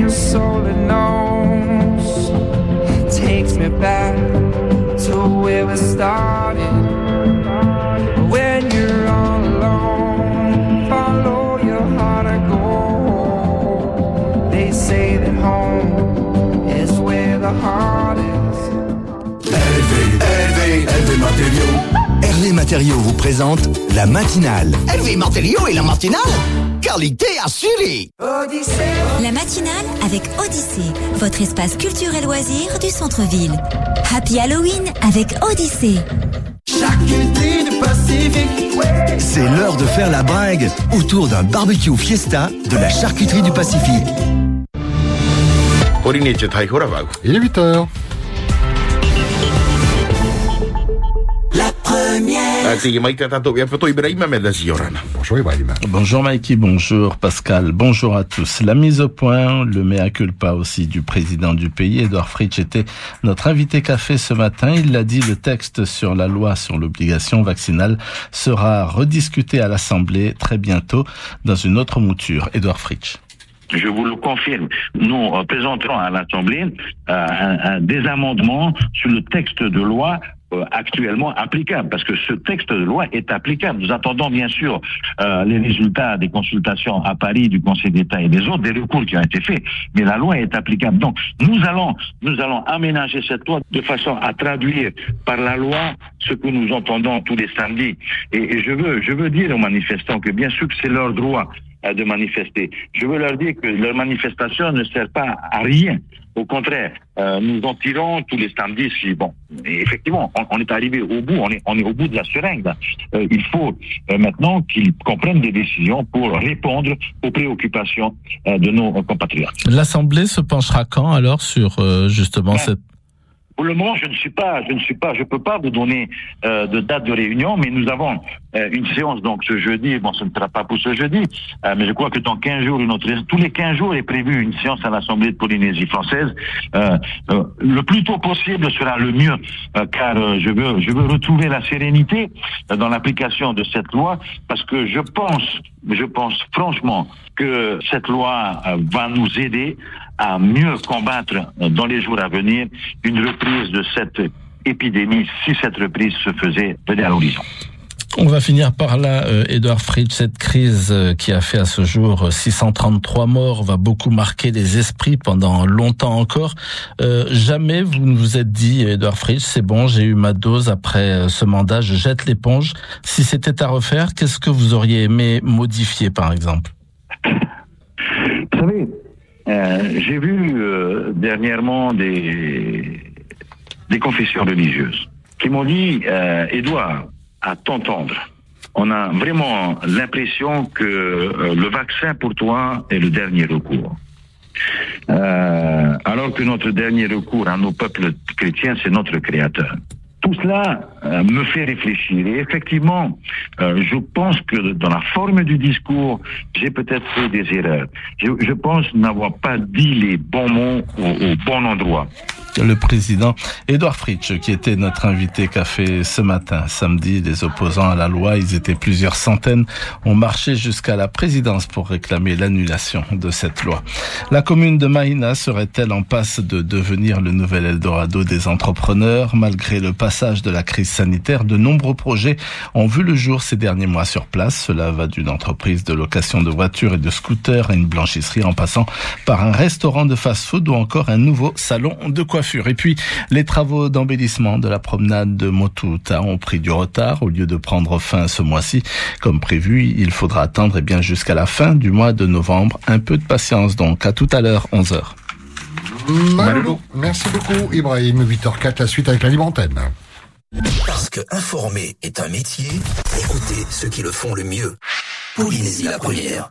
your soul it knows takes me back to where we started. When you're all alone, follow your heart and go. They say that home is where the heart is. LV, LV Matériaux. Hervé Matériaux vous présente la matinale. Hervé Matériaux et la matinale, qualité assurée. La matinale avec Odyssée, votre espace culturel loisir du centre-ville. Happy Halloween avec Odyssée. Charcuterie du Pacifique. C'est l'heure de faire la bringue autour d'un barbecue fiesta de la charcuterie du Pacifique. Il est 8 heures. Ati poto Ibrahima. Bonjour Ibrahim. Bonjour Mikey, bonjour Pascal, bonjour à tous. La mise au point, le mea culpa aussi du président du pays, Edouard Fritsch, était notre invité café ce matin. Il l'a dit, le texte sur la loi sur l'obligation vaccinale sera rediscuté à l'Assemblée très bientôt dans une autre mouture. Edouard Fritsch. Je vous le confirme. Nous présenterons à l'Assemblée euh, un- un- des amendements sur le texte de loi actuellement applicable, parce que ce texte de loi est applicable. Nous attendons bien sûr euh, les résultats des consultations à Paris du Conseil d'État et des autres, des recours qui ont été faits, mais la loi est applicable. Donc nous allons, nous allons aménager cette loi de façon à traduire par la loi ce que nous entendons tous les samedis. Et, et je veux, je veux dire aux manifestants que bien sûr que c'est leur droit euh, de manifester. Je veux leur dire que leur manifestation ne sert pas à rien. Au contraire, euh, nous en tirons tous les samedis. Si, bon, et effectivement, on, on est arrivé au bout, on est, on est au bout de la seringue. Euh, il faut euh, maintenant qu'ils comprennent des décisions pour répondre aux préoccupations euh, de nos compatriotes. L'Assemblée se penchera quand alors sur euh, justement Ouais. cette... Pour le moment, je ne suis pas, je ne suis pas, je peux pas vous donner euh, de date de réunion, mais nous avons euh, une séance donc ce jeudi. Bon, ce ne sera pas pour ce jeudi, euh, mais je crois que dans 15 jours, une autre, tous les 15 jours est prévue une séance à l'Assemblée de Polynésie française. Le plus tôt possible sera le mieux, car je veux, je veux retrouver la sérénité dans l'application de cette loi, parce que je pense, je pense franchement que cette loi va nous aider à mieux combattre euh, dans les jours à venir une reprise de cette épidémie si cette reprise se faisait venir à l'horizon. On va finir par là, euh, Edouard Fritsch. Cette crise euh, qui a fait à ce jour euh, 633 morts va beaucoup marquer les esprits pendant longtemps encore. Euh, jamais vous ne vous êtes dit, Edouard Fritsch, c'est bon, j'ai eu ma dose après euh, ce mandat, je jette l'éponge. Si c'était à refaire, qu'est-ce que vous auriez aimé modifier, par exemple? Vous savez, euh, j'ai vu euh, dernièrement des, des confessions religieuses qui m'ont dit, euh, Édouard, à t'entendre, on a vraiment l'impression que euh, le vaccin pour toi est le dernier recours. Euh, alors que notre dernier recours à nos peuples chrétiens, c'est notre Créateur. Tout cela euh, me fait réfléchir. Et effectivement, euh, je pense que dans la forme du discours, j'ai peut-être fait des erreurs. Je, pense n'avoir pas dit les bons mots au bon endroit. Le président Édouard Fritsch, qui était notre invité café ce matin. Samedi, les opposants à la loi, ils étaient plusieurs centaines, ont marché jusqu'à la présidence pour réclamer l'annulation de cette loi. La commune de Mahina serait-elle en passe de devenir le nouvel Eldorado des entrepreneurs? Malgré le passage de la crise sanitaire, de nombreux projets ont vu le jour ces derniers mois sur place. Cela va d'une entreprise de location de voitures et de scooters à une blanchisserie en passant par un restaurant de fast-food ou encore un nouveau salon de coiffure. Et puis, les travaux d'embellissement de la promenade de Motuta ont pris du retard. Au lieu de prendre fin ce mois-ci, comme prévu, il faudra attendre eh bien jusqu'à la fin du mois de novembre. Un peu de patience donc. À tout à l'heure, 11h. Malou. Merci beaucoup Ibrahim. 8h04, la suite avec la libre antenne. Parce que informer est un métier, écoutez ceux qui le font le mieux. Polynésie la première.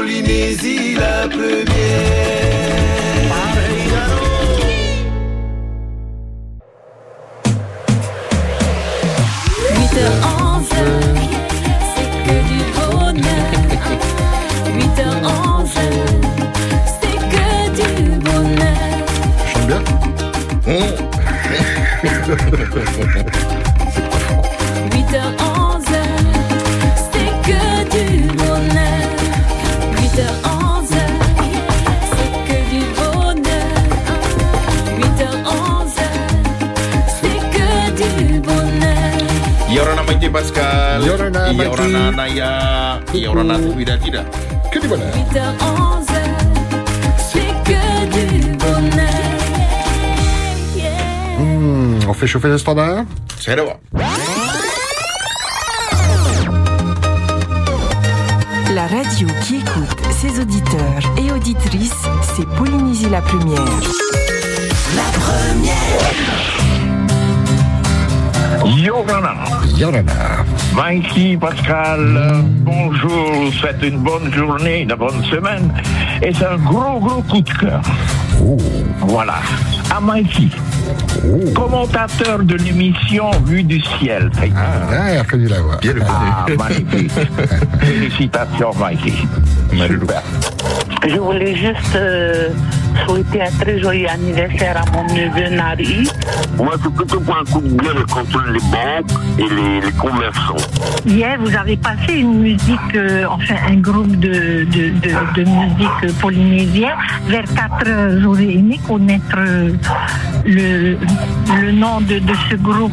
Tunisie la première. J'aime bien. Mmh. Maite Pascal. Yorana Maite. Yorana Naya. Yorana Tubida Tida. Que du bonheur. 8h, 11h, c'est que du bonheur. Hmm, on fait chauffer le standard? Serewa. La radio qui écoute ses auditeurs et auditrices, c'est Polynésie la première. Yorana. Yorana. Mikey, Pascal, bonjour, vous souhaite une bonne journée, une bonne semaine. Et c'est un gros, gros coup de cœur. Voilà. À Mikey, commentateur de l'émission Vue du ciel. Ah, reconnu la voix. Bien le Ah, magnifique. Félicitations, Mikey. Super. Je voulais juste euh, souhaiter un très joyeux anniversaire à mon neveu Nari. Moi, c'est plutôt pour un coup de gueule contre les banques et les, les commerçants. Hier, vous avez passé une musique, euh, enfin un groupe de, de, de, de musique euh, polynésien. Vers 4 heures, j'aurais aimé connaître euh, le, le nom de, de ce groupe.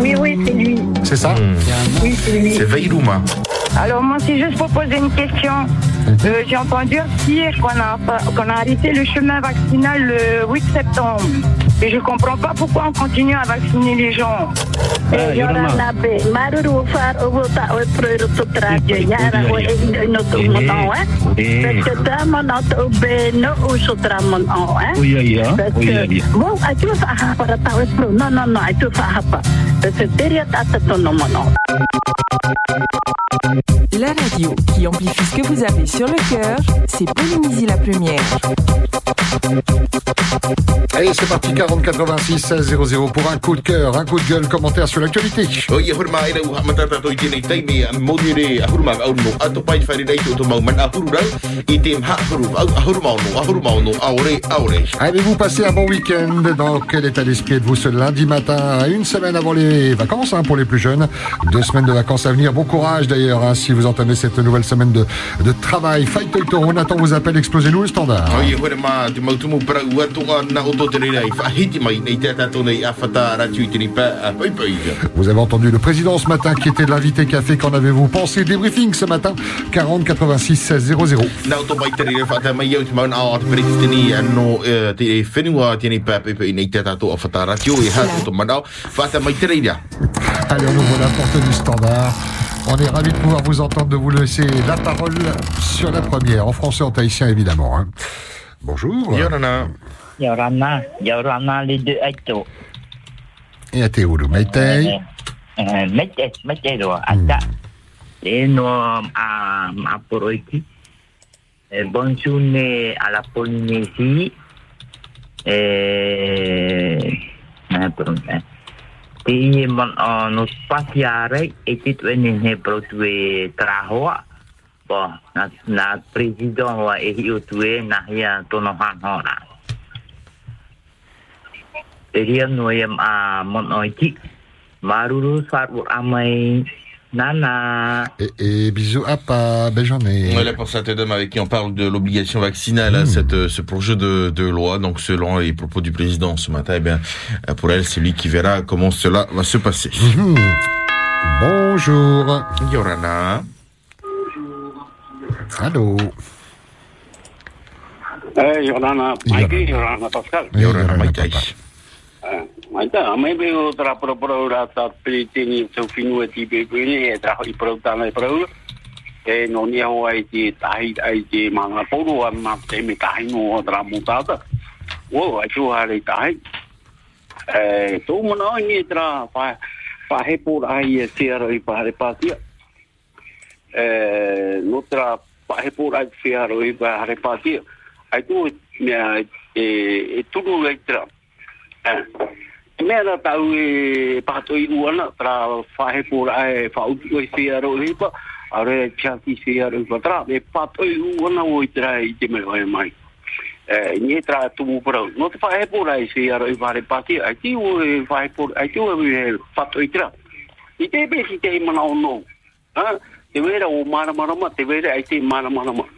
Oui, oui, c'est lui. C'est ça Oui, c'est lui. C'est. Alors moi, c'est juste pour poser une question. Euh, J'ai entendu dire qu'on a, qu'on a arrêté le chemin vaccinal le 8 septembre. Et je comprends pas pourquoi on continue à vacciner les gens. No no. La radio qui amplifie ce que vous avez sur le cœur, c'est Polynésie la première. Allez, c'est parti, 40 86 16 00 pour un coup de cœur, un coup de gueule, commentaire sur l'actualité. O ia hurma ina uha matata to i tēnei taimi a modire a hurma au no ato pai whare nei te o to mau man a huru rau i te mha huru au a hurma ono a hurma ono aore aore. Avez-vous passé un bon week-end? Dans quel état d'esprit êtes-vous ce lundi matin, à une semaine avant les vacances hein, pour les plus jeunes? Deux semaines de vacances à venir. Bon courage d'ailleurs hein, si vous entamez cette nouvelle semaine de, de travail. Fight Toro, Nathan vous appelle, explosez-nous le standard. Vous avez entendu le président ce matin qui était de l'invité café. Qu'en avez-vous pensé Débriefing ce matin, 40 86 16 00. Nā o tō mai te rei whata mai au te maun a o te periti tēnei anō eh, te whenua tēnei pa pai pai nei te tato a whata ratu i ha o tō manao whata mai te rei rea. Allez, on ouvre la porte du standard. On est ravis de pouvoir vous entendre, de vous laisser la parole sur la première, en français, en tahitien évidemment. hein. Bonjour. Yorana. Yorana, Yorana le de aito. Et à Théoulou, Meitei. Mete, mete ro ata. Le no a a poroiki. Bonjourne à la Polynésie. Eh, na pron. Te i mon no spatiare e te tu ene ne pro tu e trahoa. Bo, na na president wa na hia tono han hora. Te ria no e a mon nana. Et, et bisous, apa, belle journée. Voilà pour cette dame avec qui on parle de l'obligation vaccinale, hein, cette, euh, ce projet de, de loi. Donc, selon les propos du président ce matin, eh bien, euh, pour elle, c'est lui qui verra comment cela va se passer. Mhm. Bonjour. Yorana. Allô. Eh, Yorana, Mikey, Yorana Pascal. Yorana. Eh, Maita, mai be o tra pro pro ra ta pritini so finu e ti be be e tra i pro ta mai pro. E no ni ho ai ti tai ai ti manga poru a ma te me tai no o tra mutata. O ai tu ha le tai. Eh, tu mo no ni tra fa fa he por ai e te ro i pa re pa ti. Eh, no tra pa he por ai te ro i pa re pa ti. Ai tu me e e tu le tra. Eh, mea na tau e pato i uana tra whahe pōra e whautu e whia ro hipa a re piati whia ro hipa tra e pato i uana o i tra i te mea e mai. Eh ni tra tu mu pro no te fa e por ai se aro i vare pati ai ti o e fa e por ai ti o e fatto i tra i te be si te mana o ha? Te vera o mara mara ma te vera ai te mara mara mara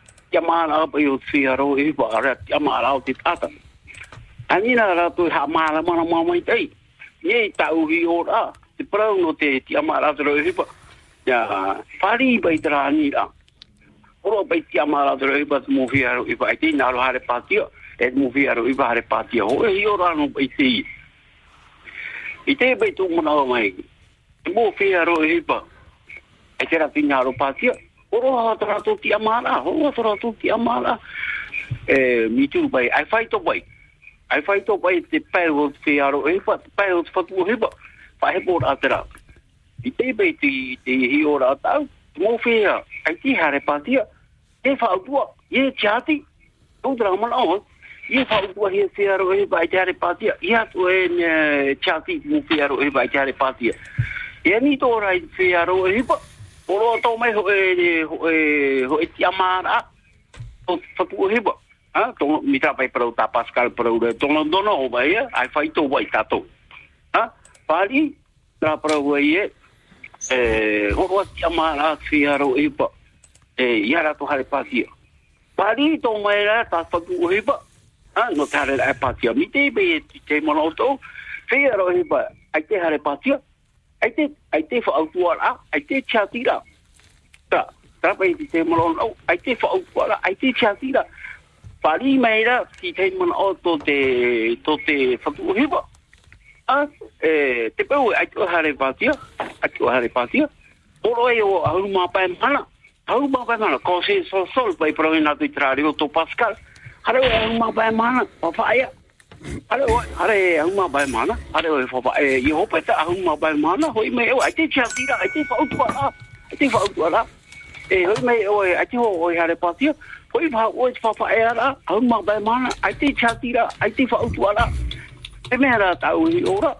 ya mala apa yo fiaro e ba ra ya mala o ti tata. Anina ra tu ha mala mana ma mai tai ye ta u gi ora ti pra no te ti mala tro e ba ya fari ba itra ni ra. Ora ba ti mala tro e ba mu fiaro e ba ti na ro ha re patio e mu fiaro e ba ha re patio o e ora no ba ti i te ba tu mo na mai. Mu fiaro e ba e te ra ti na patio oro ha tra to ti amara ho tra to ti amara e mi tu bai ai fai to bai ai fai to bai te pelo fi aro e fa pelo fa tu heba fa he bor atra i te bai ti te hi ora ta mo fi ha ai ti hare patia e fa tu ye chati tu drama on ye fa tu he se aro e bai ti hare patia i tu e chati mo fi aro e bai ti hare patia e ni to ora i fi aro e bai ba oro to mai ho e ho e ho e ti amara o ah. To mi tra pai pro ta pascal pro de to no no o ba e ai fa to ba tato ah. Pali tra pro e e ho ho ti amara ro e yara to hare patia pari to mai ra ta fa tu e pa ah no tare mi te be te to pa ai te hare ai te ai te fa autu ara ai te chatira ta ta pe te mono no ai te fa autu ara ai te chatira pari mai ra ti te mono to te to te fa tu e pa ah e te pau ai tu hare patia ai tu hare patia oro e o au ma pa mana au ma pa mana ko so sol pai pro ina tu trario to pascal. Hare o au ma pa mana pa hare o hare au ma pa mana? Hare o fa pa e i hope ta au ma pa mana? Hoi me o ai te tia tira ai te fa u ai te fa u e hoi me o ai te ho o hare patia hoi pa o fa fa e ara au ma pa mana ai te tia tira ai te fa u tu e me ara tau i ora.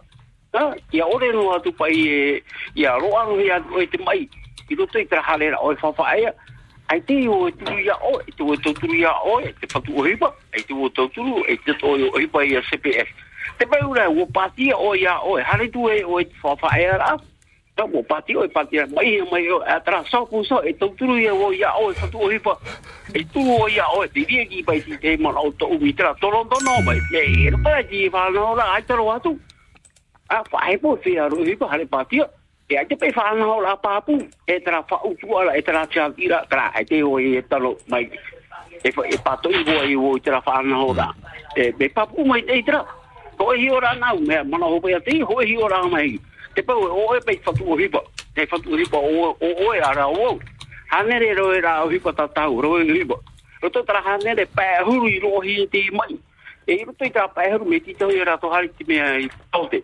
Ha, ia ore no atu pai e, ia roa no ia o te mai, i roto i tra halera o e whawhaea, ai te o turu ia o, te o tauturu ia o, te patu o hipa, e te o tauturu, e te to o hipa i a CPF. Te pai ura, o patia o ia o, e hare tu e o e whawhaea ra, ta o patia o e patia, mai e mai o, e atra so ku so, e tauturu ia o ia o, patu o hipa, e tu o ia o, te ria ki pai si te mana o to umi tera, toron tono mai, e e rupa ki whanau ra, ai taro atu, a whae po te hare patia. E ai te pe o la papu, e tera whautu ala, e tera tiakira, tera ai te o e talo mai. E e pato i hoa i hoa i tera o la. E me papu mai te tera. Ko hi ora nau, mea mana hopa ia te, ho hi ora mai. Te pau e o e pe whatu o hipa. Te whatu o hipa o o ara o. Hanere ro ra o hipa tatau, roe hipa. Roto tera hanere pē huru i rohi te mai. E i roto i tera pē huru me titau i ra to hari ti mea i taute.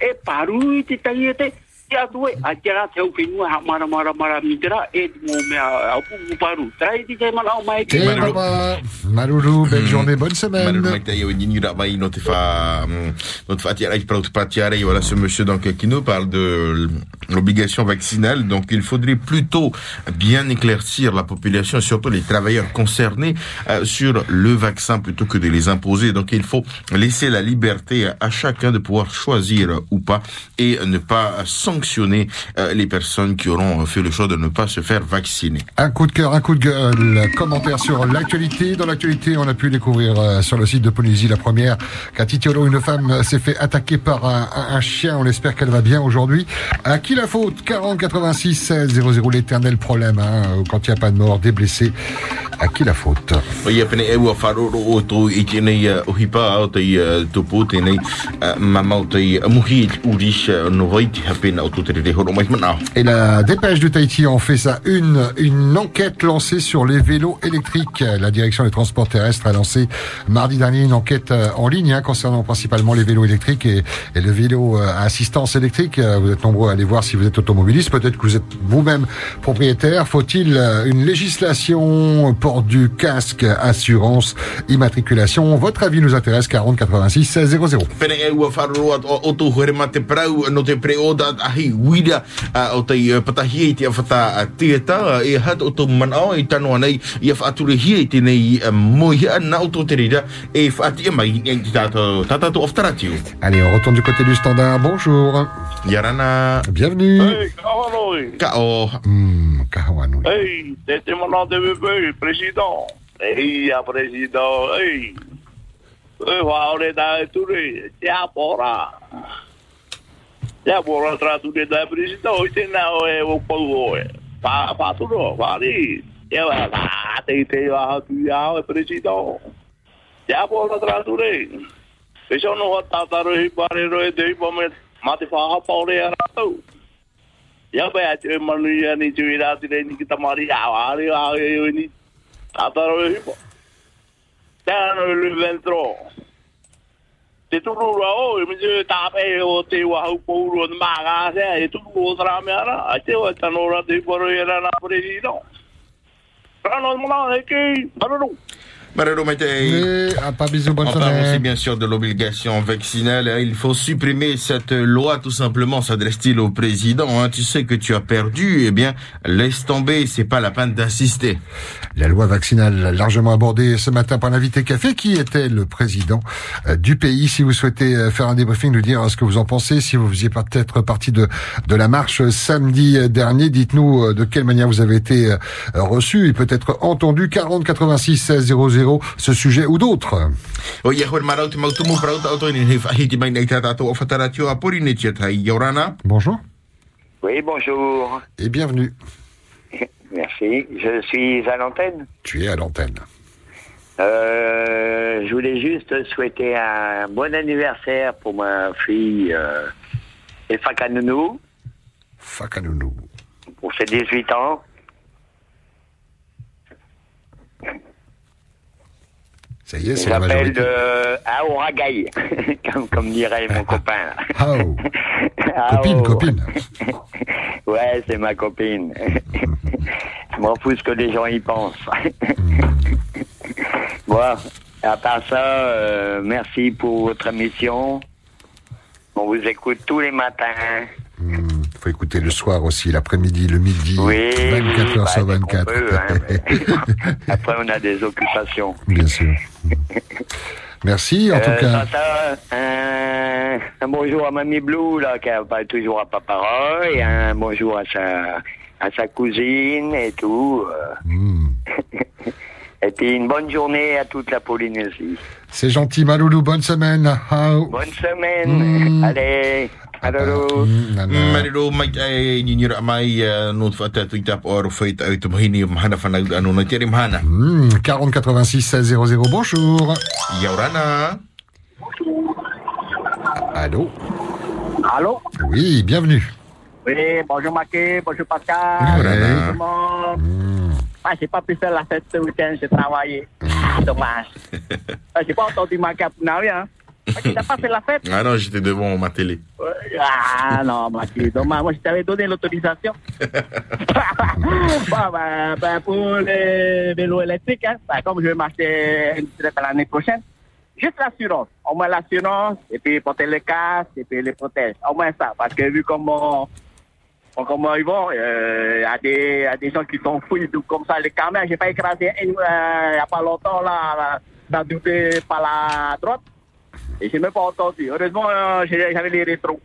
pa, e te te ia tue a te rā te uwhenua ha mara mara mara mi te rā e mō mea au pu paru trai ti te mana o mai Te papa, Maruru, belle journée, bonne semaine. Notre fa, hum, notre fatiare, notre patiare, voilà ce monsieur donc qui nous parle de l'obligation vaccinale. Donc il faudrait plutôt bien éclaircir la population, surtout les travailleurs concernés euh, sur le vaccin plutôt que de les imposer. Donc il faut laisser la liberté à chacun de pouvoir choisir ou pas et ne pas sanctionner sanctionner euh, les personnes qui auront fait le choix de ne pas se faire vacciner. Un coup de cœur, un coup de gueule, commentaire sur l'actualité. Dans l'actualité, on a pu découvrir euh, sur le site de Polynésie la première qu'à Titiolo, une femme euh, s'est fait attaquer par un chien. On espère qu'elle va bien aujourd'hui. À qui la faute? 40 86 16 00, l'éternel problème. Hein, quand il n'y a pas de mort, des blessés. À qui la faute? Et la dépêche de Tahiti en fait ça une, une enquête lancée sur les vélos électriques. La direction des transports terrestres a lancé mardi dernier une enquête euh, en ligne hein, concernant principalement les vélos électriques et, et le vélo euh, à assistance électrique. Euh, Vous êtes nombreux à aller voir si vous êtes automobiliste. Peut-être que vous êtes vous-même propriétaire. Faut-il une législation, port du casque, assurance, immatriculation? Votre avis nous intéresse 40 86 16 00. Pene e ua wharoro at- o, o tō huere ma te prau no te pre o dat ahi wira o tei patahia i te awhata tieta uh, e hat o tō manao i tano anei i a whaature hia i tēnei moihia na o tō te rira e whaati e mai i te tātou tātou oftaratio. Allez, on retourne du côté du standard. Bonjour. Yarana. Bienvenue. Hey, kawanoi. Ka o. Hmm. Hey, te te mana te bebe, président. Hey, a président, hey. Hey, wa ore da e ture, a pora. ja vuolla traatu de da prisita oiten na e o po o pa pa tu no va di e va va te te va tu ya o prisita ja vuolla traatu de Eso no va ta ta ro hi pare ro e dei po me mate fa ha pa ore ara tu ya a te manu ya ni tu ira ti ni kita mari ya va ri va ni ta ta ro hi po ta no lu ventro te turu rua o, e mese tāpe o te wahau pōuru o te māgā sea, e turu o tāra me ara, a te o e tano te poro e na nā pere i rā. Rā nā e kei, parurū. Marero Maitei. Ah, pas bisous, bonne On parle aussi bien sûr de l'obligation vaccinale. Il faut supprimer cette loi tout simplement, s'adresse-t-il au président. hein. Tu sais que tu as perdu, eh bien, laisse tomber, c'est pas la peine d'insister. La loi vaccinale largement abordée ce matin par l'invité café qui était le président euh, du pays. Si vous souhaitez euh, faire un débriefing, nous dire euh, ce que vous en pensez, si vous faisiez peut-être partie de, de la marche samedi dernier, dites-nous de quelle manière vous avez été reçu et peut-être entendu 40 86 16 00 ce sujet ou d'autres. Yorana. Bonjour Oui, bonjour. et bienvenue. Merci. Je suis à l'antenne. Tu es à l'antenne. Euh, je voulais juste souhaiter un bon anniversaire pour ma fille euh, Efaka Nounou Fakanounou. pour ses 18 ans. Ça y est, c'est la majorité. de Aoragaï, comme, comme dirait mon copain. Ao. Ao. Copine, copine. Ouais, c'est ma copine. Je m'en fous ce que les gens y pensent. bon, à part ça, euh, merci pour votre émission. On vous écoute tous les matins. Il faut écouter le soir aussi, l'après-midi, le midi, Oui, 24 oui, heures sur bah, qu'on 24. peut, hein, Après, on a des occupations. Bien sûr. Merci, en tout Euh, cas. ça, ça, un, un bonjour à Mamie Blue, là, qui pas toujours à Papara, et un bonjour à sa, à sa cousine et tout. euh. Hmm. et puis une bonne journée à toute la Polynésie. C'est gentil, Maloulou. Bonne semaine. Bonne semaine. Allez, allô. Marero mai tai ni nira mai uh, no te whata tui tap o aro whaita au te mahini o mahana whanau anu na tere mahana. 40 86 16 00. Bonjour. Yaurana. Allô? Allô? Oui, bienvenue. Oui, bonjour Maké, bonjour Pascal. Ouais. Bonjour tout le monde. Ah, j'ai pas pu faire la fête ce week-end, j'ai travaillé. Ah, dommage. Ah, j'ai pas entendu Maké à Punawi, t'as pas fait la fête Ah non, j'étais devant ma télé. Ah non, Maké, dommage. Moi, je t'avais donné l'autorisation. bon, ben, ben, pour les vélos électriques, hein, ben, comme je vais m'acheter une l'année prochaine, juste l'assurance. Au moins l'assurance, et puis porter les casques, et puis les protèges. Au moins ça, parce que vu comment, comment ils vont, euh, il y, a des- y a des gens qui sont fous, comme ça, les caméras. J'ai pas écrasé euh, il n'y a pas longtemps, là, là, doublé par la droite. Et j'ai même pas entendu. Heureusement, euh, j'avais les rétros.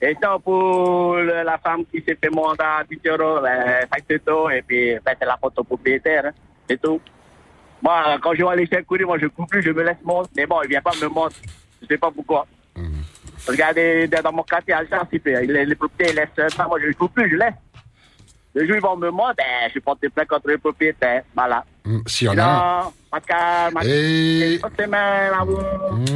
Et donc, pour la femme qui s'est fait mandat 10 euros, ben, 5 euros, et puis, ben, c'est la photo propriétaire, hein, c'est tout. Moi, quand je vois les chèques courir, moi, je coupe plus, je me laisse monter. Mais bon, il vient pas me monter. Je sais pas pourquoi. Regardez, dans mon quartier, à les, les propriétaires ils laissent ça. Moi, je ne coupe plus, je laisse. Le jour où ils vont me monter, ben, je porte plainte contre les propriétaires. Voilà. Hum, S'il y en a Pascal. Et- Bonne semaine à vous.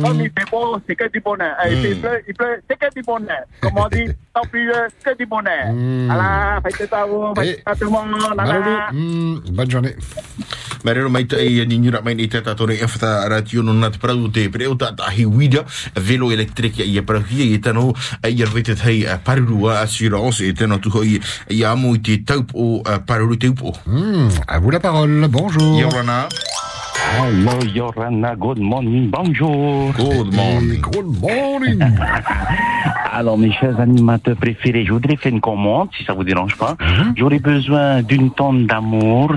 Comme il fait beau, c'est que du bonheur. Il pleut, il pleut, c'est que du bonheur. Comme on dit, tant pis, c'est que du bonheur. Voilà, faites ça à vous, faites ça à tout le monde. Malulu, Voilà. bonne journée. Marero mai tai ni nyura mai ni tata tore e fata ratio no nat prau te pre o tata hi wida velo electric ia para hi e tano ai vete hei parurua assurance tano tu hoi ia mo i te taup o paruru taup o à vous la parole. Bonjour. Yorana. Hello, Yorana. Good morning. Bonjour. Good morning. Good morning. Alors, mes chers animateurs préférés, je voudrais faire une commande, si ça vous dérange pas. J'aurais besoin d'une tonne d'amour,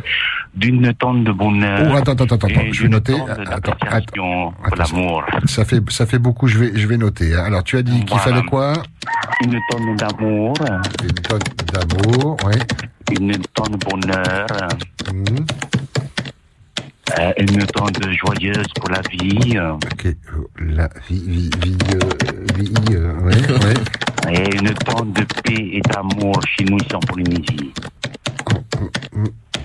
d'une tonne de bonheur. Oh, attends, attends, attends, attends, je vais noter. Attends, pour l'amour. Ça fait, ça fait beaucoup, je vais, je vais noter. hein. Alors, tu as dit qu'il Voilà. fallait quoi? Une tonne d'amour. Une tonne d'amour, oui. Une tonne de bonheur. Mhm. Euh, une tonne de joyeuse pour la vie. Ok, euh, la vie, vie, vie, euh, vie, euh, ouais, ouais. Et une tonne de paix et d'amour chez nous ici en Polynésie.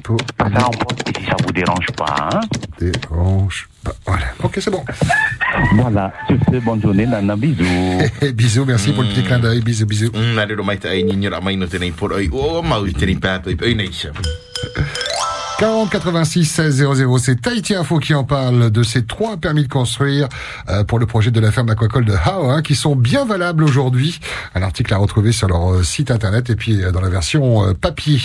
Pour Ça, on pense que si ça vous dérange pas, hein. dérange pas. Voilà. Ok, c'est bon. Voilà. Sur ce, bonne journée, Nana. Bisous. bisous, merci pour le petit clin d'œil. Bisous, bisous. Marero mai tai ni nyura mai no te nei por ai o mau i te nei pat ai ai nei sa 40 86 16 00, c'est Tahiti Info qui en parle de ces trois permis de construire euh, pour le projet de la ferme aquacole de Hao, hein, qui sont bien valables aujourd'hui. Un article à retrouver sur leur euh, site internet et puis euh, dans la version papier.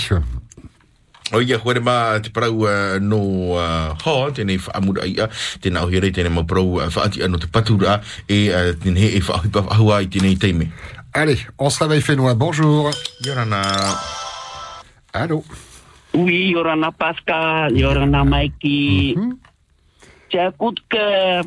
O ia hore ma te parau no uh, ho, tēnei whaamura ia, tēnā o here tēnei ma parau uh, whaati ano te patura e uh, tēnei e whaahipa whahua i tēnei teime. Allez, on se réveille Fénois. Bonjour. Yorana. Allô. Oui, Yorana Pascal, Yorana Mikey. C'est un coup de cœur.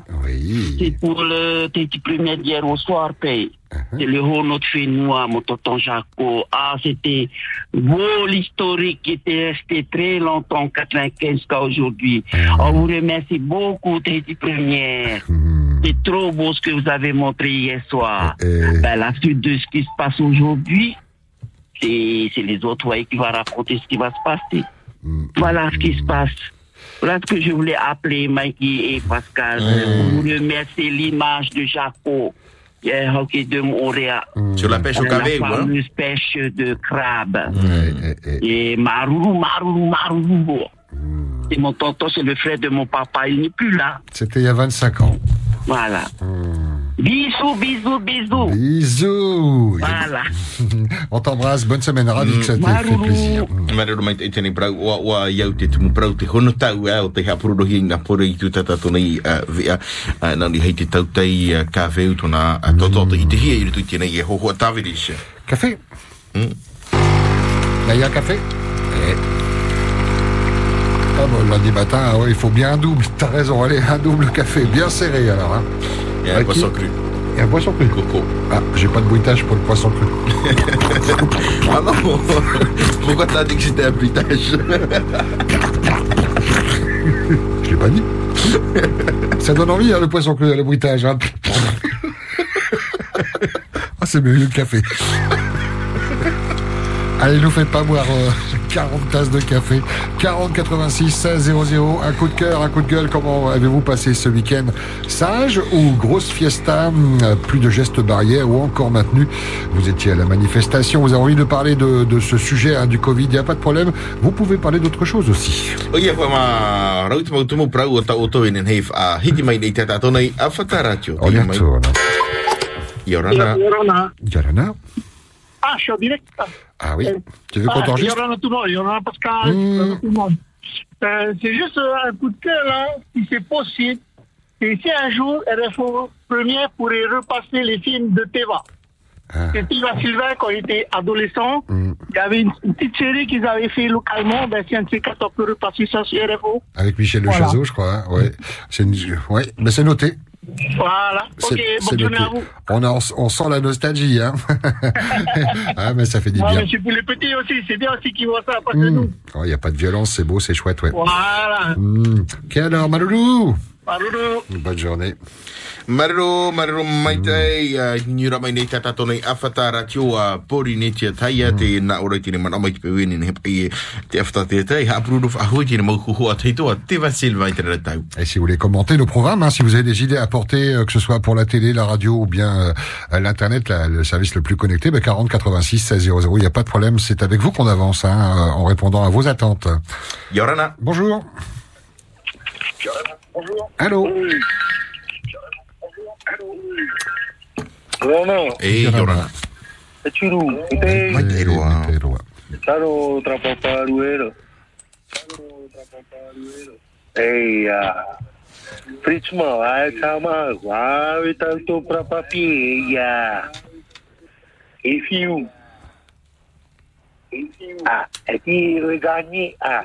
C'est pour le petit premier d'hier au soir, paye. C'est le haut notre Fénois, mon tonton Jaco. Ah, c'était beau l'historique qui était resté très longtemps, 95 jusqu'à aujourd'hui. On vous remercie beaucoup, petit première. C'est trop beau ce que vous avez montré hier soir. Ben, la suite de ce qui se passe aujourd'hui, c'est les autres ouais, qui vont raconter ce qui va se passer. Voilà ce qui se passe. Voilà ce que je voulais appeler Mikey et Pascal. Pour vous remercier l'image de Jaco. Yeah, hockey de Montréal. Sur la pêche au cavé, La hein? fameuse pêche de crabe. Et Marou, Marou, Marou. Et mon tonton, c'est le frère de mon papa. Il n'est plus là. C'était il y a 25 ans. Voilà. Bisous, bisous, bisous. Bisous. Voilà. On t'embrasse. Bonne semaine. Ravi que ça t'ait fait plaisir. Marero mai te tēnei parau wa wa iau te tumu parau te hono tau e o te hapurohi ngā pore i tu tata tona i vea uh, nani hei te tautei uh, ka veu tona uh, tototo i te hia i rutu tēnei e hoho a tawirisha. Café Mm. Là, il y a un café Eh. Ah bon, lundi matin, ah ouais, il faut bien un double. T'as raison, allez, un double café, bien serré alors. Hein. Et un Avec poisson qui cru. Et un poisson cru. Coco. Ah, j'ai pas de bruitage pour le poisson cru. ah non, pourquoi t'as dit que c'était un bruitage Je l'ai pas dit. Ça donne envie, hein, le poisson cru, le bruitage. Hein. ah, c'est mieux que le café. Allez, nous faites pas boire euh, 40 tasses de café. 40 86 16 00. Un coup de cœur, un coup de gueule. Comment avez-vous passé ce week-end Sage ou grosse fiesta hum, Plus de gestes barrières ou encore maintenu? Vous étiez à la manifestation. Vous avez envie de parler de, de ce sujet hein, du Covid. Il n'y a pas de problème. Vous pouvez parler d'autre chose aussi. On y retourne. Yorana. Yorana Ah, je suis en direct. Ah oui Tu veux qu'on Ah, t'enregistre Yorana tout le monde, Yorana Pascal, Mmh. Yorana tout le monde. Euh, c'est juste euh, un coup de cœur, là, si c'est possible. Et si un jour, RFO Première pourrait repasser les films de Teva. C'est Teva Sylvain, quand il était adolescent, il y avait une, une petite série qu'ils avaient fait localement. Ben, si un de ces quatre, on peut repasser ça sur RFO. Avec Michel Voilà. Lechazeau, je crois. hein, ouais. C'est une... ouais. Mais c'est noté. Voilà. Ok, bonne journée à vous. On, en- on sent la nostalgie, hein. ah, mais ça fait du Ouais, bien. mais c'est pour les petits aussi. C'est bien aussi qu'ils voient ça, pas que nous. Il n'y a pas de violence, c'est beau, c'est chouette, ouais. Voilà. Hmm. Ok, alors, Maloulou Maloulou. Bonne journée. Marero, marero maitai, uh, ni rama nei tata tone awhatara tio a pori ne tia taia te na ora tine mana mai te pewini ne hepai e te awhata te tai, ha apuru a hui tine mau kuhu a teito a te te ratau. Et si vous voulez commenter nos programmes, hein, si vous avez des idées à apporter, euh, que ce soit pour la télé, la radio ou bien euh, l'internet, le service le plus connecté, ben 40 86 16 00, il n'y a pas de problème, c'est avec vous qu'on avance, hein, euh, en répondant à vos attentes. Yorana. Bonjour. Allô. Rono. Eh, Yorana. E churu. Ite. Mai te roa. Taro trapaparuero. Ei, ah. Fritz mo, ai chama, vai tanto pra papia. If you Ah, aqui regani ah.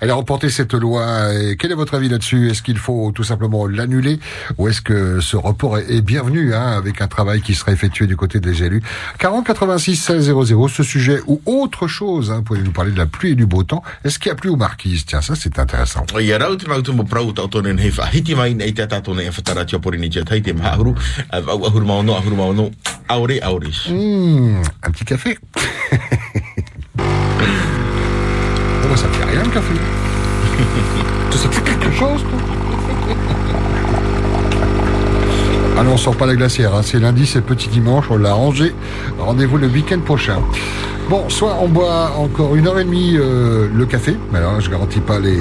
Elle a remporté cette loi. Et quel est votre avis là-dessus? Est-ce qu'il faut tout simplement l'annuler? Ou est-ce que ce report est, bienvenu hein, avec un travail qui sera effectué du côté des élus? 40 86 16 00, ce sujet ou autre chose. Hein, pouvez nous parler de la pluie et du beau temps? Est-ce qu'il y a plu aux marquises Tiens, ça c'est intéressant. Hmm, un petit café. Ça fait rien le café. ça fait quelque chose. quoi. Ah non, on sort pas la glacière. hein. C'est lundi, c'est petit dimanche, on l'a rangé. Rendez-vous le week-end prochain. Bon, soit on boit encore une heure et demie euh, le café, mais alors je garantis pas les,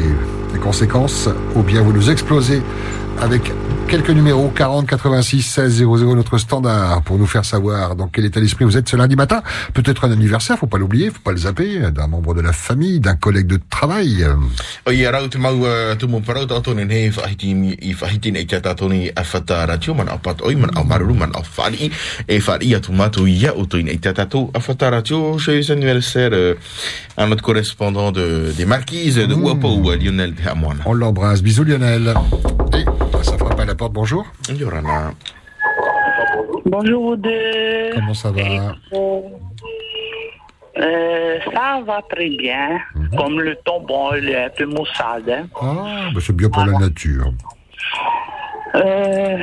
les conséquences, ou bien vous nous explosez avec quelques numéros 40 86 16 00 notre standard pour nous faire savoir dans quel état d'esprit vous êtes ce lundi matin. Peut-être un anniversaire, faut pas l'oublier, faut pas le zapper, d'un membre de la famille, d'un collègue de travail. Joyeux anniversaire à notre correspondant de, des marquises de Lionel. On l'embrasse. Bisous Lionel. Et ça frappe à la porte. Bonjour. Yorana. Bonjour vous deux. Comment ça va Euh, ça va très bien. Mhm. Comme le temps, bon, il est un peu maussade. hein. Ah, bah, c'est bien pour la nature. Euh,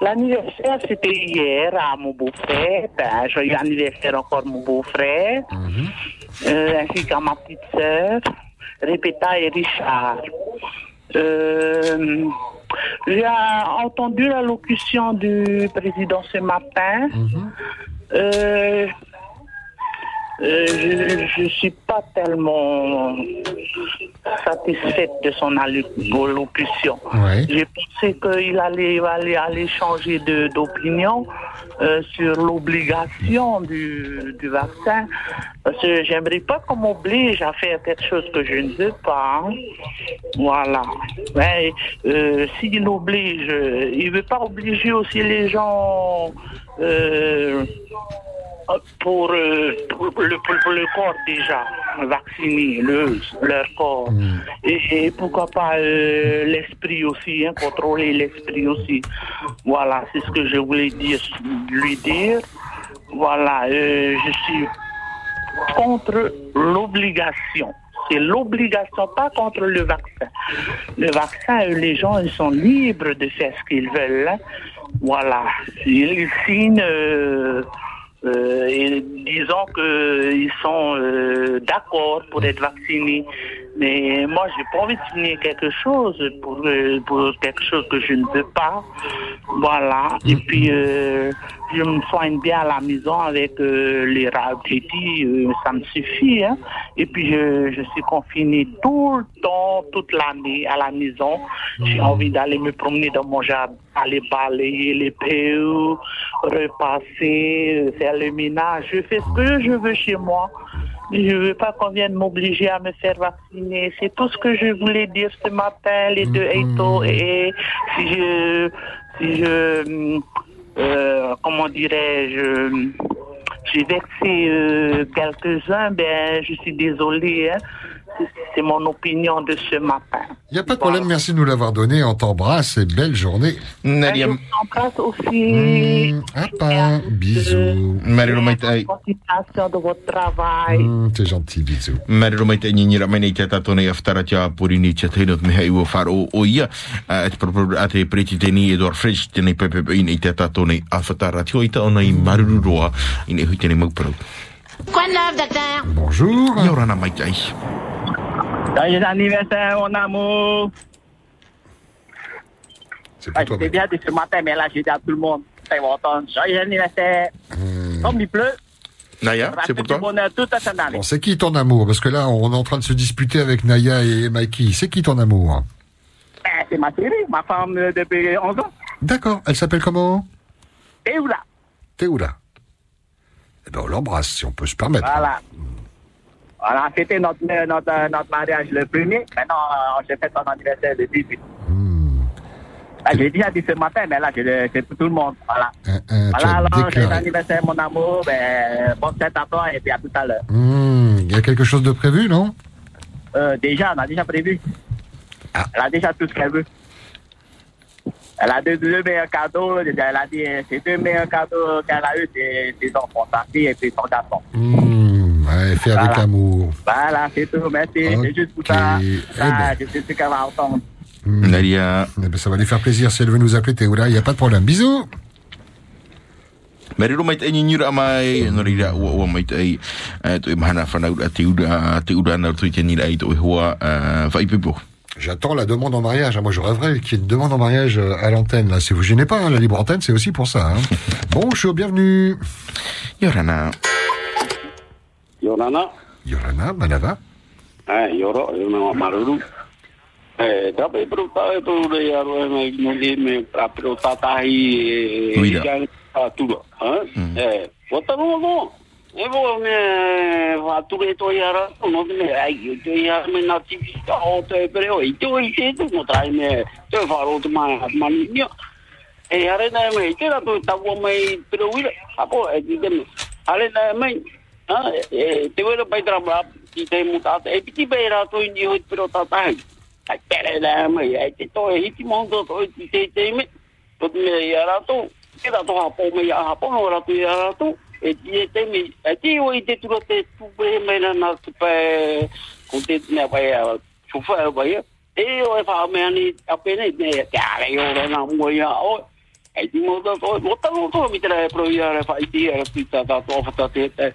L'anniversaire, c'était hier à mon beau-frère. Ben, joyeux anniversaire encore mon beau-frère. Euh, ainsi qu'à ma petite sœur, Répéta et Richard. Euh, J'ai entendu l'allocution du président ce matin. Euh, euh, je ne suis pas tellement satisfaite de son allocution. Ouais. J'ai pensé qu'il allait, allait, allait changer d'opinion euh, sur l'obligation du, du vaccin. Parce que j'aimerais pas qu'on m'oblige à faire quelque chose que je ne veux pas. hein. Voilà. Mais euh, s'il oblige, euh, il veut pas obliger aussi les gens euh, pour, euh, pour le, pour- le corps déjà vacciné, le, leur corps. Et, et pourquoi pas euh, l'esprit aussi, hein, contrôler l'esprit aussi. Voilà, c'est ce que je voulais dire, lui dire. Voilà, euh, je suis contre l'obligation. C'est l'obligation, pas contre le vaccin. Le vaccin, les gens, ils sont libres de faire ce qu'ils veulent. hein. Voilà. Ils signent euh, euh, et disons qu'ils sont euh, d'accord pour être vaccinés. Mais moi, j'ai pas envie de signer quelque chose pour, euh, pour quelque chose que je ne veux pas. Voilà. Et puis, euh, je me soigne bien à la maison avec euh, les Rautiti, euh, ça me suffit. Hein. Et puis, je, je suis confinée tout le temps, toute l'année à la maison. J'ai envie d'aller me promener dans mon jardin, aller balayer les PO, repasser, faire le ménage. Je fais ce que je veux chez moi. Je veux pas qu'on vienne m'obliger à me faire vacciner. C'est tout ce que je voulais dire ce matin, les deux Eito. Et si je, si je, hum, euh, comment dirais-je, j'ai vexé euh, quelques-uns, ben, je suis désolée. Hein. C'est- C'est mon opinion de ce matin. Il n'y a pas de problème, merci de nous l'avoir donné. On t'embrasse et belle journée. Nadia, Je vous embrasse aussi. Papa, bisous. Marilo mai tai. Continuation de votre travail. Hum, T'es gentil, bisous. Marilo mai tai ni ra mai nei te tato nei aftara tia puri ni te teinot me hei ua wharo o ia. A te proprio a te preti te ni Edward Fridge te nei pepe i nei te tato nei awhatara tio i ta o nei maruru roa i nei hui te nei mauparau. Quoi de neuf, docteur Bonjour. Ia ora na mai tai. Joyeux anniversaire, mon amour. Ah, J'étais bien dit ce matin, mais là, j'ai dit à tout le monde, c'est mon temps. Joyeux anniversaire. Comme il pleut, Naya, c'est pour toi bonheur toute cette année. Bon, c'est qui ton amour? Parce que là, on est en train de se disputer avec Naya et Mikey. C'est qui ton amour? Eh, C'est ma chérie, ma femme depuis 11 ans. D'accord. Elle s'appelle comment? Là Théoula. Eh ben, on l'embrasse, si on peut se permettre. Voilà. Voilà, c'était notre, euh, notre, euh, notre mariage le premier. Maintenant, euh, j'ai fait son anniversaire le 18. Ah, j'ai déjà dit ce matin, mais là, c'est pour tout le monde. Voilà. Euh, voilà, alors, c'est l'anniversaire, mon amour. Ben, bonne fête à toi et puis à tout à l'heure. Hmm, Il y a quelque chose de prévu, non? Euh, déjà, on a déjà prévu. Elle a déjà tout ce qu'elle veut. Elle a deux, deux meilleurs cadeaux. Elle a dit, euh, ces deux meilleurs cadeaux qu'elle a eu, c'est ses enfants, sa fille et puis son garçon. Hmm, ouais, Fait avec Voilà. amour. Voilà, c'est tout. Merci. C'est juste pour ça. Eh ça ben. je sais ce qu'elle va entendre. Nadia. Eh ben, ça va lui faire plaisir si elle veut nous appeler Théoula. Il n'y a pas de problème. Bisous. Marilo mai tai ni ra mai no ri ra mai tai. Eh, Tu i mahana whanau a te te na tu te ni ra i to whaipipo. J'attends la demande en mariage. Moi, je rêverais qu'il y ait une demande en mariage euh, à l'antenne. Là, si vous gênez pas, hein, la libre antenne, c'est aussi pour ça. hein. Bonjour, bienvenue. Yorana. Yorana. Yorana, Manava. Eh, Yoro, Yorana Maruru. Eh, tapi perlu tahu itu udah ya, mungkin me perlu tahi. Uida. Yang tu loh. Eh, wata no no. E vo me fature to yara, no me ai, to yara me na o te to i se tu trai me. Te faro tu mai mani ni. E are na me ke ra to ta wo me. Apo e na me. Ah, e te pai tra bra ti te muta e piti be ra to ni ho pero ta ta. Ai pere na me e te to e ti mo to to ti te te me. To me yara to. Ke ra to ha po me ya ha po no ra tu yara to. E ti e te me. E ti o i te tu te tu be me na na tu pe ko te ne pa ya. Chu fa ba ya. E o e me ani a pe ne ne ka re yo ra na mo ya o. E ti mo to to mo ta mo to mi te pro fa i ti te te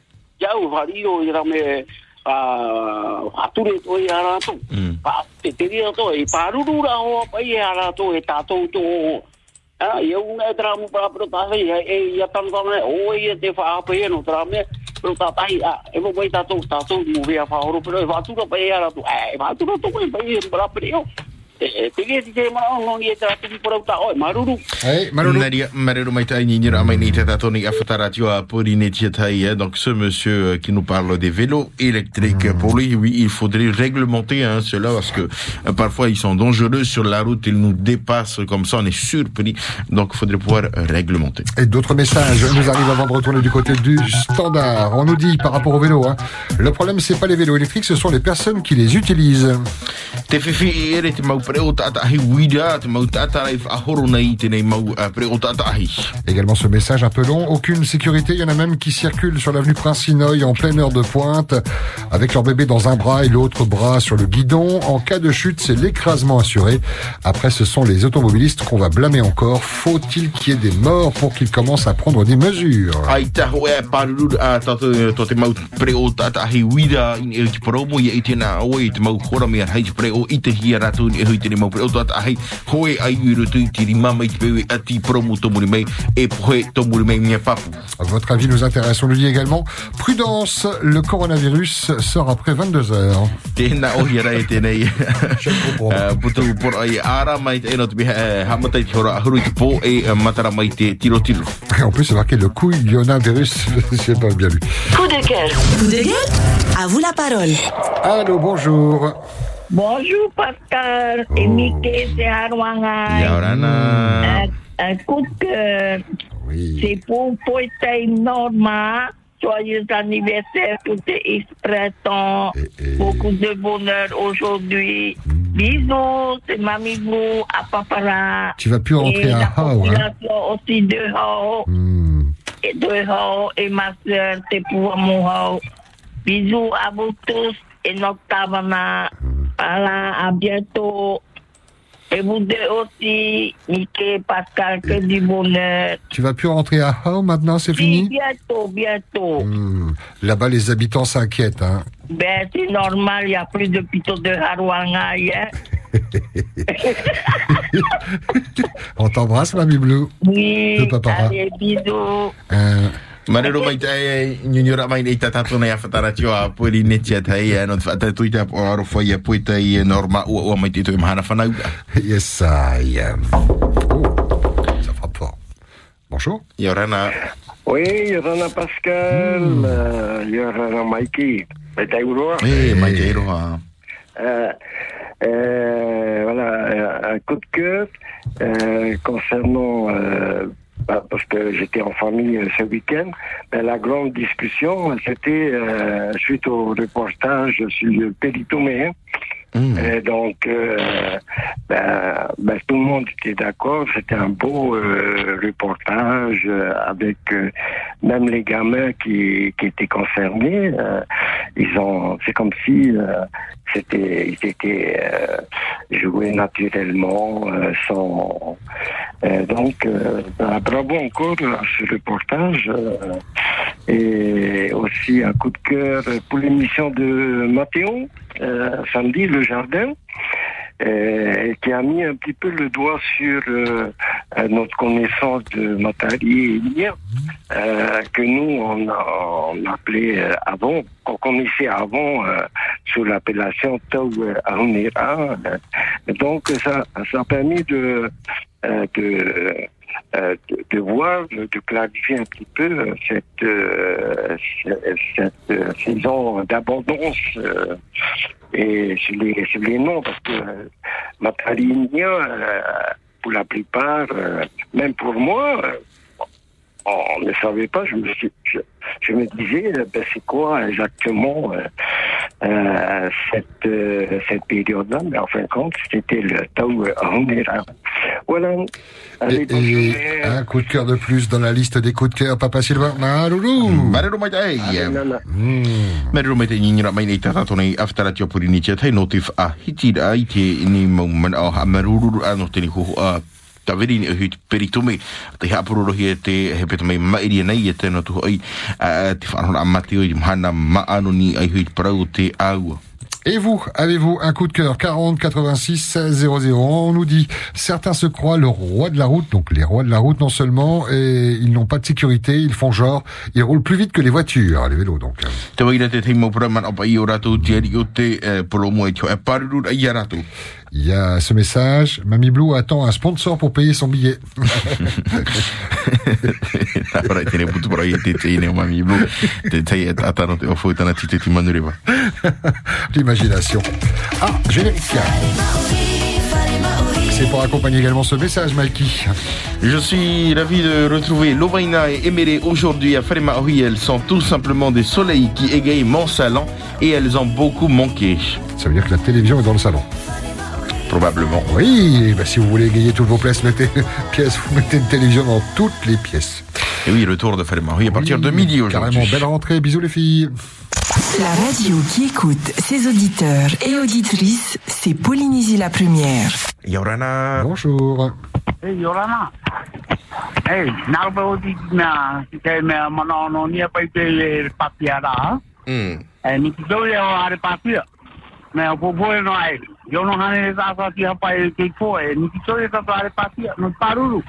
no ya u fa ri o i ra me a to i ara to pa te te ria to e paruru ra ho pa i ara to e ta to to a un e tra mu pa pro ta e ya tan tan o te fa pa e no tra me pro ta tai a e mo vai ta to ta to mu ve a fa oro pero e fatura pa i ara to e fatura to e pa i bra pre e mana o e oi maruru. Hey, Afataratio, Tietai, hein. Donc, ce monsieur euh, qui nous parle des vélos électriques, pour lui, oui, il faudrait réglementer hein, cela parce que euh, parfois ils sont dangereux sur la route, ils nous dépassent comme ça, on est surpris. Donc, il faudrait pouvoir réglementer. Et d'autres messages nous arrivent avant de retourner du côté du standard. On nous dit par rapport au vélo, hein, le problème c'est pas les vélos électriques, ce sont les personnes qui les utilisent. Mau mau preo tātahi. Également ce message un peu long, aucune sécurité, il y en a même qui circulent sur l'avenue Prince-Sinoï en pleine heure de pointe, avec leur bébé dans un bras et l'autre bras sur le guidon. En cas de chute, c'est l'écrasement assuré. Après, ce sont les automobilistes qu'on va blâmer encore. Faut-il qu'il y ait des morts pour qu'ils commencent à prendre des mesures? A mau hei tēnei hoe ai uru i te pewe a promo tomuri mei pohe tomuri mei papu. Votre avis nous intéresse. On nous dit également, prudence, le coronavirus sort après 22 heures. Tēnā o hia rai tēnei putu por ai ara mai te eno te biha hamatai te hora ahuru i te pō e matara mai te tiro tiro. En plus, c'est marqué le couillonnavirus. J'ai pas bien lu. Coup de cœur. Coup de gueule À vous la parole. Allô, bonjour. Bonjour Pascal et Mickey, c'est Arwangai. Un, un coup de cœur. C'est pour Poétaï Norma. Joyeux anniversaire, tout est expressant. Beaucoup de bonheur aujourd'hui. Bisous, c'est Mamie Blue à Papara. Tu vas plus rentrer et à Hao, hein. aussi de Hao. Et de Hao et ma soeur, c'est pour mon Hao. Bisous à vous tous et Noctavana. Voilà, à bientôt. Et vous deux aussi, Mickey, Pascal, que du bonheur. Tu vas plus rentrer à Hao maintenant, c'est Oui, fini bientôt, bientôt. Hmm. Là-bas, les habitants s'inquiètent. Hein. Ben, c'est normal, il n'y a plus de pitos de Harouangaï, hein. On t'embrasse, Mamie Blue. Oui, De Papara. allez, bisous. Euh, Maruru mai tai nyunyura mai nei tatato nei afatara tio a puri netia tai e no aro foi e pui tai e norma o o mai mahana whanau. Yes, I am. Bonjour. Yorana. Oui, Yorana Pascal, euh, Yorana Mikey. Mais t'as eu droit Eh, mai te iroha. Euh, euh, voilà, un coup de cœur euh, concernant, euh, bah, parce que j'étais en famille euh, ce week-end, la grande discussion, c'était euh, suite au reportage sur le Péritomé. hein. Et donc, euh, ben, ben, tout le monde était d'accord. C'était un beau euh, reportage avec même les gamins qui, qui étaient concernés. ils ont, c'est comme si c'était, ils étaient joués naturellement, sans. Euh, donc, euh, ben, bravo encore à ce reportage. euh, et aussi un coup de cœur pour l'émission de Mathéo, euh, samedi, Le Jardin, euh, qui a mis un petit peu le doigt sur euh, notre connaissance de Matari et que nous, on, a- on appelait avant, qu'on connaissait avant sous l'appellation Tau. Donc, ça, ça a permis de, euh, de euh, de, de voir, de, clarifier un petit peu euh, cette, euh, ce- cette euh, saison d'abondance euh, et sur les, sur les noms, parce que euh, pour la plupart, même pour moi, on ne savait pas, je me, suis- je, je me disais, euh, ben, c'est quoi exactement euh, euh, cette, euh, cette période-là, mais en fin de compte, c'était le Tau Aunera. Voilà. Allez, Et un coup de cœur de plus dans la liste des coups de cœur, Papa Sylvain. Maruru. Maruru mai nei nei tio puri tai hiti te ni ha maruru a te ni hui peritume te hapururo hi e te he peta mai mairi nei e tēnā tuho ai. Te whanhora mhana maano ni ai hui parau te aua. Et vous, avez-vous un coup de cœur? 40 86 00 On nous dit certains se croient le roi de la route, donc les rois de la route non seulement, et ils n'ont pas de sécurité, ils font genre, ils roulent plus vite que les voitures, les vélos donc. Il y a ce message. Mamie Blue attend un sponsor pour payer son billet. L'imagination. Ah, générique. C'est pour accompagner également ce message, Mikey. Je suis ravi de retrouver Lovaina et Emere aujourd'hui à Faremahui. Elles sont tout simplement des soleils qui égayent mon salon et elles ont beaucoup manqué. Ça veut dire que la télévision est dans le salon. Probablement. Oui, bah, si vous voulez égayer toutes vos pièces, mettez, pièces, vous mettez une télévision dans toutes les pièces. Et oui, le tour de Faremahui à partir de midi aujourd'hui. Carrément, belle rentrée. Bisous les filles. La radio qui écoute ses auditeurs et auditrices, c'est Polynésie la première. Yorana. Bonjour. Hey, Yorana. Hey, nalba Yo no hane tata. Ni paruru.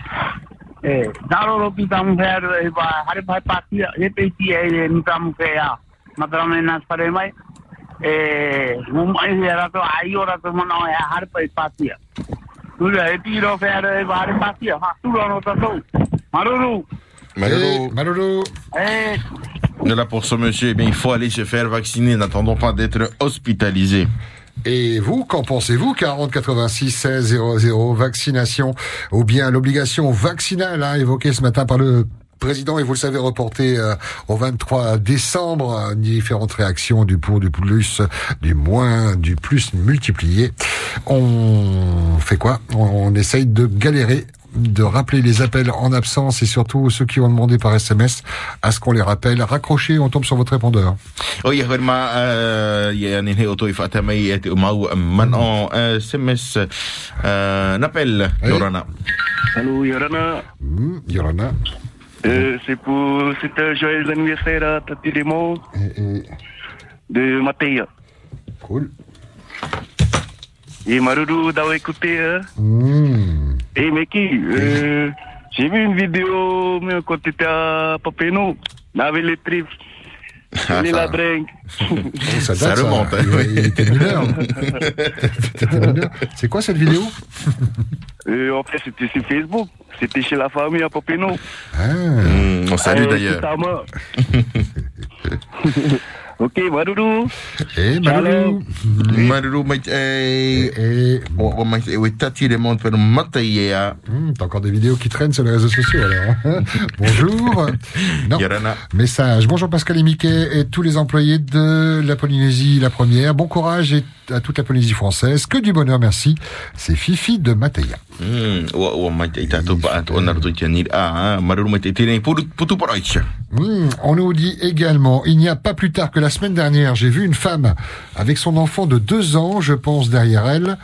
Eh, Maruru. Ce il faut aller se faire vacciner. N'attendons pas d'être hospitalisé. Et vous, qu'en pensez-vous? 40 86 16 00 vaccination ou bien l'obligation vaccinale hein, évoquée ce matin par le président et vous le savez reporté euh, au 23 décembre. Différentes réactions du pour du plus du moins du plus multiplié on fait quoi? On essaye de galérer de rappeler les appels en absence et surtout ceux qui ont demandé par SMS à ce qu'on les rappelle. Raccrochez, on tombe sur votre répondeur. Ia ma ia ni he o toi whata mai te umau man o uh, SMS uh, napel Yorana. Allô, Yorana? Hmm, Yorana. Euh, c'est pour c'est un joyeux anniversaire à Tati Raymond de Matéa. Cool. Et Maruru d'avoir écouté. Hein? Hmm. Et Meki, euh, j'ai vu une vidéo mais, quand tu étais à Papeno, avec les tripes. Ah, les ça- ladringues. Ça, Ça date, remonte, hein, Il, était mineur. C'est quoi cette vidéo Euh, en fait, c'était sur Facebook. C'était chez la famille à Papeno. Hmm, on salue Euh, d'ailleurs. c'est à moi. ok, Maruru. Et Maruru. Maruru mai e o o mai e we tati le monde per mata ia. Hmm, T'as encore des vidéos qui traînent sur les réseaux sociaux alors. hein. Bonjour. Non. Message. Bonjour Pascal et Mickey et tous les employés de la Polynésie la première. Bon courage et à toute la Polynésie française. Que du bonheur, merci. C'est Fifi de Matéa. Hmm, putu paraich. Hmm, on nous dit également, il n'y a pas plus tard que la semaine dernière, j'ai vu une femme avec son enfant de deux ans, je pense derrière elle.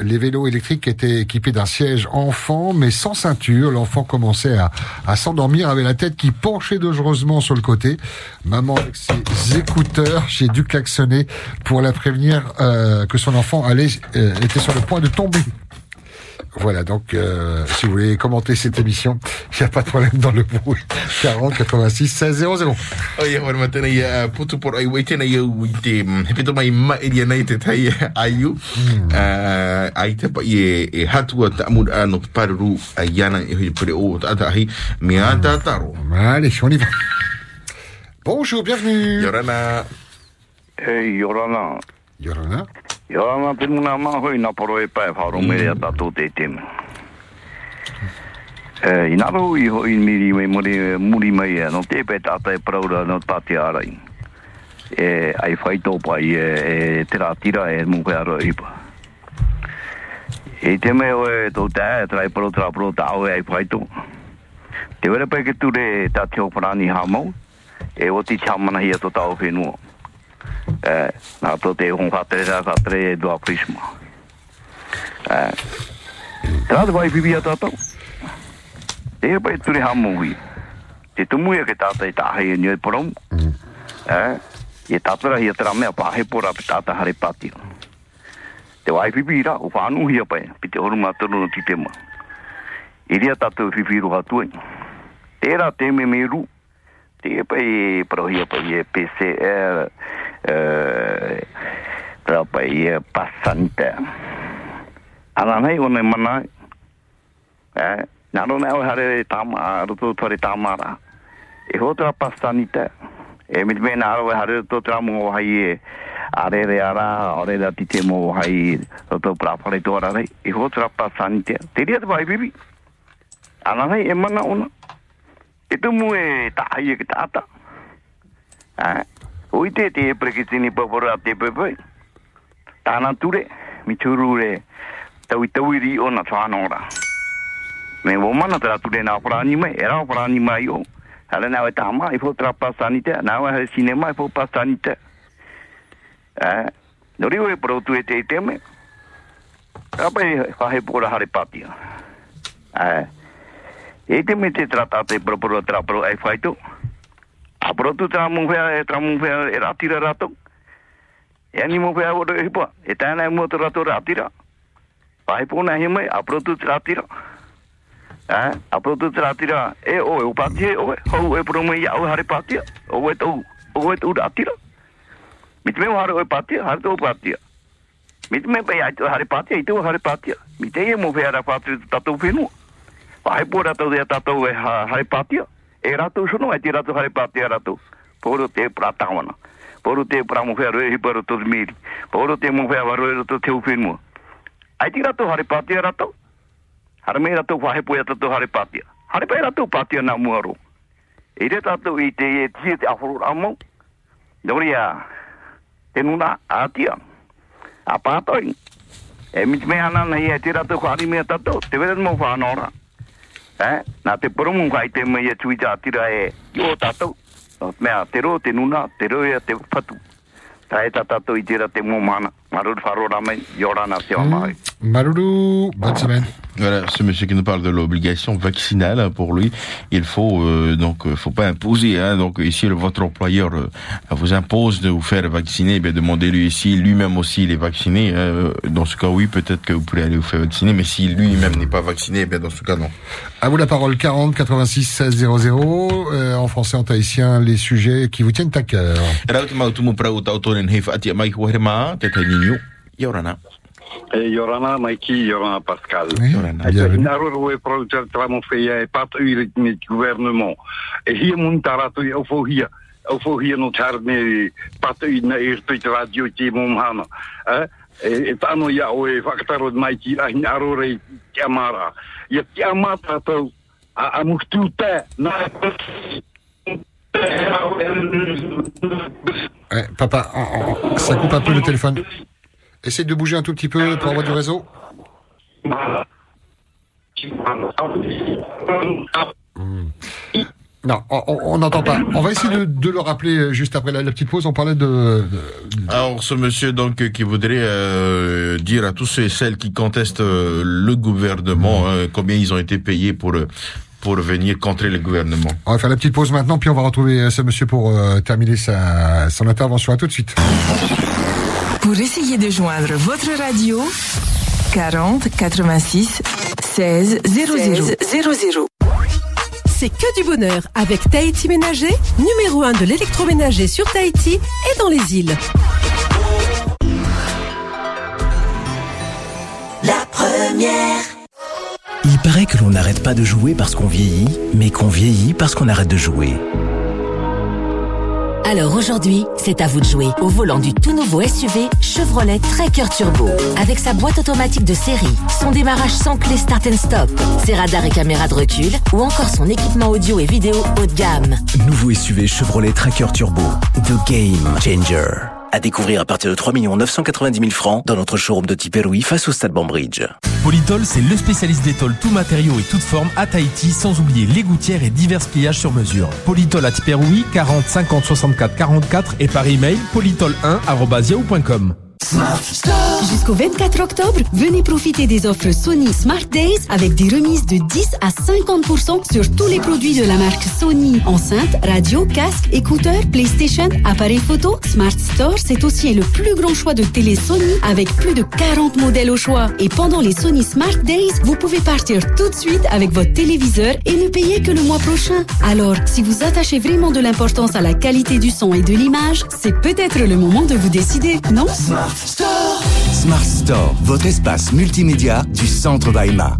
Les vélos électriques étaient équipés d'un siège enfant, mais sans ceinture. L'enfant commençait à, à s'endormir avec la tête qui penchait dangereusement sur le côté. Maman avec ses écouteurs, j'ai dû klaxonner pour la prévenir euh, que son enfant allait euh, était sur le point de tomber. Voilà, donc euh, si vous voulez commenter cette émission, il n'y a pas de problème dans le bruit. 40 86 16 00. O ia war matena ia putu por ai wei tena ia ui te he pito mai ma iria nei te tai aiu. Uh, ai te pa i e, e hatua ta amur ano paruru a iana i hui pere o ta ata ahi me a ta taro. Allez, on y va. Bonjour, bienvenue. Yorana. Hey, Yorana. Yorana. Jo, mä pidän mun nämä hyvin aporoi päivähaudun mm. te tatu teitim. Inä i hoi miri me muri muri e no te teipä tatai praura no tāte arai. E, Ai fai e te rā tira e mungai aro ipa. E te teme o e tau tää, trai paro tra pro tau e ai fai topa. Te ture pekitu re tati oparani hamau, e oti chamana hiato tau o whenua. Eh, nā tō te hong whatere rā whatere e dua prisma. Eh, te rāta vai pipi a tātou. Te e pai ture hamu hui. Te tumu e ke tāta i tāhei e nio e porong. Eh, e tātara hi a tera mea pāhe pora pe tāta hare pāti. Te vai pipi rā, o whānu hi a pai, pi te horu mātoro no titema. I ria tātou pipi ru hatuai. Tērā te me me ru, te e pai parohia pai e PCR, eh, tra pa ia pasante ana nei one mana? Eh na no hare tama tori tamara e e mit me na ro hare to tra mo hai? E are re ara ore to pra pare to ara rei e te bibi ana nei e ona e e e Uite te prekitini papora te pepe. Tāna ture, mi turu re, tau i tau iri o na whanora. Me wo mana tera ture nā wharani mai, e rā wharani mai o. Hale nā e tāma, i fo tra pasani te, nā e hale sinema, i fo pasani te. Eh, nori o e protu e te i teme. Rapa e whahe pora hare patia. Eh, e te me te trata te proporo traporo ai whaito. A protu tra mung whea e tra mung whea e ratira rato. E ani mo whea wado e hipa. E tāna e mua to rato ratira. Pahe pōna he mai, a protu tra ratira. Eh, a protu tra ratira. E o e o e. Hau e promo i au hare patia. O e tau, o ratira. Mit me o hare o e patia, hare tau patia. Mit me pe ai tau hare patia, i tau hare patia. Mit e mo whea ra patia tatou whenua. Pahe pō rato dea tatou e ha- hare patia. e ratu suno e tira hare pa te ratu. Poro te prata wana poro te pra mo fer e to miri. Poro te mo fer varo to te ufin mo ai tira tu hare pa te ratu? Har me ratu fa he po ya tu hare pa te hare pa ratu pa te na muaru e re tatu i te e ti te afuru amo doria te nuna atia apatoi e mitme ana nei i e tira tu hare me tatu te veren mo fa nora Eh, nā te poromu kai te mai e tui tā tira e o tātou. Mea, te ro, te nuna, te ro ia te patu. Tā e tā tātou i tira te mō mana. Marur wharo ramai, yorana te o mai. Marulu, bonne semaine. Voilà, ce monsieur qui nous parle de l'obligation vaccinale pour lui, il faut euh, donc euh, faut pas imposer. Hein, donc ici, votre employeur euh, vous impose de vous faire vacciner, eh bien demandez-lui si lui-même aussi il est vacciné. hein. dans ce cas, oui, peut-être que vous pourrez aller vous faire vacciner, mais si lui-même n'est pas vacciné, eh bien dans ce cas, non. À vous la parole, 40 86 16 00. Euh, en français, en tahitien, les sujets qui vous tiennent à cœur. Yorana Maiki, Yorana Pascal. Yorana, Naro e projet tramo feia e pat uire met gouvernement. E hier mun tarato i au. Au na radio te mom hana. Eh? E, e tano na Ouais, papa, ça coupe un peu le téléphone. Essaye de bouger un tout petit peu pour avoir du réseau. Hmm. Non, on- n'entend pas. On va essayer de, de le rappeler euh, juste après la, la petite pause. On parlait de, de- Alors, ce monsieur donc euh, qui voudrait euh, dire à tous ceux et celles qui contestent euh, le gouvernement hein, combien ils ont été payés pour pour venir contrer le gouvernement. On va faire la petite pause maintenant, puis on va retrouver ce monsieur pour terminer sa, son intervention. À tout de suite. Pour essayer de joindre votre radio, 40 86 16 00. 00. C'est que du bonheur avec Tahiti Ménager, numéro 1 de l'électroménager sur Tahiti et dans les îles. La première. Il paraît que l'on n'arrête pas de jouer parce qu'on vieillit, mais qu'on vieillit parce qu'on arrête de jouer. Alors aujourd'hui, c'est à vous de jouer au volant du tout nouveau SUV Chevrolet Tracker Turbo. Avec sa boîte automatique de série, son démarrage sans clé start and stop, ses radars et caméras de recul, ou encore son équipement audio et vidéo haut de gamme. Nouveau SUV Chevrolet Tracker Turbo. The Game Changer. À découvrir à partir de 3 990 000 francs dans notre showroom de Tiperoui face au stade Bambridge. Polytol, c'est le spécialiste des tôles tout matériaux et toute forme à Tahiti, sans oublier les gouttières et divers pliages sur mesure. Polytol à Tiperoui, 40 50 64 44 et par email polytol1@yahoo.com. Jusqu'au 24 octobre, venez profiter des offres Sony Smart Days avec des remises de 10 à 50% sur tous les produits de la marque Sony. Enceinte, radio, casque, écouteurs, PlayStation, appareils photo. Smart Store, c'est aussi le plus grand choix de télé Sony avec plus de 40 modèles au choix. Et pendant les Sony Smart Days, vous pouvez partir tout de suite avec votre téléviseur et ne payer que le mois prochain. Alors, si vous attachez vraiment de l'importance à la qualité du son et de l'image, c'est peut-être le moment de vous décider, non? Smart Smart Store, votre espace multimédia du centre Baïma.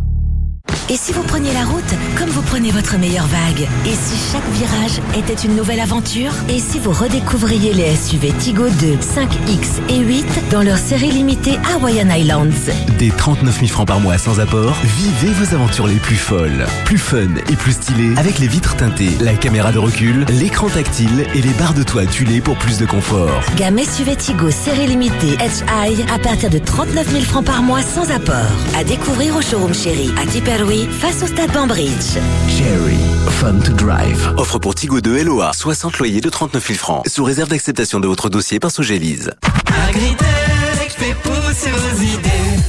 Et si vous preniez la route comme vous prenez votre meilleure vague Et si chaque virage était une nouvelle aventure Et si vous redécouvriez les SUV Tigo 2, 5X et 8 dans leur série limitée Hawaiian Islands Des 39 000 francs par mois sans apport, vivez vos aventures les plus folles, plus fun et plus stylées avec les vitres teintées, la caméra de recul, l'écran tactile et les barres de toit tuilées pour plus de confort. Gamme SUV Tigo série limitée HI à partir de 39 000 francs par mois sans apport. À découvrir au showroom chéri à Face au stade Bambridge. Cherry, fun to drive. Offre pour Tigo 2 LOA, 60 loyers de 39 000 francs, sous réserve d'acceptation de votre dossier par Sogélise.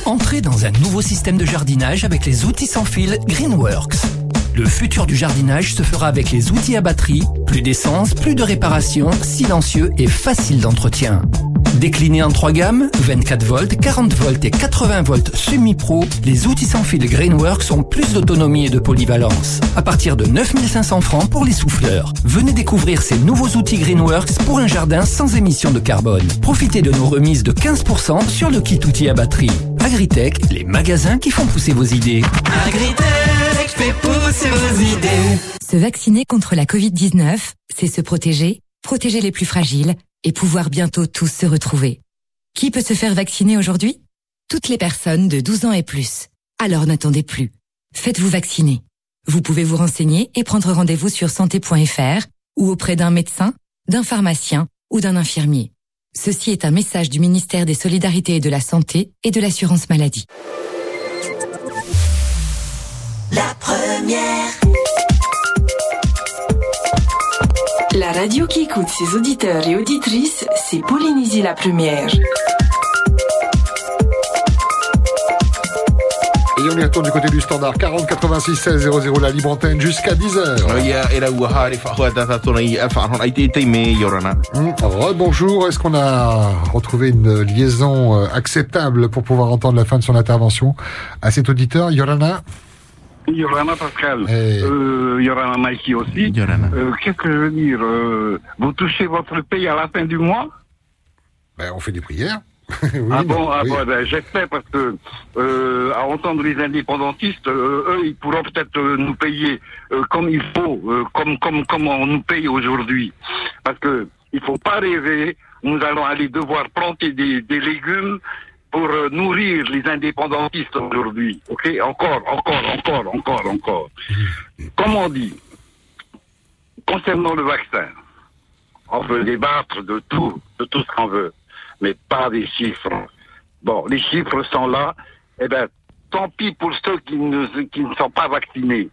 Entrez dans un nouveau système de jardinage avec les outils sans fil Greenworks. Le futur du jardinage se fera avec les outils à batterie, plus d'essence, plus de réparation, silencieux et facile d'entretien. Déclinés en trois gammes, 24 volts, 40 volts et 80 volts semi-pro, les outils sans fil Greenworks ont plus d'autonomie et de polyvalence. À partir de 9500 francs pour les souffleurs. Venez découvrir ces nouveaux outils Greenworks pour un jardin sans émission de carbone. Profitez de nos remises de 15% sur le kit outils à batterie. Agritech, les magasins qui font pousser vos idées. Agritech fait pousser vos idées. Se vacciner contre la Covid-19, c'est se protéger, protéger les plus fragiles et pouvoir bientôt tous se retrouver. Qui peut se faire vacciner aujourd'hui? Toutes les personnes de 12 ans et plus. Alors n'attendez plus. Faites-vous vacciner. Vous pouvez vous renseigner et prendre rendez-vous sur santé.fr ou auprès d'un médecin, d'un pharmacien ou d'un infirmier. Ceci est un message du ministère des Solidarités et de la Santé et de l'Assurance Maladie. La première. La radio qui écoute ses auditeurs et auditrices, c'est Polynésie la première. Et on y retourne du côté du standard. 40 86 16 00 la libre antenne jusqu'à 10h. Rebonjour, est-ce qu'on a retrouvé une liaison euh, acceptable pour pouvoir entendre la fin de son intervention à cet auditeur, Yorana? Yorana Pascal, euh, Yorana Mikey aussi. Euh, Qu'est-ce que je veux dire euh, Vous touchez votre paye à la fin du mois? Ben, On fait des prières. Ah bon, ah oui. bon ben, j'espère parce que euh, à entendre les indépendantistes, euh, eux, ils pourront peut-être euh, nous payer euh, comme il faut, comme comme comme on nous paye aujourd'hui. Parce que il faut pas rêver, nous allons aller devoir planter des, des légumes pour nourrir les indépendantistes aujourd'hui. Ok, encore, encore, encore, encore, encore. Comme on dit, concernant le vaccin, on peut débattre de tout, de tout ce qu'on veut, mais pas des chiffres. Bon, les chiffres sont là. Eh ben, tant pis pour ceux qui ne, qui ne sont pas vaccinés.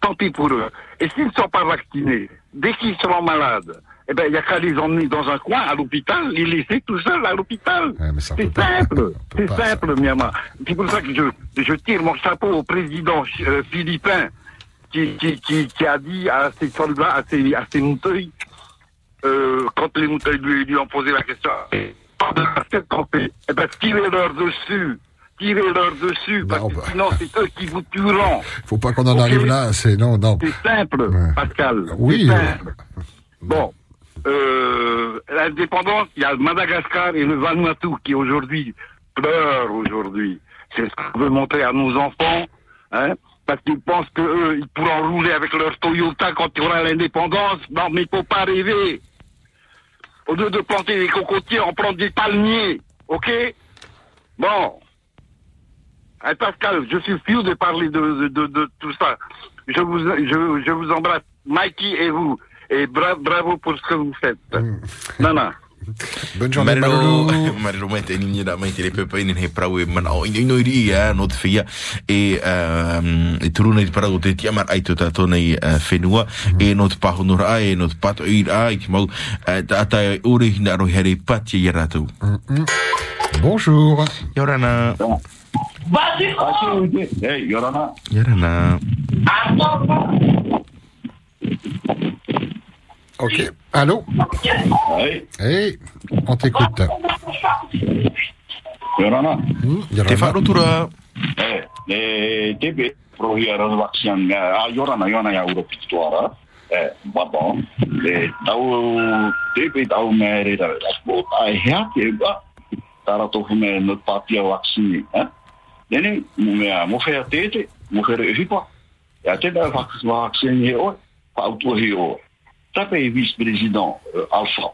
Tant pis pour eux. Et s'ils ne sont pas vaccinés, dès qu'ils seront malades, eh ben, il n'y a qu'à les emmener dans un coin à l'hôpital, les laisser tout seuls à l'hôpital. C'est simple. C'est simple, Myanmar. C'est pour ça que je, je tire mon chapeau au président euh, philippin qui, qui, qui, qui a dit à ses soldats, à ses, à ses mouteuils, euh, quand les mouteuils lui, lui ont posé la question, de qu'on fait, eh ben, tirez-leur dessus. Tirez-leur dessus, parce que sinon c'est eux qui vous tueront. Faut pas qu'on en arrive là, c'est non, non. C'est simple, Pascal. Oui, euh. Bon. Euh, l'indépendance, il y a Madagascar et le Vanuatu qui aujourd'hui pleurent aujourd'hui. C'est ce qu'on veut montrer à nos enfants, hein, parce qu'ils pensent qu'eux, ils pourront rouler avec leur Toyota quand il y aura l'indépendance. Non, mais il faut pas rêver. Au lieu de planter des cocotiers, on plante des palmiers. OK? Bon. Hein, Pascal, je suis fier de parler de, de, de, de tout ça. Je vous, je, je vous embrasse, Mikey et vous. Et bra- bravo pour ce que vous faites. Nana. Bonne journée, Marilo. Marilo mai te ninyi da mai te le pepe ni he prau e mana o ino ino iri ya no te fia e um, e turuna i te parau te tia mar ai to tato nei uh, whenua e no te paho nora ai e no te pato uh, e aro here pati i ratou. Bonjour. Yorana. Hey, Yorana. Yorana. Ok. Allô Hey, on t'écoute. Yorana. Te wharotura. Eh, e tepe prohi ara vaksian a Yorana Yorana ya uro pituara. Eh, tau tau mere aspo ai no vaksini. Eh? Nene, mo mea, mo whea tete, mo whea re hipa. E a tēnā vaksini he oe, pa autua he oe. Tape e vice-président uh, Alpha.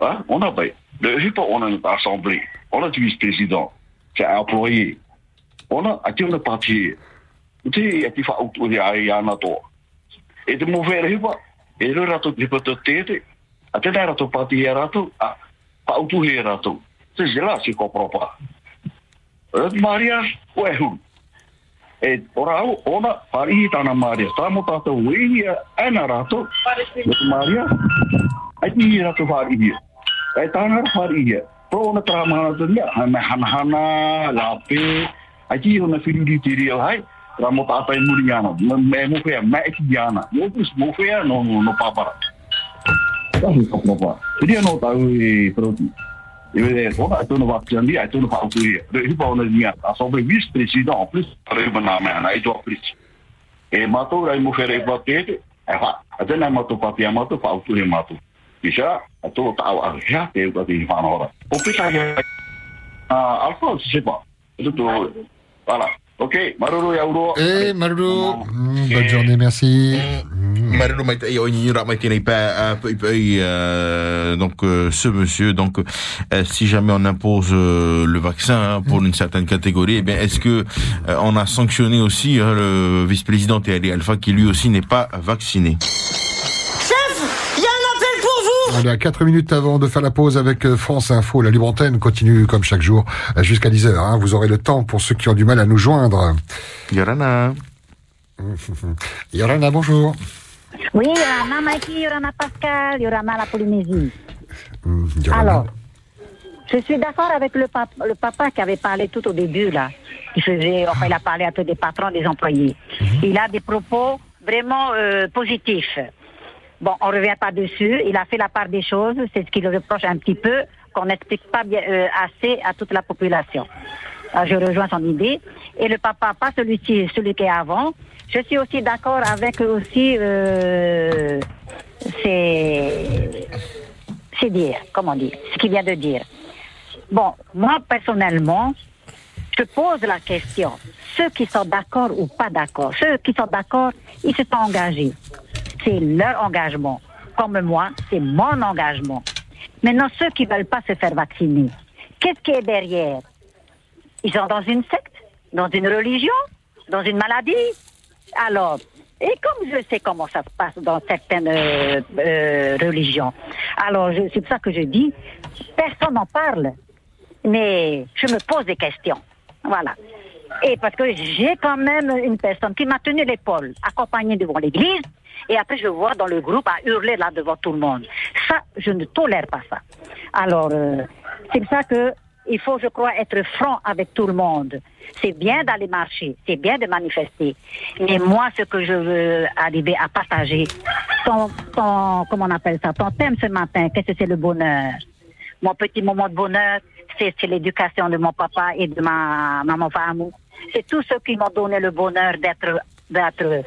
Ah, ona bai. Le hipa ona na assemblée. Ona tu vice-président. C'est un employé. Ona, a te ona pātia. Ute, e ti wha autua he ai ana toa. E te mo whea re hipa, e re rato te hipa te tete, a tēnā rato pātia he rato, a pa autua he rato. Se zela si ko propa. E Maria, o e hu. E ora au, ona, parihi tāna Maria. Tā mo tātou wehi ana rato. Me te Maria, ai ti hi rato parihi. Ai tāna parihi. Pro ona tā mana tu nia, hai me hana hana, lape. Ai ti ona whiriri tiri au hai. Rā mo tātai muri ana. Me mo whea, me eki ana. Mo pus mo whea no, no papara. Tiri anō tau e proti. Iwe ona ai tonu vakiandi ai tonu pautui. Re hipa ona nia a so be vice president en plus re bana me ana i do plus. E mato rai mo fere pa tete. E fa, a tena mato pa pia mato pautui mato. Bisa a to ta a ha te ko ti fa ora. O pita ke a alfa se pa. Tu tu voilà. OK, maruru ya uro. Eh, Marulu, mm, bonne journée, merci. Ra mai tēnei pē, euh, euh, donc euh, ce monsieur donc si jamais on impose le vaccin hein, pour une certaine catégorie eh bien est-ce que on a sanctionné aussi hein, le vice-président Thierry Alpha qui lui aussi n'est pas vacciné Chef, il y a un appel pour vous On est à 4 minutes avant de faire la pause avec euh, France Info. La libre antenne continue comme chaque jour euh, jusqu'à 10h. Hein. Vous aurez le temps pour ceux qui ont du mal à nous joindre. Yorana. Yorana, bonjour. Oui, Yorana Mikey, Yorana Pascal, Yorana la Polynésie. Yorana. Alors, je suis d'accord avec le, pap- le papa qui avait parlé tout au début, là. Qui faisait, enfin, il a parlé un peu des patrons, des employés. Il a des propos vraiment euh, positifs. Bon, on ne revient pas dessus. Il a fait la part des choses. C'est ce qu'il reproche un petit peu, qu'on n'explique pas bien, euh, assez à toute la population. Euh, je rejoins son idée. Et le papa, pas celui-ci, celui qui est avant. Je suis aussi d'accord avec aussi euh, c'est dire, comment dire, ce qu'il vient de dire. Bon, moi personnellement, je pose la question. Ceux qui sont d'accord ou pas d'accord, ceux qui sont d'accord, ils se sont engagés. C'est leur engagement. Comme moi, c'est mon engagement. Maintenant, ceux qui veulent pas se faire vacciner, qu'est-ce qui est derrière? Ils sont dans une secte, dans une religion, dans une maladie. Alors, et comme je sais comment ça se passe dans certaines euh, euh, religions, alors c'est pour ça que je dis, personne n'en parle, mais je me pose des questions. Voilà. Et parce que j'ai quand même une personne qui m'a tenu l'épaule, accompagnée devant l'église, et après je vois dans le groupe à hurler là devant tout le monde. Ça, je ne tolère pas ça. Alors, euh, c'est pour ça que il faut, je crois, être franc avec tout le monde. C'est bien d'aller marcher, c'est bien de manifester. Mais moi, ce que je veux arriver à partager, ton, ton, comment on appelle ça, ton thème ce matin, qu'est-ce que c'est le bonheur? Mon petit moment de bonheur, c'est l'éducation de mon papa et de ma maman femme. C'est tous ceux qui m'ont donné le bonheur d'être d'être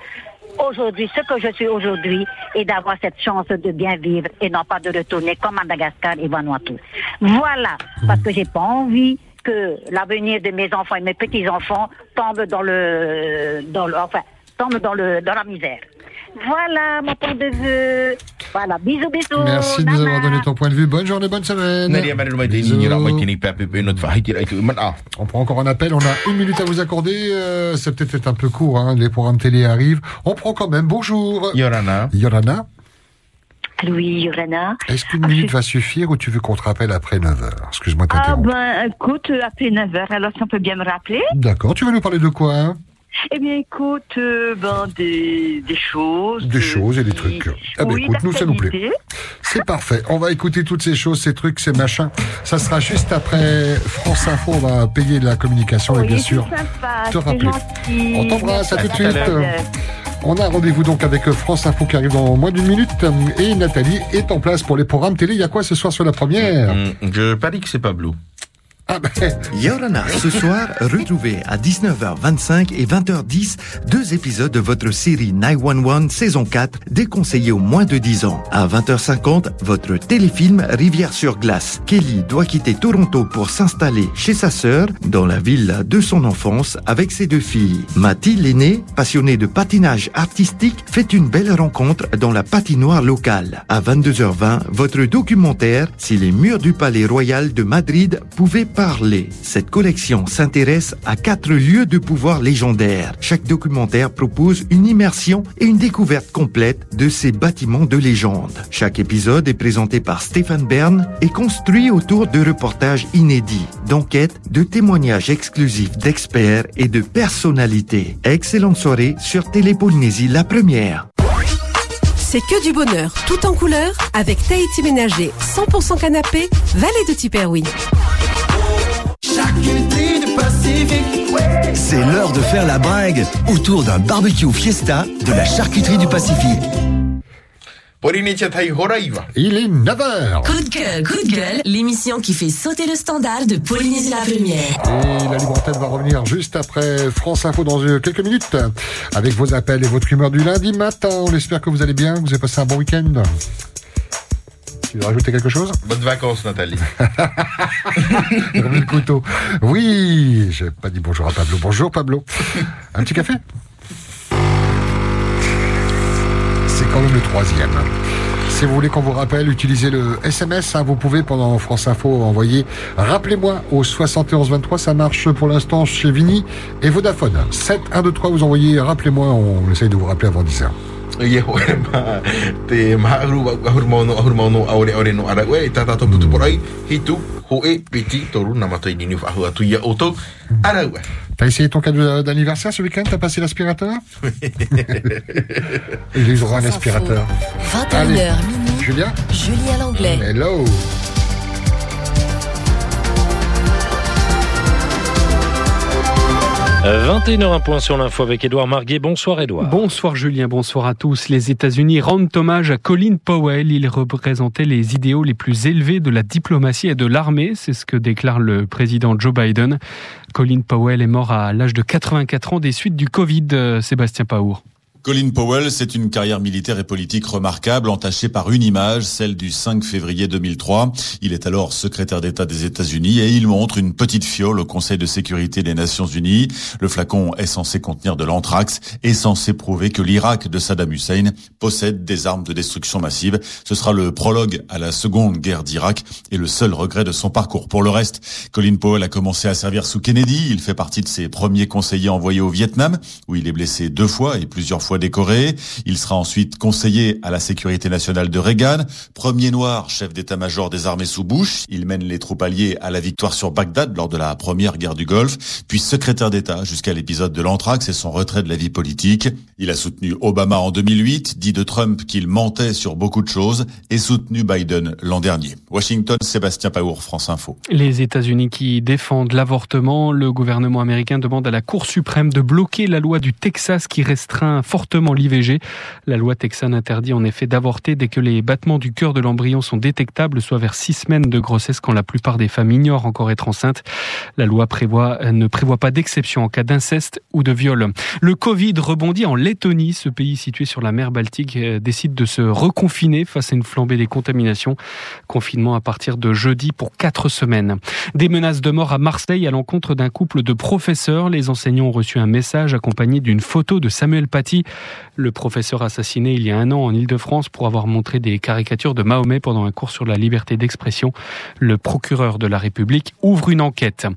aujourd'hui ce que je suis aujourd'hui et d'avoir cette chance de bien vivre et non pas de retourner comme Madagascar et Vanuatu. Voilà, parce que j'ai pas envie que l'avenir de mes enfants et mes petits-enfants tombe dans le, dans le, enfin, tombe dans le, dans la misère. Voilà mon point de vue. Voilà, bisous, bisous. Merci de nous avoir donné ton point de vue. Bonne journée, bonne semaine. On prend encore un appel. On a une minute à vous accorder. Euh, c'est peut-être un peu court. Hein. Les programmes télé arrivent. On prend quand même. Bonjour. Yorana. Yorana. Oui, Yorana. Est-ce qu'une minute va suffire ou tu veux qu'on te rappelle après 9h Excuse-moi de Ah ben, écoute, après 9h, alors si on peut bien me rappeler D'accord. Tu veux nous parler de quoi hein? Eh bien, écoute, euh, ben, des, des choses. Des choses et des trucs. Ah ben oui, écoute, nous ça nous plaît. C'est parfait. On va écouter toutes ces choses, ces trucs, ces machins. Ça sera juste après France Info. On va payer de la communication et bien sûr sympa, te rappeler. gentil. On t'embrasse à tout de suite. On a rendez-vous donc avec France Info qui arrive dans moins d'une minute et Nathalie est en place pour les programmes télé. Il y a quoi ce soir sur la première? Mm, Je parie que c'est pas Blue. Ah ben... Yorana, ce soir, retrouvez à 19h25 et 20h10 deux épisodes de votre série 911 saison 4 déconseillé aux moins de 10 ans. À 20h50, votre téléfilm Rivière sur glace. Kelly doit quitter Toronto pour s'installer chez sa sœur dans la ville de son enfance avec ses deux filles. Mathilde, l'aînée, passionnée de patinage artistique, fait une belle rencontre dans la patinoire locale. À 22h20, votre documentaire Si les murs du palais royal de Madrid pouvaient parler. Cette collection s'intéresse à quatre lieux de pouvoir légendaires. Chaque documentaire propose une immersion et une découverte complète de ces bâtiments de légende. Chaque épisode est présenté par Stéphane Bern et construit autour de reportages inédits, d'enquêtes, de témoignages exclusifs d'experts et de personnalités. Excellente soirée sur Télépolynésie la première. C'est que du bonheur, tout en couleur, avec Tahiti Ménager, 100% canapé, vallée de Tiperoui. C'est l'heure de faire la bringue autour d'un barbecue fiesta de la charcuterie du Pacifique. Il est 9h. Coup de gueule, coup de gueule, l'émission qui fait sauter le standard de Polynésie la Première. Et la libre antenne va revenir juste après France Info dans euh, quelques minutes avec vos appels et votre humeur du lundi matin. On espère que vous allez bien, que vous avez passé un bon week-end. Tu veux rajouter quelque chose? Bonnes vacances, Nathalie. Le couteau. Oui, j'ai pas dit bonjour à Pablo. Bonjour Pablo. Un petit café? C'est quand même le troisième. Si vous voulez qu'on vous rappelle, utilisez le SMS. hein, vous pouvez pendant France Info envoyer. Rappelez-moi au 7123. Ça marche pour l'instant chez Vini et Vodafone. 7 1 2 3. Vous envoyez. Rappelez-moi. On essaye de vous rappeler avant 10 h Ia ho e ma te maharu wa ahur mono ahur mono aure aure no ara we tata to putu porai hitu ho e piti toru na mato ni ni fa atu ia auto ara we T'as essayé ton cadeau d'anniversaire ce week-end? T'as passé l'aspirateur? Il eu droit à un aspirateur. 21h Allez. minuit. Julien Julie à l'anglais. Hello 21h un point sur l'info avec Édouard Marguet. Bonsoir Édouard. Bonsoir Julien, bonsoir à tous. Les États-Unis rendent hommage à Colin Powell. Il représentait les idéaux les plus élevés de la diplomatie et de l'armée. C'est ce que déclare le président Joe Biden. Colin Powell est mort à l'âge de 84 ans des suites du Covid. Euh, Sébastien Paour. Colin Powell, c'est une carrière militaire et politique remarquable, entachée par une image, celle du 5 février 2003. Il est alors secrétaire d'État des États-Unis et il montre une petite fiole au Conseil de sécurité des Nations Unies. Le flacon est censé contenir de l'anthrax et censé prouver que l'Irak de Saddam Hussein possède des armes de destruction massive. Ce sera le prologue à la seconde guerre d'Irak et le seul regret de son parcours. Pour le reste, Colin Powell a commencé à servir sous Kennedy. Il fait partie de ses premiers conseillers envoyés au Vietnam, où il est blessé deux fois et plusieurs fois décoré. Il sera ensuite conseiller à la sécurité nationale de Reagan, premier noir chef d'état-major des armées sous Bush. Il mène les troupes alliées à la victoire sur Bagdad lors de la première guerre du Golfe, puis secrétaire d'État jusqu'à l'épisode de l'anthrax et son retrait de la vie politique. Il a soutenu Obama en 2008, dit de Trump qu'il mentait sur beaucoup de choses et soutenu Biden l'an dernier. Washington, Sébastien Paour, France Info. Les États-Unis qui défendent l'avortement, le gouvernement américain demande à la Cour suprême de bloquer la loi du Texas qui restreint fortement l'IVG. La loi texane interdit en effet d'avorter dès que les battements du cœur de l'embryon sont détectables, soit vers six semaines de grossesse quand la plupart des femmes ignorent encore être enceintes. La loi prévoit, ne prévoit pas d'exception en cas d'inceste ou de viol. Le Covid rebondit en Lettonie. Ce pays situé sur la mer Baltique euh, décide de se reconfiner face à une flambée des contaminations. Confinement à partir de jeudi pour quatre semaines. Des menaces de mort à Marseille à l'encontre d'un couple de professeurs. Les enseignants ont reçu un message accompagné d'une photo de Samuel Paty, le professeur assassiné il y a un an en Ile-de-France pour avoir montré des caricatures de Mahomet pendant un cours sur la liberté d'expression. Le procureur de la République ouvre une enquête.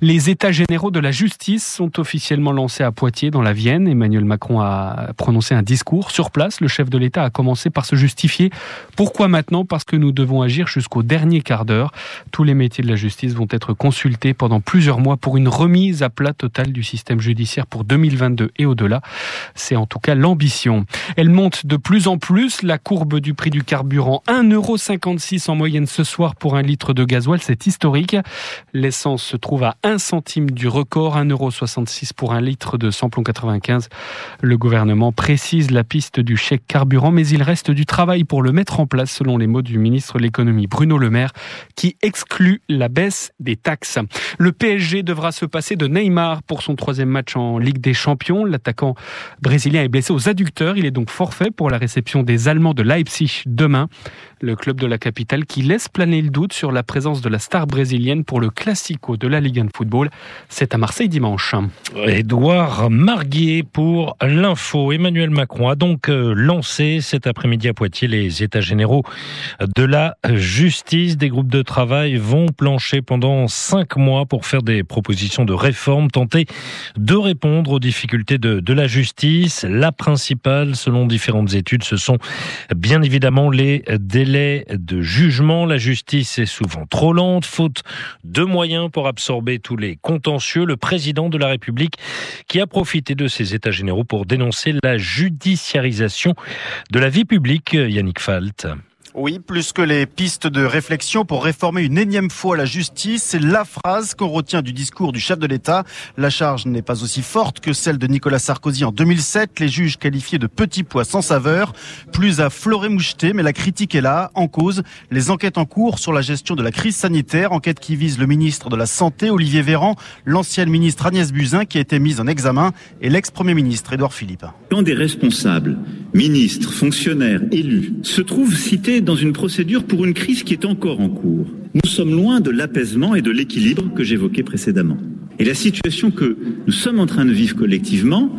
Les états généraux de la justice sont officiellement lancés à Poitiers dans la Vienne. Emmanuel Macron a prononcé un discours sur place. Le chef de l'État a commencé par se justifier. Pourquoi maintenant? Parce que nous devons agir jusqu'au dernier quart d'heure. Tous les métiers de la justice vont être consultés pendant plusieurs mois pour une remise à plat totale du système judiciaire pour 2022 et au-delà. C'est en tout cas l'ambition. Elle monte de plus en plus, la courbe du prix du carburant 1,56€ en moyenne ce soir pour un litre de gasoil, c'est historique. L'essence se trouve à 1 centime du record, 1,66€ pour un litre de samplon 95. Le gouvernement précise la piste du chèque carburant, mais il reste du travail pour le mettre en place, selon les mots du ministre de l'économie Bruno Le Maire, qui exclut la baisse des taxes. Le PSG devra se passer de Neymar pour son troisième match en Ligue des Champions. L'attaquant brésilien blessé aux adducteurs. Il est donc forfait pour la réception des Allemands de Leipzig demain. Le club de la capitale qui laisse planer le doute sur la présence de la star brésilienne pour le Classico de la Ligue 1 de football. C'est à Marseille dimanche. Édouard Marguier pour l'info. Emmanuel Macron a donc euh, lancé cet après-midi à Poitiers les états généraux de la justice. Des groupes de travail vont plancher pendant cinq mois pour faire des propositions de réforme, tenter de répondre aux difficultés de, de la justice. La principale, selon différentes études, ce sont bien évidemment les délais de jugement. La justice est souvent trop lente, faute de moyens pour absorber tous les contentieux. Le président de la République qui a profité de ces états généraux pour dénoncer la judiciarisation de la vie publique. Yannick Falt. Oui, plus que les pistes de réflexion pour réformer une énième fois la justice, c'est la phrase qu'on retient du discours du chef de l'État. La charge n'est pas aussi forte que celle de Nicolas Sarkozy en 2007, les juges qualifiés de petits pois sans saveur, plus à fleurer moucheté, mais la critique est là, en cause, les enquêtes en cours sur la gestion de la crise sanitaire, enquête qui vise le ministre de la Santé, Olivier Véran, l'ancienne ministre Agnès Buzyn qui a été mise en examen, et l'ex-premier ministre Édouard Philippe. Quand des responsables, ministres, fonctionnaires, élus, se trouvent cités dans une procédure pour une crise qui est encore en cours. Nous sommes loin de l'apaisement et de l'équilibre que j'évoquais précédemment. Et la situation que nous sommes en train de vivre collectivement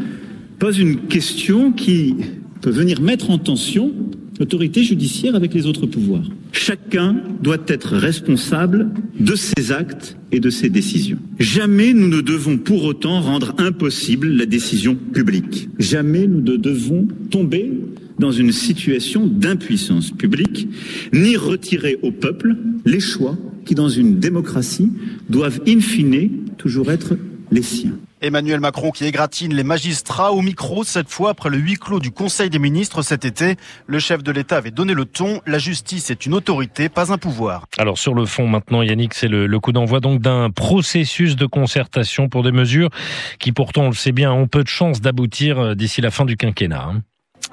pose une question qui peut venir mettre en tension l'autorité judiciaire avec les autres pouvoirs. Chacun doit être responsable de ses actes et de ses décisions. Jamais nous ne devons pour autant rendre impossible la décision publique. Jamais nous ne devons tomber dans une situation d'impuissance publique, ni retirer au peuple les choix qui, dans une démocratie, doivent in fine toujours être les siens. Emmanuel Macron qui égratine les magistrats au micro, cette fois après le huis clos du Conseil des ministres cet été. Le chef de l'État avait donné le ton. La justice est une autorité, pas un pouvoir. Alors sur le fond maintenant, Yannick, c'est le, le, coup d'envoi donc d'un processus de concertation pour des mesures qui pourtant, on le sait bien, ont peu de chances d'aboutir euh, d'ici la fin du quinquennat. Hein.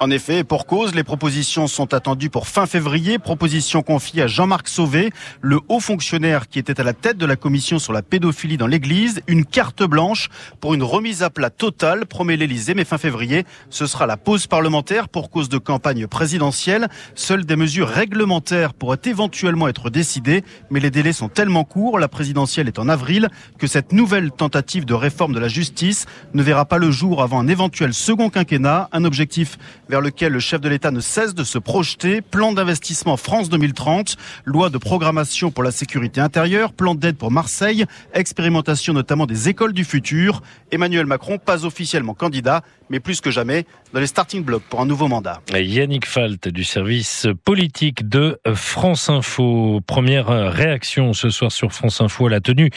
En effet, pour cause, les propositions sont attendues pour fin février. Propositions confiées à Jean-Marc Sauvé, le haut fonctionnaire qui était à la tête de la commission sur la pédophilie dans l'église. Une carte blanche pour une remise à plat totale, promet l'Elysée. Mais fin février, ce sera la pause parlementaire pour cause de campagne présidentielle. Seules des mesures réglementaires pourraient éventuellement être décidées. Mais les délais sont tellement courts, la présidentielle est en avril, que cette nouvelle tentative de réforme de la justice ne verra pas le jour avant un éventuel second quinquennat. Un objectif vers lequel le chef de l'État ne cesse de se projeter. Plan d'investissement France 2030, loi de programmation pour la sécurité intérieure, plan d'aide pour Marseille, expérimentation notamment des écoles du futur. Emmanuel Macron, pas officiellement candidat, mais plus que jamais dans les starting blocks pour un nouveau mandat. Yannick Falt du service politique de France Info. Première réaction ce soir sur France Info à la tenue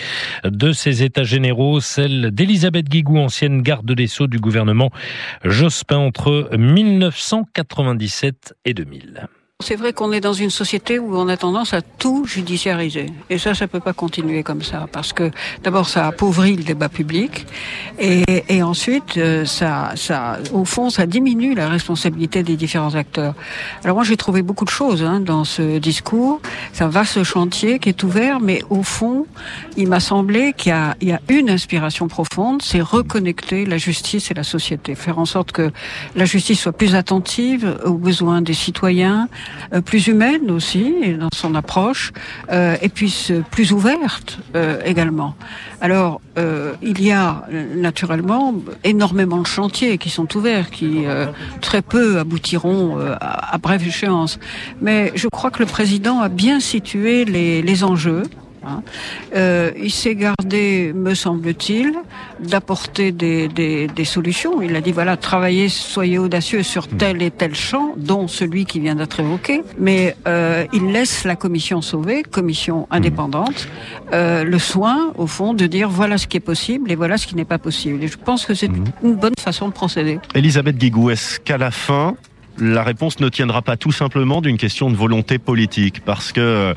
de ces états généraux, celle d'Elisabeth Guigou, ancienne garde des Sceaux du gouvernement Jospin entre 1997 et 2000. C'est vrai qu'on est dans une société où on a tendance à tout judiciariser. Et ça, ça peut pas continuer comme ça. Parce que d'abord, ça appauvrit le débat public. Et, et ensuite, euh, ça, ça, au fond, ça diminue la responsabilité des différents acteurs. Alors moi, j'ai trouvé beaucoup de choses hein, dans ce discours. C'est un vaste chantier qui est ouvert. Mais au fond, il m'a semblé qu'il y y a une inspiration profonde. C'est reconnecter la justice et la société. Faire en sorte que la justice soit plus attentive aux besoins des citoyens, euh, plus humaine aussi dans son approche, euh, et puis plus ouverte euh, également. Alors, euh, il y a naturellement énormément de chantiers qui sont ouverts, qui très peu aboutiront à, brève échéance. Mais je crois que le président a bien situé les, les enjeux hein. Euh, il s'est gardé, me semble-t-il, d'apporter des, des, des solutions. Il a dit voilà, travaillez, soyez audacieux sur tel et tel champ, dont celui qui vient d'être évoqué. Mais euh, il laisse la commission sauvée, commission indépendante, euh, le soin, au fond, de dire voilà ce qui est possible et voilà ce qui n'est pas possible. Et je pense que c'est une bonne façon de procéder. Elisabeth Guigou, est-ce qu'à la fin, la réponse ne tiendra pas tout simplement d'une question de volonté politique Parce que, euh,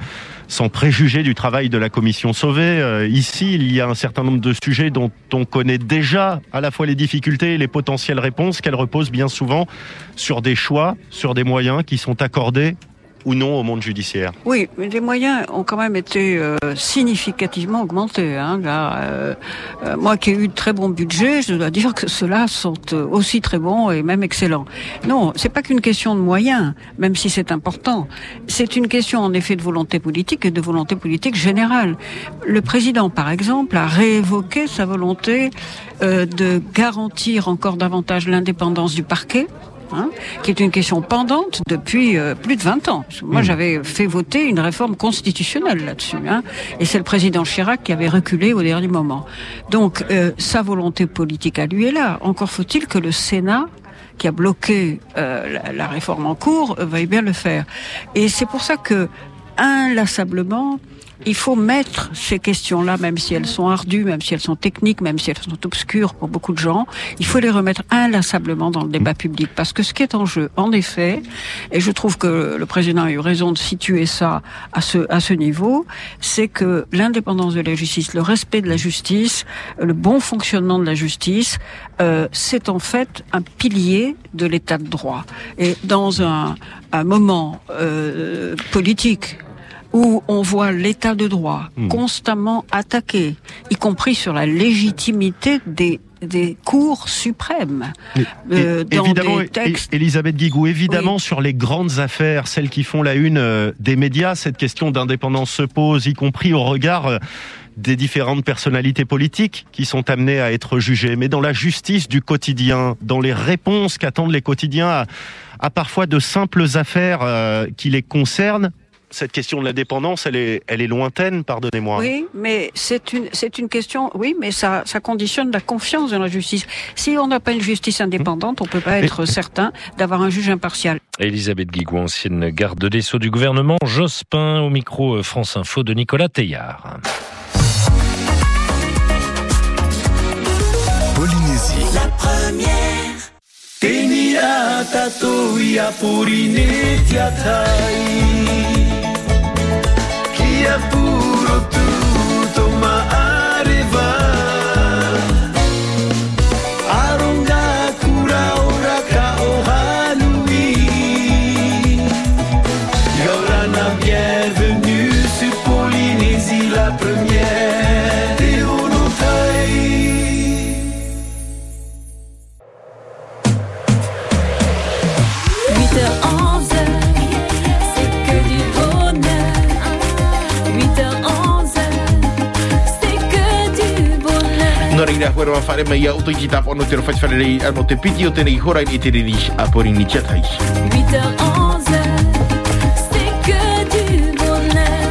sans préjuger du travail de la commission sauvée, euh, ici, il y a un certain nombre de sujets dont on connaît déjà à la fois les difficultés et les potentielles réponses, qu'elles reposent bien souvent sur des choix, sur des moyens qui sont accordés ou non au monde judiciaire. Oui, mais les moyens ont quand même été euh, significativement augmentés. Hein, là, euh, euh, moi qui ai eu de très bons budgets, je dois dire que ceux-là sont aussi très bons et même excellents. Non, c'est pas qu'une question de moyens, même si c'est important. C'est une question en effet de volonté politique et de volonté politique générale. Le président, par exemple, a réévoqué sa volonté de garantir encore davantage l'indépendance du parquet. Hein, qui est une question pendante depuis euh, plus de 20 ans. Moi, j'avais fait voter une réforme constitutionnelle là-dessus, hein, et c'est le président Chirac qui avait reculé au dernier moment. Donc, euh, sa volonté politique à lui est là. Encore faut-il que le Sénat qui a bloqué euh, la, la réforme en cours veuille bien le faire. Et c'est pour ça que inlassablement, il faut mettre ces questions-là, même si elles sont ardues, même si elles sont techniques, même si elles sont obscures pour beaucoup de gens, il faut les remettre inlassablement dans le débat public. Parce que ce qui est en jeu, en effet, et je trouve que le président a eu raison de situer ça à ce, à ce niveau, c'est que l'indépendance de la justice, le respect de la justice, le bon fonctionnement de la justice, euh, c'est en fait un pilier de l'état de droit. Et dans un, moment euh, politique où on voit l'état de droit Hmm. constamment attaqué, y compris sur la légitimité des des cours suprêmes. Euh, dans évidemment, des textes- é- Elisabeth Guigou, évidemment, sur les grandes affaires, celles qui font la une euh, des médias, cette question d'indépendance se pose, y compris au regard euh, des différentes personnalités politiques qui sont amenées à être jugées. Mais dans la justice du quotidien, dans les réponses qu'attendent les quotidiens à, à parfois de simples affaires euh, qui les concernent, cette question de l'indépendance, elle est, elle est lointaine, pardonnez-moi. Oui, mais c'est une c'est une question. Oui, mais ça ça conditionne la confiance dans la justice. Si on n'a pas une justice indépendante, on peut pas être certain d'avoir un juge impartial. Elisabeth Guigou, ancienne garde des Sceaux du gouvernement, Jospin au micro euh, France Info de Nicolas Teillard. Polynésie. La première. Tenia tato ia purine tiatai. Kia puro chatai. 8h11, c'est que du bonheur.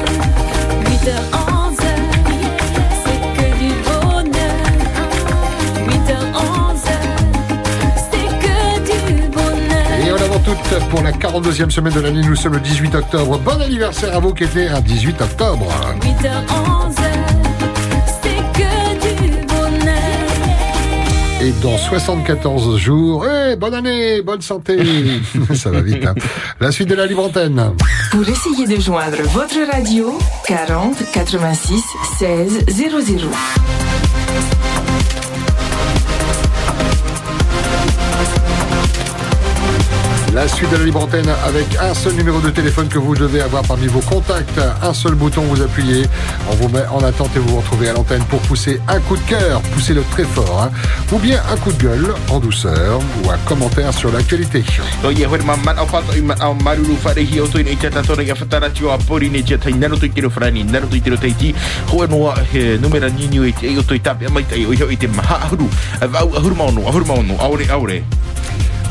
8h11, c'est que du bonheur. 8h11, c'est que du bonheur. Et en avant toute pour la 42e semaine de l'année, nous sommes le 18 octobre. Bon anniversaire à vous qui étiez un 18 octobre. 8h11, Dans 74 jours, eh, bonne année, bonne santé. Ça va vite. hein. La suite de la libre antenne. Pour essayer de joindre votre radio, 40 86 16 00. La suite de la libre antenne avec un seul numéro de téléphone que vous devez avoir parmi vos contacts. Un seul bouton, vous appuyez. On vous met en attente et vous vous retrouvez à l'antenne pour pousser un coup de cœur. Poussez-le très fort. hein. Ou bien un coup de gueule en douceur ou un commentaire sur l'actualité.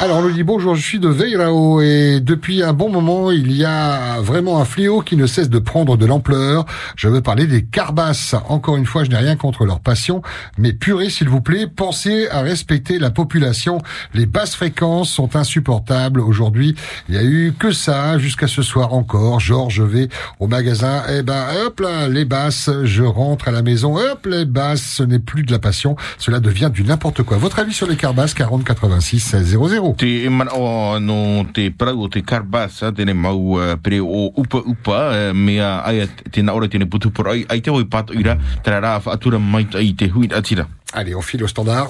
Alors on dit bonjour, je suis de Veirao et depuis un bon moment il y a vraiment un fléau qui ne cesse de prendre de l'ampleur. Je veux parler des carbasses. Encore une fois, je n'ai rien contre leur passion, mais purée s'il vous plaît, pensez à respecter la population. Les basses fréquences sont insupportables. Aujourd'hui, il y a eu que ça jusqu'à ce soir encore. Genre je vais au magasin, eh ben hop là, les basses, je rentre à la maison, hop les basses, ce n'est plus de la passion, cela devient du n'importe quoi. Votre avis sur les carbasses 40 86 16 00 Te mana o no te parau o te karbasa tene mau uh, pere o upa upa uh, mea aia tēnā ora tēne putu por ai, ai te oi pato ira tera rā whaatura mai i te hui atira. Allez, on file au standard.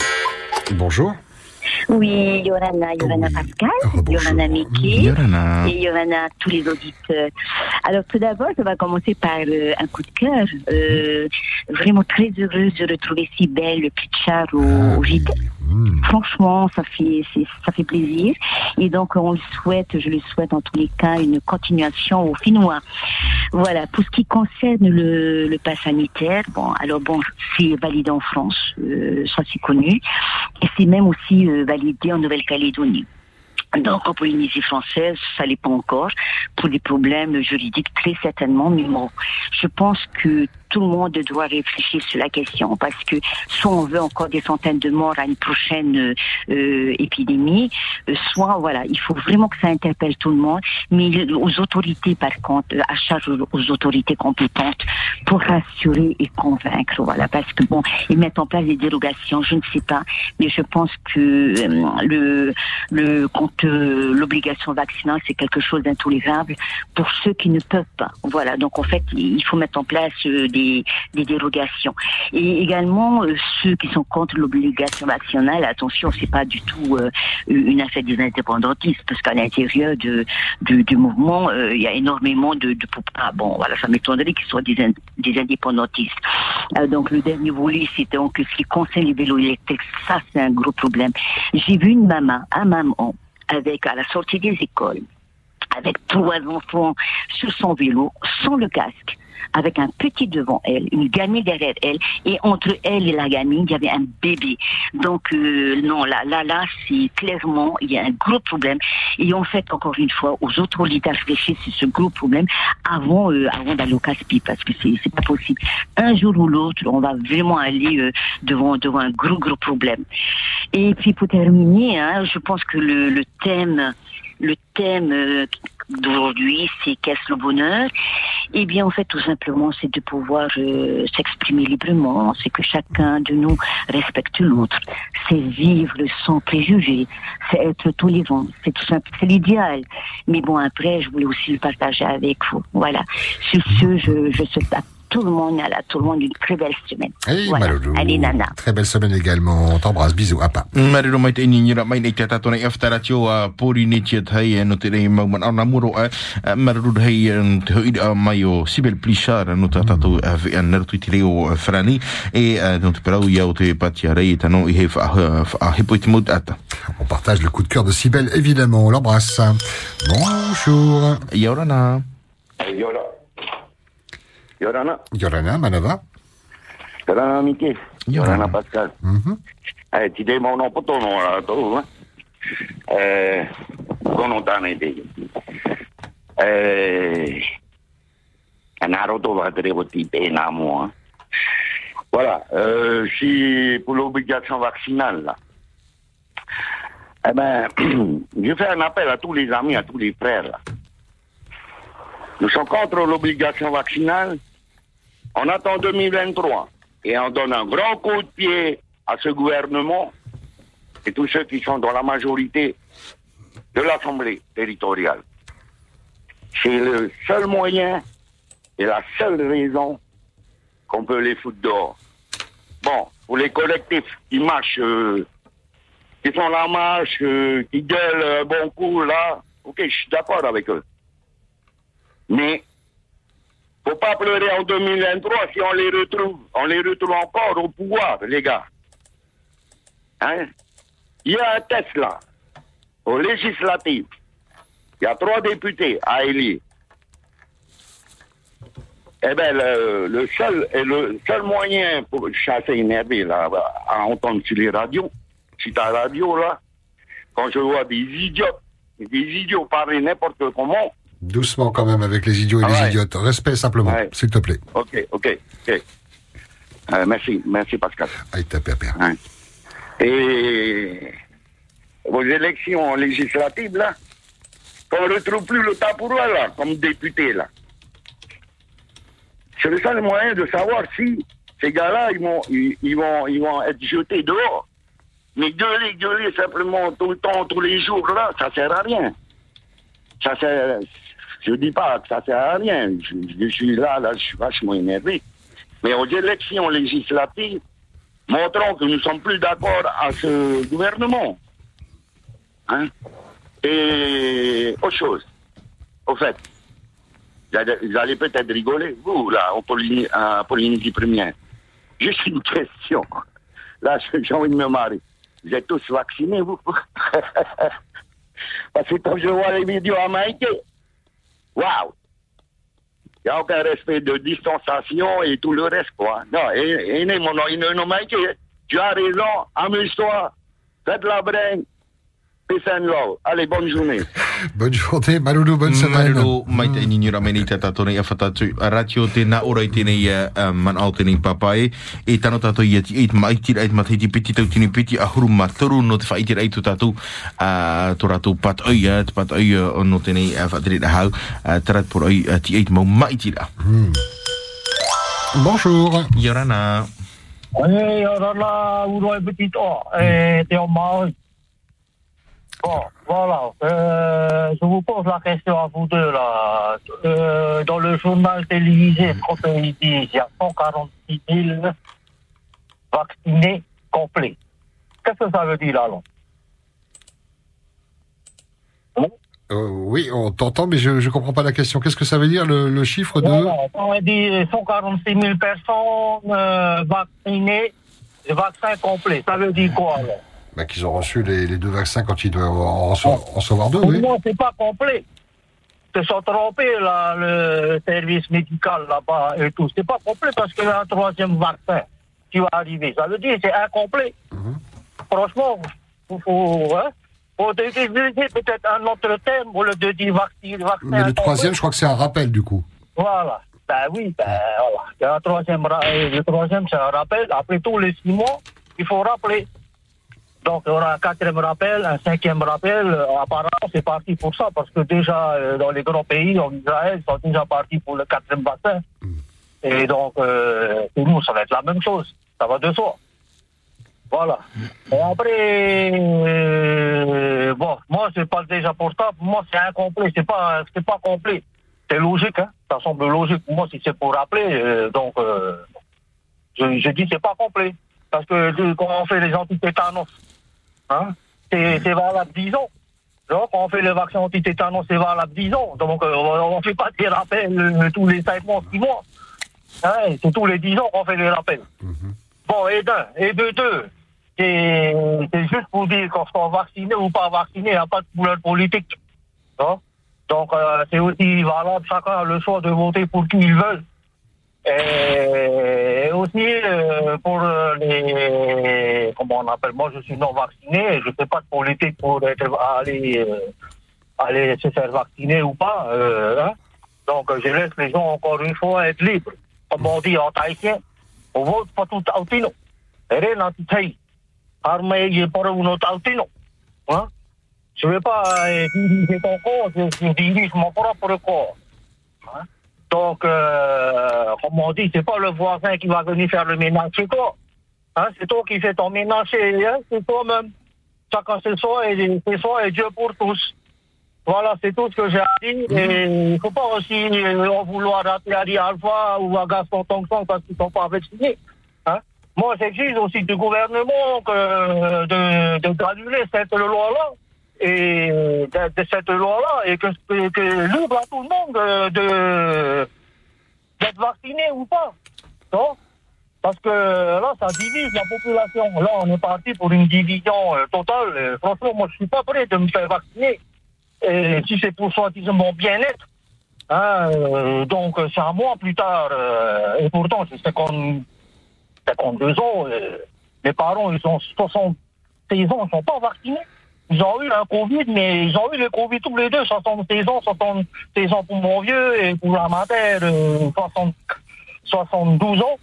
Bonjour. Oui, Yorana, Yorana Pascal, Yorana Mickey Yorana. et Yorana tous les auditeurs. Alors tout d'abord, je vais commencer par euh, un coup de cœur. Euh, vraiment très heureuse de retrouver si belle le Pitchard au, au JT. Franchement, ça fait ça fait plaisir. Et donc on le souhaite, je le souhaite en tous les cas une continuation au Finnois. Voilà. Pour ce qui concerne le, le pass sanitaire, bon, alors bon, c'est validé en France, euh, ça c'est connu, et c'est même aussi euh, validé en Nouvelle-Calédonie. Donc en Polynésie française, ça l'est pas encore, pour des problèmes juridiques très certainement, mais bon, je pense que tout le monde doit réfléchir sur la question parce que soit on veut encore des centaines de morts à une prochaine euh, euh, épidémie, euh, soit voilà, il faut vraiment que ça interpelle tout le monde, mais aux autorités par contre, euh, à charge aux, autorités compétentes pour rassurer et convaincre, voilà, parce que bon, ils mettent en place des dérogations, je ne sais pas, mais je pense que le le compte l'obligation vaccinale c'est quelque chose d'intolérable pour ceux qui ne peuvent pas. Voilà, donc en fait il faut mettre en place euh, des, des dérogations et également euh, ceux qui sont contre l'obligation vaccinale. Attention, c'est pas du tout euh, une affaire des indépendantistes parce qu'à l'intérieur de, du mouvement euh, il y a énormément de, de ah, bon voilà ça m'étonnerait qu'ils soient des, ind- des indépendantistes. Euh, donc le dernier volet c'était donc ce qui concerne les vélos électriques. Ça c'est un gros problème. J'ai vu une maman, un maman avec à la sortie des écoles avec trois enfants sur son vélo, sans le casque, avec un petit devant elle, une gamine derrière elle, et entre elle et la gamine, il y avait un bébé. Donc euh, non, là, là, là, c'est clairement, il y a un gros problème. Et en fait, encore une fois, aux autorités à réfléchir sur ce gros problème avant, euh, avant d'aller au casse-pied, parce que c'est, c'est pas possible. Un jour ou l'autre, on va vraiment aller euh, devant, devant un gros, gros problème. Et puis pour terminer, hein, je pense que le, le thème, le thème euh, d'aujourd'hui, c'est qu'est-ce le bonheur? Eh bien, en fait, tout simplement, c'est de pouvoir euh, s'exprimer librement, c'est que chacun de nous respecte l'autre, c'est vivre sans préjugés, c'est être tolérant, c'est tout simple, c'est l'idéal. Mais bon, après, je voulais aussi le partager avec vous. Voilà. Sur ce, je, je souhaite tout le monde, à tout le monde une très belle semaine. Hey, voilà. Maloulou. Allez, Nana. Très belle semaine également. On t'embrasse. Bisous. À pas. Mariro mai te ini ngira mai nei tato nei aftara tio a pori ni tia tai e no te rei mau man ana muro a mariro hei e, te hui a mai o Sibel Plichard no te tato a ve an te reo a frani e no te parau te patia rei e tano i he wha a hepo te mout ata. On partage le coup de cœur de Sibelle, évidemment. On l'embrasse. Bonjour. Yorana. Yora. Yorana. Yorana, Manava. Yorana Miki. Yorana Pascal. Mhm. Eh, ti dei mau no poto no la to. Eh, kono tane te. Eh, anaro to va tre voti pe na moi. Voilà, euh, si pour l'obligation vaccinale là. Eh ben, je fais un appel à tous les amis, à tous les frères là. Nous sommes contre l'obligation vaccinale. On attend 2023 et on donne un grand coup de pied à ce gouvernement et tous ceux qui sont dans la majorité de l'Assemblée territoriale. C'est le seul moyen et la seule raison qu'on peut les foutre dehors. Bon, pour les collectifs qui marchent, euh, qui font la marche, euh, qui gueulent un bon coup là, ok, je suis d'accord avec eux. Mais faut pas pleurer en 2023 si on les retrouve, on les retrouve encore au pouvoir, les gars. Hein? Il y a un test là, au législatif. Il y a trois députés à élire. Eh bien, le, le seul, le seul moyen pour, assez énervé là, à entendre sur les radios, sur ta radio là, quand je vois des idiots, des idiots parler n'importe comment, Doucement quand même avec les idiots et Ah les ouais. idiotes. Respect simplement, Ouais. s'il te plaît. ok, ok, ok. Euh, merci, merci Pascal. Aïe, ta père, père. Ouais. Et vos élections législatives, là, qu'on ne retrouve plus le tabouret, là, comme député, là. C'est le seul moyen de savoir si ces gars-là, ils vont, ils, ils vont, ils vont être jetés dehors. Mais gueuler, gueuler simplement tout le temps, tous les jours, là, ça sert à rien. Ça sert, je dis pas que ça sert à rien. Je, suis là, là, je suis vachement énervé. Mais aux élections législatives, montrons que nous sommes plus d'accord à ce gouvernement. Hein? Et autre chose. Au fait, vous allez- peut-être rigoler, vous, là, en Polynésie, à Polynésie première. Juste une question. Là, j'ai envie de me marrer. Vous êtes tous vaccinés, vous? Parce que quand je vois les vidéos à Waouh Il n'y a aucun respect de distanciation et tout le reste, quoi. Non, et, et, mon. Tu as raison, amuse-toi, faites la brain. Peace and love. Allez, bonne journée. Bonne journée, Maloulou, bonne semaine. Malolo, mai te ini rame ni te tato nei a whatatu. A ratio te na ora i tēnei uh, man au tēnei papai. E tano tato i ati eit mai tira eit matai ti piti tau tini piti a huru no te whai tira eit tu tatu. Uh, to rato pat oi uh, te pat oi uh, no tēnei hau. Tarat por oi ti eit mau mai tira. Bonjour. Yorana. Ouro et Petit O, et Théo Maui. Bon, voilà. Euh, je vous pose la question à vous deux, là. Euh, dans le journal télévisé, disent il y a 146 000 vaccinés complets. Qu'est-ce que ça veut dire, là, là Euh, oui, on t'entend, mais je ne comprends pas la question. Qu'est-ce que ça veut dire, le, le chiffre de... Voilà, on dit 146 000 personnes vaccinées, vaccin complet. Ça veut dire quoi, là Bah, Qu'ils ont reçu les, les deux vaccins quand ils doivent en recevoir, en recevoir deux, oui. Non, c'est pas complet. Ils se sont trompés, là, le service médical là-bas et tout. C'est pas complet parce qu'il y a un troisième vaccin qui va arriver. Ça veut dire que c'est incomplet. Franchement, il faut, hein, faut peut-être un autre terme au lieu de dire vaccin. vaccin Mais le incomplet. troisième, je crois que c'est un rappel, du coup. Voilà. Ben oui, ben voilà. Il y a un troisième, euh, le troisième, c'est un rappel. Après tous les six mois, il faut rappeler. Donc, il y aura un quatrième rappel, un cinquième rappel. Euh, Apparemment, c'est parti pour ça, parce que déjà, euh, dans les grands pays, en Israël, ils sont déjà partis pour le quatrième vaccin. Et donc, euh, pour nous, ça va être la même chose. Ça va de soi. Voilà. Et après, euh, bon, moi, c'est pas déjà pour ça. Pour moi, c'est incomplet. C'est pas, c'est pas complet. C'est logique, hein. Ça semble logique pour moi si c'est pour rappeler. euh, donc, je, je dis c'est pas complet. Parce que quand on fait les antitétanos, hein, c'est valable 10 ans. Donc, quand on fait le vaccin antitétanos, c'est valable 10 ans. Donc, euh, on ne fait pas des rappels euh, tous les 5 mois, 6 mois. Hein, c'est tous les 10 ans qu'on fait les rappels. Bon, et d'un. Et de deux, c'est c'est juste pour dire qu'on soit vacciné ou pas vacciné, il n'y a pas de couleur politique. Hein? Donc, euh, c'est aussi valable, chacun a le choix de voter pour qui il veut. Et, aussi, euh, pour les... Comment on appelle Moi, je suis non vacciné, je ne fais pas de politique pour être, aller, euh, aller se faire vacciner ou pas. euh, hein. Donc, je laisse les gens, encore une fois, être libres. Comme on dit en tahitien, on vote pas tout autino. Rien anti-taï. Arme y pour un autino. Hein? Je ne vais pas euh, diriger ton corps, je dirige mon propre corps. Hein? Donc, euh, comme on dit, c'est pas le voisin qui va venir faire le ménage chez toi. Hein? C'est toi qui fais ton ménage chez hein? c'est toi-même. Chacun c'est soi et c'est soi et Dieu pour tous. Voilà, c'est tout ce que j'ai à dire. Et il ne faut pas aussi euh, en vouloir à Thierry Alpha ou à Gaston Tongson parce qu'ils ne sont pas vaccinés. Hein? Moi, j'exige aussi du gouvernement que de, de graduer cette loi-là et de, de cette loi-là et que, que, à tout le monde euh, de d'être vacciné ou pas. Non Parce que là, ça divise la population. Là, on est parti pour une division euh, totale. Franchement, moi, je suis pas prêt de me faire vacciner. Et si c'est pour soi-disant mon bien-être, hein, euh, donc c'est à moi plus tard. euh, et pourtant, j'ai 50 52 ans. euh, mes parents, ils ont 76 ans, ils sont pas vaccinés. Ils ont eu un Covid, mais ils ont eu le Covid tous les deux, 76 ans, 76 ans pour mon vieux et pour la mater, euh, 60 72 ans.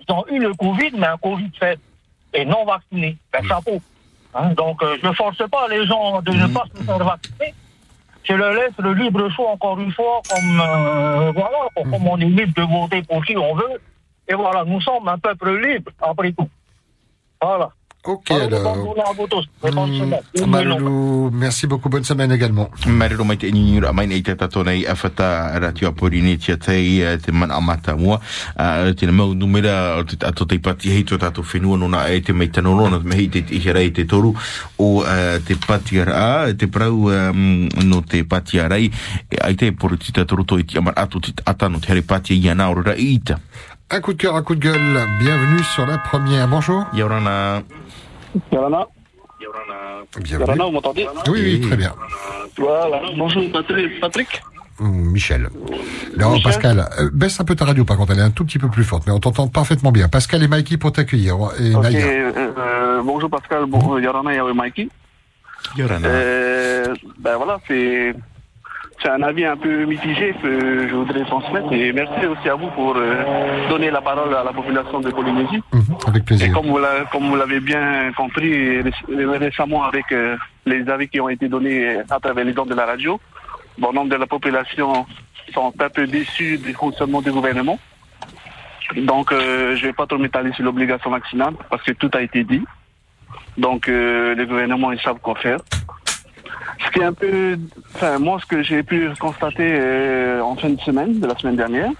Ils ont eu le Covid, mais un Covid fait et non vacciné. Ben, chapeau. Hein, donc, euh, je ne force pas les gens de ne pas se faire vacciner. Je leur laisse le libre choix, encore une fois, comme, euh, voilà, comme on est libre de voter pour qui on veut. Et voilà, nous sommes un peuple libre, après tout. Voilà. Ok, alors. Mm. Malou, merci beaucoup. Bonne semaine également. Marero mai te inini ra mai nei te tato nei awhata ratio apori ni tia tei eh, te mana amata mua. Ah, Te mau numera o te ato te pati hei to tato whenua nona e te mei tanorona me hei te ihe rei te toru o eh, te pati ara te prau um, no te pati arai ai te poro ti tatoru to i ti amar atu ti atano te here pati i ana i ita. Un coup de cœur, un coup de gueule. Bienvenue sur la première. Bonjour. Yorana. Yorana. Bienvenue. Yorana, vous m'entendez? Oui, oui, très bien. Voilà. Bonjour Patrick. Patrick. Hum, Michel. Non, Pascal, euh, baisse un peu ta radio par contre, elle est un tout petit peu plus forte, mais on t'entend parfaitement bien. Pascal et Mikey pour t'accueillir. Et Naïa. euh, euh, bonjour Pascal, bon, Yorana et Mikey. Yorana. Euh, ben voilà, c'est c'est un avis un peu mitigé que je voudrais transmettre et merci aussi à vous pour euh, donner la parole à la population de Polynésie. Avec Et plaisir. comme vous l'a- comme vous l'avez bien compris ré- récemment avec euh, les avis qui ont été donnés à travers les dons de la radio, bon nombre de la population sont un peu déçus du fonctionnement du gouvernement. Donc euh, je vais pas trop m'étaler sur l'obligation vaccinale parce que tout a été dit. Donc euh, les gouvernements ils savent quoi faire. Ce qui est un peu, enfin moi ce que j'ai pu constater euh, en fin de semaine, de la semaine dernière,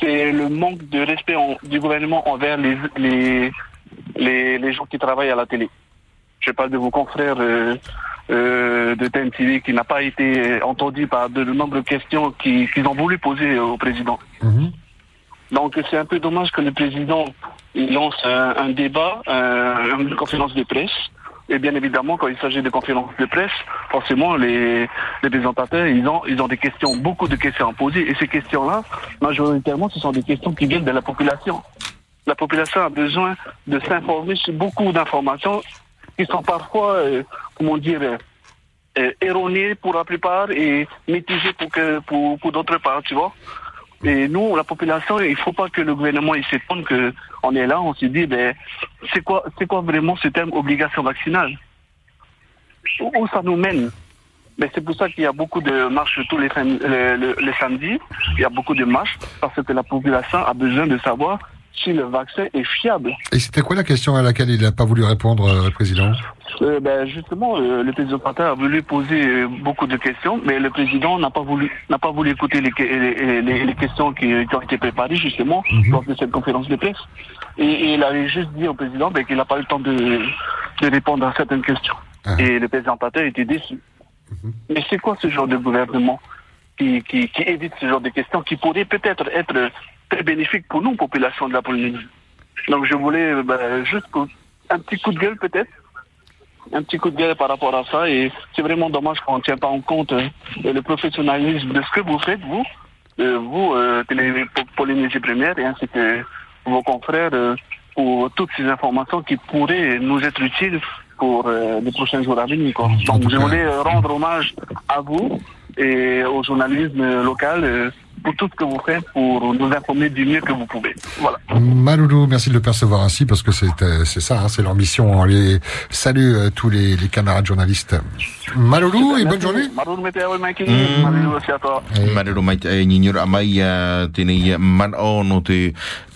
c'est le manque de respect en- du gouvernement envers les, les, les, les gens qui travaillent à la télé. Je parle de vos confrères euh, euh, de TNTV qui n'a pas été entendu par de nombreuses questions qui- qu'ils ont voulu poser au président. Donc c'est un peu dommage que le président il lance un, un débat, un- une conférence de presse. Et bien évidemment, quand il s'agit de conférences de presse, forcément les, les présentateurs, ils ont, ils ont des questions, beaucoup de questions à poser. Et ces questions-là, majoritairement, ce sont des questions qui viennent de la population. La population a besoin de s'informer sur beaucoup d'informations qui sont parfois, euh, comment dire, euh, erronées pour la plupart et mitigées pour, que, pour, pour d'autres parts, tu vois. Et nous, la population, il faut pas que le gouvernement il s'étonne que on est là, on se dit, ben, c'est quoi, c'est quoi vraiment ce terme obligation vaccinale? Où, ça nous mène? Ben, c'est pour ça qu'il y a beaucoup de marches tous les, les samedis. Il y a beaucoup de marches parce que la population a besoin de savoir si le vaccin est fiable. Et c'était quoi la question à laquelle il n'a pas voulu répondre, euh, le président Euh, ben, justement, euh, le président Patin a voulu poser beaucoup de questions, mais le président n'a pas voulu n'a pas voulu écouter les, que- les, les- les questions qui, qui ont été préparées justement lors de cette conférence de presse. Et, et il avait juste dit au président ben, qu'il n'a pas eu le temps de, de répondre à certaines questions. Et le président Patin était déçu. Mais c'est quoi ce genre de gouvernement qui, qui, qui évite ce genre de questions qui pourrait peut-être être bénéfique pour nous, population de la Polynésie Donc je voulais euh, ben, juste un petit coup de gueule peut-être un petit coup de gueule par rapport à ça et c'est vraiment dommage qu'on ne tient pas en compte euh, le professionnalisme de ce que vous faites, vous, euh, vous, euh, Télé Polynésie Première et ainsi que vos confrères euh, pour toutes ces informations qui pourraient nous être utiles pour euh, les prochains jours à venir. Quoi. Donc je voulais rendre hommage à vous et au journalisme local euh, pour tout ce que vous faites pour nous informer du mieux que vous pouvez. Voilà. Maloulou, merci de le percevoir ainsi parce que c'est euh, c'est ça, hein, c'est leur mission. On les salue euh, tous les, les camarades journalistes. Maloulou et bonne journée. Marou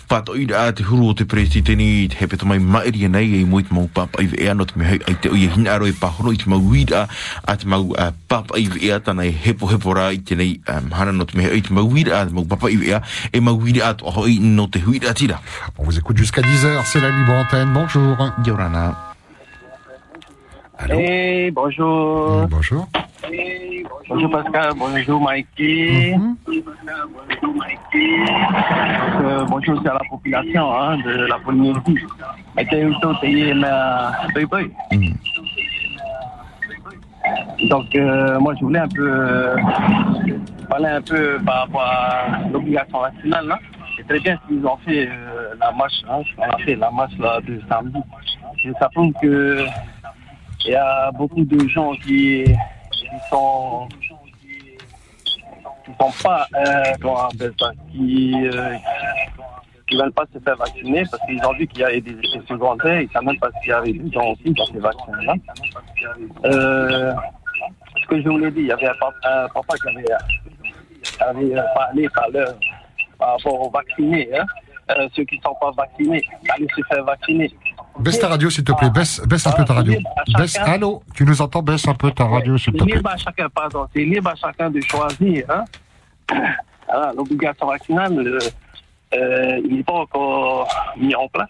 Meteo Mikey, Mm. Marou aussi à toi. Marero mai te e nyinyura mai a tēnei man o no te pato i a te huru o te presi tēnei te hepe mai maeri nei e moit mau papa i ea no te me hei ai te oia hina aro e pahono i te mau wira a te mau a papa i ea tana e hepo hepo rā i tēnei um, hana no te me hei ai te mau wira a te mau papa i ea e mau wira a te oho i no te huira tira. On vous écoute jusqu'à 10h, c'est la libre antenne. Bonjour. Yorana. Hey, bonjour. Bonjour. Bonjour Pascal, bonjour Mikey. Donc, euh, bonjour aussi à la population hein, de la Polynésie. Toy Boy. Donc euh, moi je voulais un peu euh, parler un peu par rapport à l'obligation vaccinale là. C'est très bien qu'ils ont fait euh, la marche, hein, on a fait la marche là de samedi. Et ça que il y a beaucoup de gens qui, qui sont qui sont pas, euh, comment qui euh, qui veulent pas se faire vacciner parce qu'ils ont vu qu'il y avait des effets secondaires, ils savent même pas s'il y avait des gens aussi dans ces vaccins-là. Euh, ce que je vous l'ai dit, il y avait un papa, un papa qui avait, euh, parlé par, l'heure par rapport aux vaccinés, hein. Euh, ceux qui ne sont pas vaccinés, allez se faire vacciner. Baisse ta radio, s'il te plaît. Baisse, baisse un peu ta radio. Baisse, allô Tu nous entends Baisse un peu ta radio, s'il te C'est plaît. libre à chacun, pardon, c'est libre à chacun de choisir. Hein. L'obligation vaccinale, euh, euh, il n'est pas encore mis en place.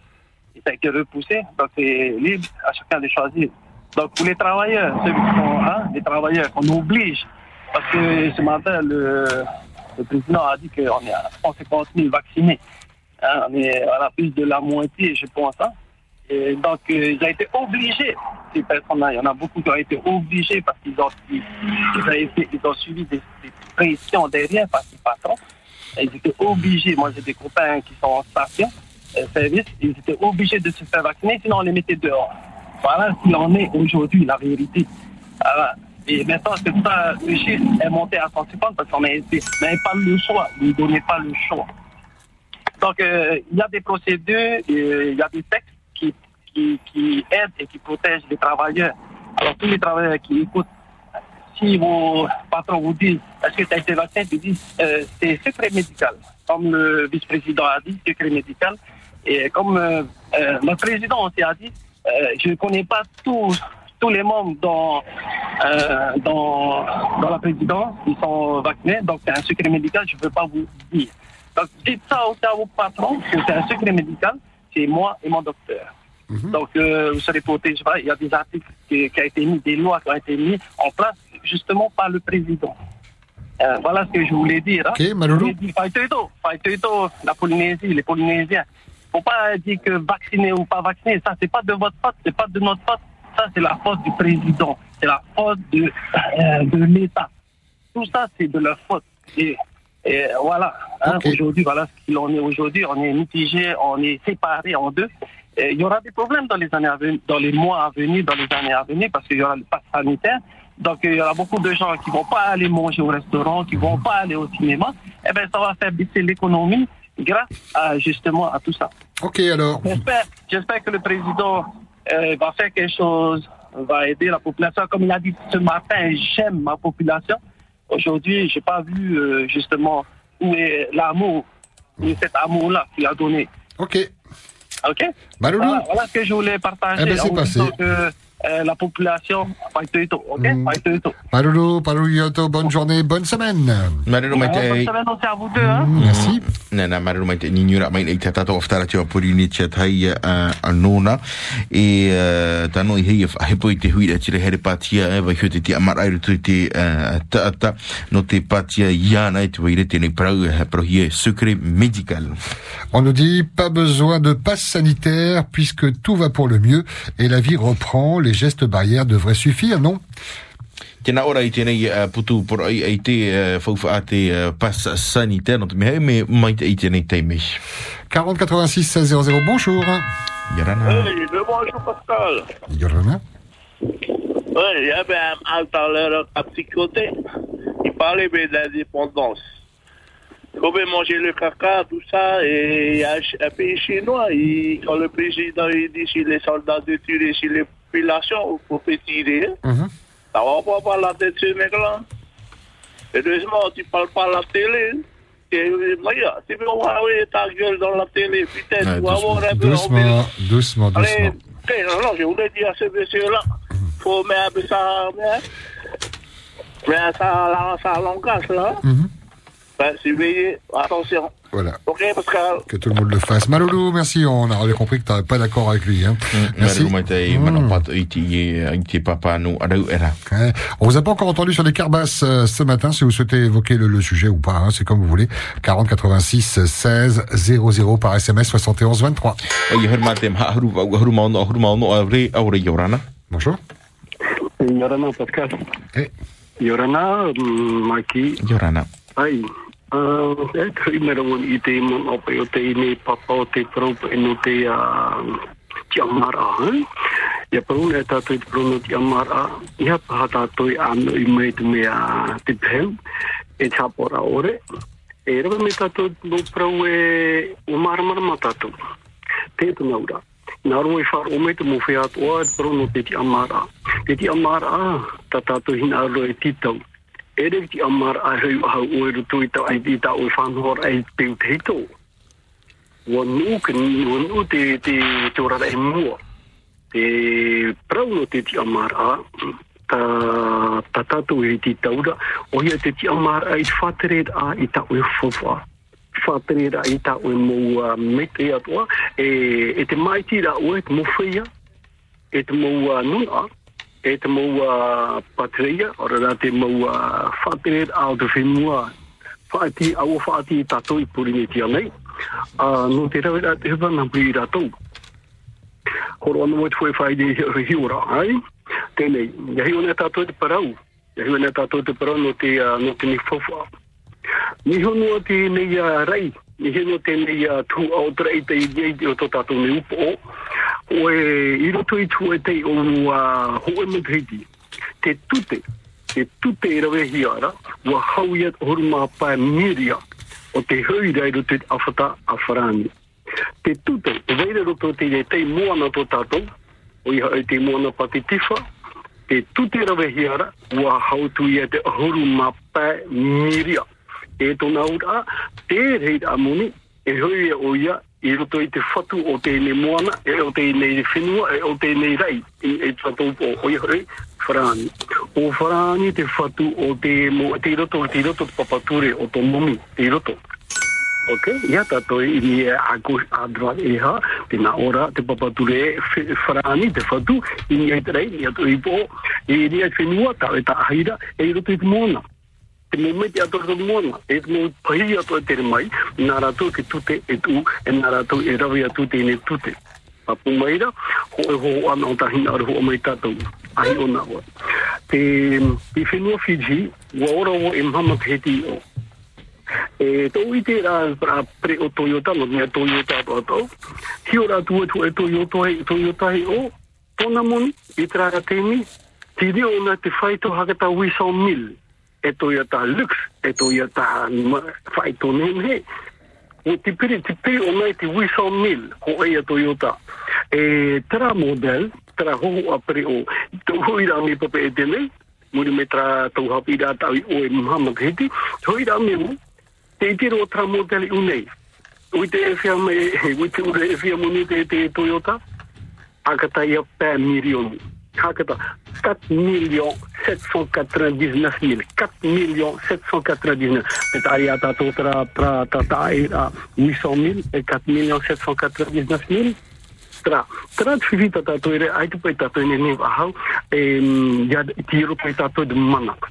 Il a été repoussé, donc c'est libre à chacun de choisir. Donc pour les travailleurs, ceux qui sont hein, les travailleurs qu'on oblige, parce que ce matin, le, le président a dit qu'on est à 150 000 vaccinés. Hein, on est à la plus de la moitié, je pense. Hein. Et donc, euh, ils ont été obligés, ces personnes-là. Il y en a beaucoup qui ont été obligés parce qu'ils ont, ils, ont, suivi des, pressions derrière par ces patrons. Ils étaient obligés. Moi, j'ai des copains qui sont en station, euh, service. Ils étaient obligés de se faire vacciner, sinon on les mettait dehors. Voilà ce qu'il en est aujourd'hui, la vérité. Et maintenant, c'est ça le chiffre est monté à 150 parce qu'on n'avait pas le choix. Ils ne donnaient pas le choix. Donc, euh, il y a des procédures, euh, il y a des textes qui, aident et qui protègent les travailleurs. Alors, tous les travailleurs qui écoutent, si vos patrons vous disent est-ce que tu as été vacciné, ils disent euh, c'est secret médical. Comme le vice-président a dit, secret médical. Et comme euh, euh, le président aussi a dit, euh, je ne connais pas tous tous les membres dans, dans, dans la présidence qui sont vaccinés, donc c'est un secret médical, je ne peux pas vous dire. Donc dites ça aussi à vos patrons, que c'est un secret médical, c'est moi et mon docteur. Donc euh, vous serez protégés. Voilà, Il y a des articles qui, qui ont été mis, des lois qui ont été mis en place justement par le président. Euh, voilà ce que je voulais dire. Hein. Ok, Maloulou. Je voulais dire, Faitoito, la Polynésie, les Polynésiens. Faut pas dire que vacciner ou pas vacciner, ça c'est pas de votre faute, c'est pas de notre faute. Ça c'est la faute du président, c'est la faute de, euh, de l'État. Tout ça c'est de leur faute. Et, et voilà, hein, aujourd'hui, voilà ce qu'il en est aujourd'hui. On est mitigé, on est séparés en deux. Et il y aura des problèmes dans les années à venir, dans les mois à venir, dans les années à venir, parce qu'il y aura le pass sanitaire. Donc il y aura beaucoup de gens qui vont pas aller manger au restaurant, qui vont pas aller au cinéma. Eh ben ça va faire baisser l'économie grâce à justement à tout ça. Ok, alors. J'espère, j'espère que le président euh, va faire quelque chose, va aider la population. Comme il a dit ce matin, j'aime ma population. Aujourd'hui, j'ai pas vu euh, justement où est l'amour, où est cet amour-là qu'il a donné. Ok. Ok. Voilà, voilà ce que je voulais partager. Eh ben, c'est passé. que euh, la population, Faitoito, ok, Faitoito. Malolo, Yoto, bonne journée, bonne semaine. Te Bonne semaine aussi à vous deux. Hein. Merci. Nana marero mai te ni nyura mai nei te tato oftara te opuri ni te tai a nona e uh, tano i hei he po i te hui tire here patia e vai hute te amar airu tu te uh, taata no te patia iana e te waire te nei prau e prohi e sucre medical. On nous dit pas besoin de passe sanitaire puisque tout va pour le mieux et la vie reprend. Les gestes barrières devraient suffire, non? Tēnā ora i tēnei uh, putu por ai te uh, whauwha a te uh, pas sanitaire no te mehau me mai te i tēnei teimei. 40 86 16 00, bonjour. Yorana. Hey, le bonjour Pascal. Yorana. Oui, il y avait un, un parleur à psychoté. Il parlait d'indépendance. Il pouvait manger le caca, tout ça, et il y a un- pays chinois, il- quand le président il dit si les soldats de tirer sur les populations, il faut pas tirer. Ça va pas par la tête de ce mec-là. Et deuxièmement, tu parles pas à la télé. Tu peux envoyer ta gueule dans la télé, putain, tu vas avoir un peu Doucement, doucement, Allez, doucement. ok, non, non, je voulais dire à ce monsieur-là, faut mettre un peu ça, mais, mais ça, là, ça langage, là. Ben, surveillez, attention. Voilà. Ok, Pascal. Que tout le monde le fasse. Maloulou, merci. On a compris que tu n'es pas d'accord avec lui. Hein. Merci. Marero mai te mana pato i te i i te papa no arau era. Ouais. On vous a pas encore entendu sur les carbasses euh, ce matin. Si vous souhaitez évoquer le, le sujet ou pas, hein, c'est comme vous voulez. 40 86 16 00 par SMS 71 23. O i hurma te maha huru au huru maono huru maono a re au re yorana. Bonjour. Yorana Pascal. Yorana mm, Maki. Yorana. Ai. Uh, e kai mera wan i te iman ope o te ine papa o te propa e no te uh, tiamara. Eh? Ia paruna e tātou i te prono ti amara, ia paha tātou i anu i mei tu mea te pēm, e te hapora ore. E rewa me tātou no prau e o maramara ma tātou. Tētu naura. Nā roa i whāra o mei te mowhi atoa, e prono te ti amara. Te ti amara, tā tātou hina aro e titau ere ki amar amara a hau ahau o e rutu i tau ai ti tau e whanhora ai peu te hito. Wa nu ni, wa nu te te te ora e mua. Te prau no te ti amara ta ta tatu i ti taura o ia te ti amara i whatered a i tau e whawha. Whatered a i tau e mo mete atua e e te maiti ra oe te mowhia, e te mo nuna e te a patreia ora rā te mo whatere a o te whenua. Whaati au whaati tato i puri ni tia nei. A no te rawe rā te hewa nā pui ra koro anu mo te whai i de hiora ai. Tēnei ia hiu ne tato te parau. Ia hiu ne tato te parau no te uh, no te ni fofa ni hono te nei uh, rai. Ni hono te nei uh, tu au trai te i dei o tō tato ni upo. o o e i roto i tu e te o uh, ho e te tute te tute i rawe hiara wa hau ia horu mā pae miria o te hui rai roto i awhata a wharani te tute, e veire roto te te te moana tō tātou, o iha e te moana pati tifa, te tute rawe hiara, ua hautu ia te ahuru pae miria. E tona ura, te reit amuni, e hui e o ia, i roto i te whatu o tēnei moana, e o tēnei whenua, e o tēnei rei, i e tātou po, o iha rei, wharani. O te whatu o te, mo, te roto, te roto te papature o to momi, te roto. Ok, ia tātou i ni e ako adra e ha, te ora, te papature e te whatu, i ni e te rei, i atu i po, i ni e whenua, tau e e te. Te momenti ato te mona, e mo pahi ato e tere mai, nā rātou ke tute e tu, e nā rātou e rawi atu te ne tute. Papu maira, ho e ho ana o tahina aru o mai tātou, ahi o nā wa. Te, te whenua Fiji, wa ora o e mama te heti o, e tō i te rā pre o Toyota no mea Toyota ato ato hio rā tu tu e Toyota Toyota hei o. I te e Toyota Lux e Toyota he o te piri te pe o mai te wisau mil ho e a Toyota. E tera model tera hoho a pre o tō hui rā me pape e muri me tra tau hapi rā tau i o e mahama kehiti hui rā me mo te itiro o tra modeli unei. Ui te e whia me, ui te ure e whia muni te te Toyota, milion. Hakata 4 millions 799 mille. 4 millions 799. Te tari a tato tra, tra, tra, tra, a 800 mille e 4 millions 799 mille. Tra, tra tato ere, ai te pai tato ene ne wahau, e, ia, tiro pai tato de manak.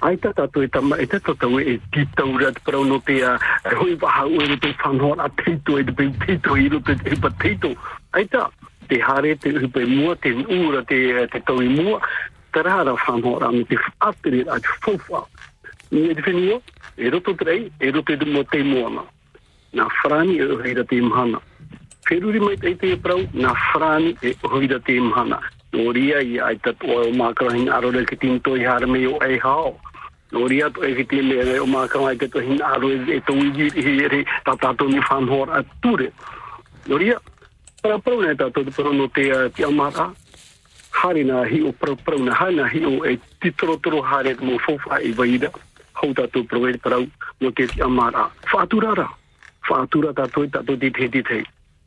ai ta ta tu ta mai ta to to e ti ta ura te pro no te a hui wa ha ue te fan ho a te to e te te to i ro te te pa te to ai ta te hare, te upe mua, te ura, te, te taui i mua, te rara whanora, me te whaatere a te whawha. Ni e te whenua, e roto trei, e roto te mua te moana. Nā whrani e uheira te imhana. Whiruri mai tei te e prau, nā whrani e uheira te imhana. Nō ria i ai tatu oi o mākarahin arore ki tīmto i hara me o ei hao. Nō ria tu e ki tīmto e o mākarahin arore ki tīmto i hara mei o ei hao. Nō ria e ki tīmto ni hara mei o ei hao. Pra pruna e tātou te no te te amaka. Hāre nā hi o pra pruna, hāre hana hi o e titorotoro hare mō fofa e vaida. Hau tātou pruna e tātou mō te te amaka. Whātūrara. Whātūra tātou e tātou te te te te.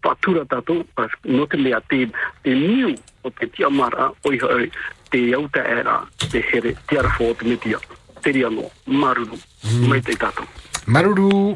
Whātūra tātou, nō te lea te te niu o te te amaka oi hoi te iauta era rā te here te arafo o te metia. Te rianō, marunō, mai te tātou. Maruru,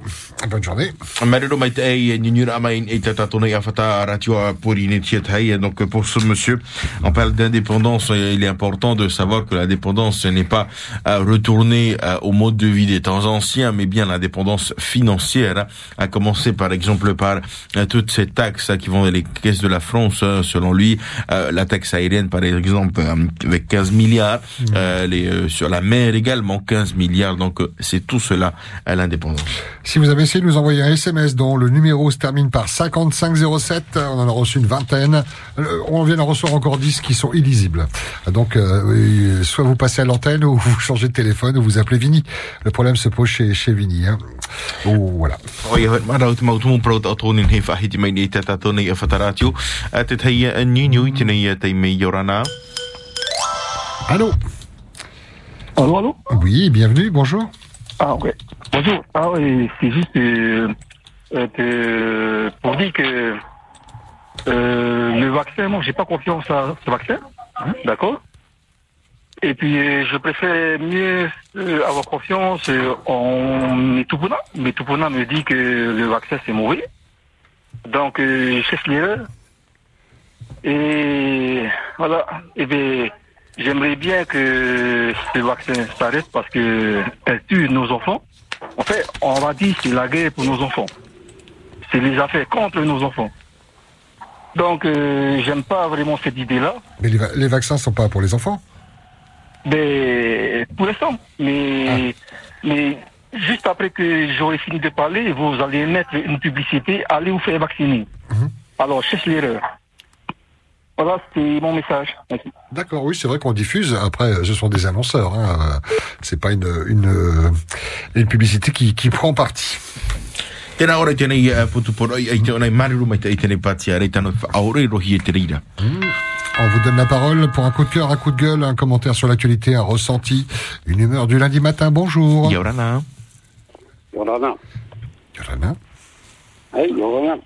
bonne journée. Maruru mai te ei e ninura mai e te tatona i awhata ratio a pour initiatai. Et donc pour ce monsieur, on parle d'indépendance. Il est important de savoir que la dépendance ce n'est pas euh, retourner euh, au mode de vie des temps anciens, mais bien la dépendance financière. hein. À commencer par exemple par euh, toutes ces taxes hein, qui vont dans les caisses de la France. hein. Selon lui, la taxe aérienne par exemple avec 15 milliards, euh, les, sur la mer également 15 milliards. Donc c'est tout cela l'indépendance Si vous avez essayé de nous envoyer un SMS dont le numéro se termine par 5507, on en a reçu une vingtaine. Euh, On vient d'en recevoir encore 10 qui sont illisibles. Donc, euh, oui, soit vous passez à l'antenne ou vous changez de téléphone ou vous appelez Vini. Le problème se pose chez, chez Vini. Hein. Oh, voilà. Allô, allô? Oui, bienvenue, bonjour. Ah, ouais. Bonjour. Ah, oui, c'est juste euh, euh, que- pour dire que euh, le vaccin, moi, j'ai pas confiance à ce vaccin. hein, D'accord Et puis, euh, je préfère mieux euh, avoir confiance euh, en Metupuna. Metupuna me dit que le vaccin, c'est mauvais. Donc, euh, je cesse l'erreur. Et voilà. Et bien, j'aimerais bien que ce vaccin s'arrête parce que elle tue nos enfants. En fait, on va dire que c'est la guerre pour nos enfants. C'est les affaires contre nos enfants. Donc, euh, j'aime pas vraiment cette idée-là. Mais les, va- les vaccins sont pas pour les enfants. Mais pour l'instant, mais, mais juste après que j'aurai fini de parler, vous allez mettre une publicité, allez vous faire vacciner. Alors, cherche l'erreur. Voilà, c'est mon message. Merci. D'accord, oui, c'est vrai qu'on diffuse. Après, ce sont des annonceurs. Hein. euh, C'est pas une, une, euh, une publicité qui, qui prend parti. Tēnā ora tēnei a putu poro i ai te onai mariru mai te i tēnei pāti a reitano aore rohi e te reira. On vous donne la parole pour un coup de cœur, un coup de gueule, un commentaire sur l'actualité, un ressenti, une humeur du lundi matin. Bonjour. Yorana. Yorana. Yorana. Hey, Yorana.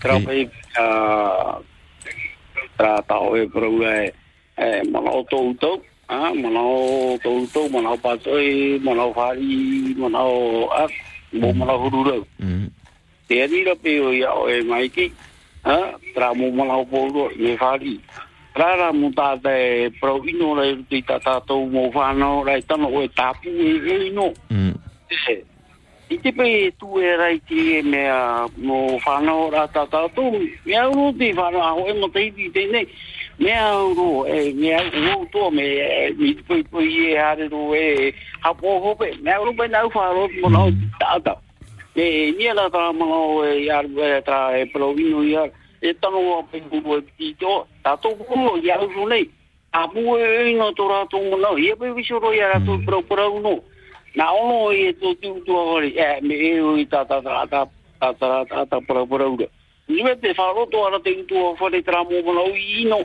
Tra pai a tra tau e pro e mana to to a mana to to mana pa mana fari mana a mo mana hururo te ni ra pe o ya o e mai ki a tra mo mana po ro me fari tra ra mo ta te pro ino ra te ta ta to mo fa no ra ta no e ta pu e no ki te pe tu e rai ti e mea no whanau rā tātou tū. Mea uro te whanau aho e mo teiti te nei. Mea uro, e, mea uro tō me, e, mi te pui pui e hare ro e hapo hope. Mea uro pe nau whanau mo nau tātou. E nia la tā mga e iar bai tā e provino i ar, e tango a pe kuru e piti tō, tātou kuru iar uro nei. a e e ino tō rātou mo nau, ia pe visoro iar atu prau prau nō. Na ono e to tu tu ori e me e o i ta ta ta ta ta ta ta ta para para ura. Ni me te ara te tu o fore tra mo mo no i no.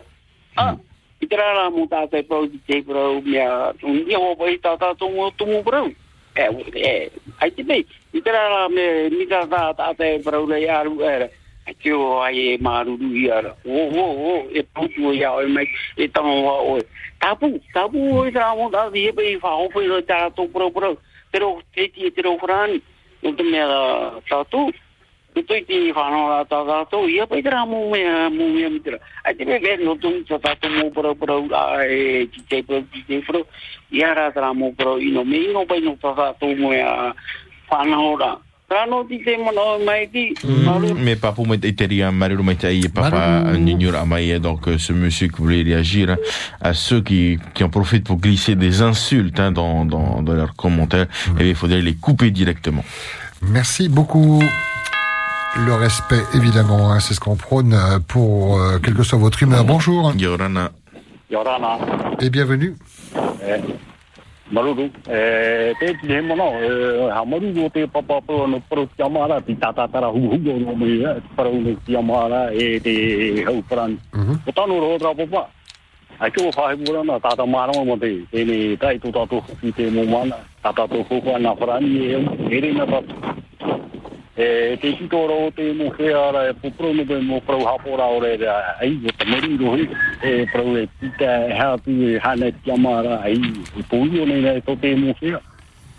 Ah, i tra ra mo ta te pro di te pro mia un dia o pai ta ta to mo to mo pro. E e ai te me i tra ra me ni ta ta ta te pro le ya ru era ke o ai e maruru i ara. O, o, o, e putu o ia oi e mai, e tango wa oi. Tapu, tapu o i tāmo tāti e pei whahopo i roi tātou pura pura. Tero teiti e tero whrani, no te mea tātou. E no toi e te whanau rā tā tātou, ia pei tera mō mea, mō mea mitera. Ai te mea no tōngi tā tātou mō pura pura, e ti te pura, ti te pura. Ia rā tera mō pura, ino me ino pai no tātou mō ea whanau ti te mai ti. Mais papa mai te mai ai e papa mai donc ce monsieur qui voulait réagir hein, à ceux qui, qui en profitent pour glisser des insultes hein, dans, dans, dans leurs commentaires, et il faudrait les couper directement. Merci beaucoup. Le respect, évidemment, hein, c'est ce qu'on prône euh, pour euh, quelle que soit votre humeur. Bonjour Yorana. Yorana. et bienvenue. Eh, Maruru, eh, te tihe mono, eh, ha maruru te papapo no paru kia mara, ti tātātara hu hugo no eh, paru no e te hau paran. Mhm. O tra popa, whahe mura na i te mana, na. E te titoro o te mo whea e pupro no mo pro hapora o re rea, ai o te meri rohi, e prau e tita e hapu e hane ti amara, ai e pui o nei nei to te mo whea.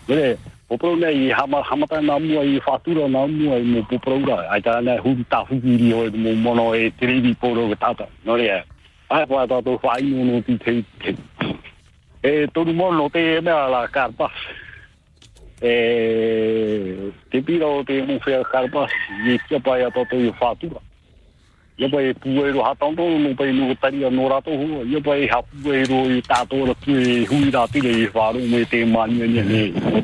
Vere, pupro nei i hama, hamata nā mua i whatura nā mua i mo pupro ra, ai tā nei huri tā hukiri hoi mo mono e te poro ke tata, no rea. Ai pa tātou whaino no ti te te. E tonu mono te mea la karpas e te pira o te mu fea karma e kia pai ata te o whātua. ia pai e pueru hatanto no pai no tari a no rato hu ia pai e hapueru e tato ora tu e hui rā tira i wharu me te mani e ne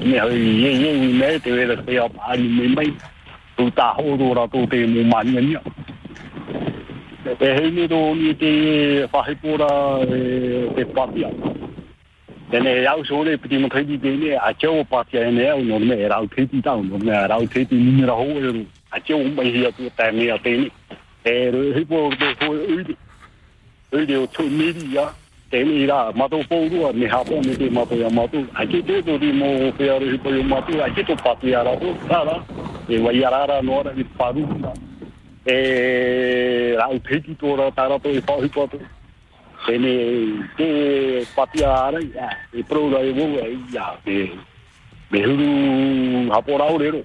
me hau i e e i me te vera kia pari me mai. Tu tā horo rato te mu mani e e hei me do ni te whahipora te patia Tēne e au sōre piti mo teiti tēne a teo patia e ne au no me e rau teiti tau no me e rau teiti nimira ho e ru. A teo mai hia tu tae mea tēne e ro hipo o te ho e uide uide o tō miri to tēne i rā mato pōrua me hapo me te mato ya mato. A ke te to ri mo whea ro hipo i mato a ke to patia ra ho rara e wai arara no ara i paru. E rau teiti tō ra tarato e whahipo atu Tēne te patia ara ia, e proura e wou e ia, me, me huru hapora o rero.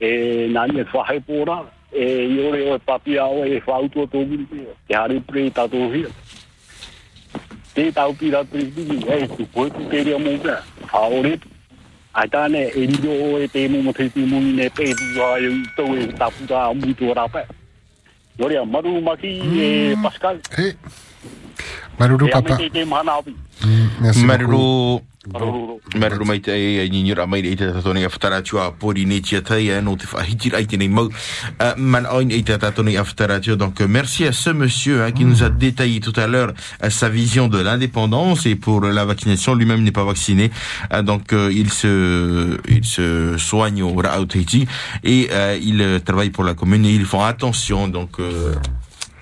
E nani e whahe pora, e i ore o e patia o e whautua tō muri te, te hare pre tato hia. Te tau pira presbini, e tu poe tu te rea mō pēr, a o retu. Ai tāne, e riro o e te mō mo te te muni ne pē tu a e tau e taputa a mūtu o rāpē. Norea, maru maki e Pascal. Eh. Maruru papa. Merci Maruru Maruru. Mai te e ni mai i te tatoni a whatara tua pori ne tia tai e no te whahiti rai tēnei mau. Euh, man oin i te tatoni a whatara tua donc merci à ce monsieur hein, qui nous a détaillé tout à l'heure sa vision de l'indépendance et pour la vaccination lui-même n'est pas vacciné. Euh, donc il se il se soigne au Rao Tahiti et il travaille pour la commune et ils font attention donc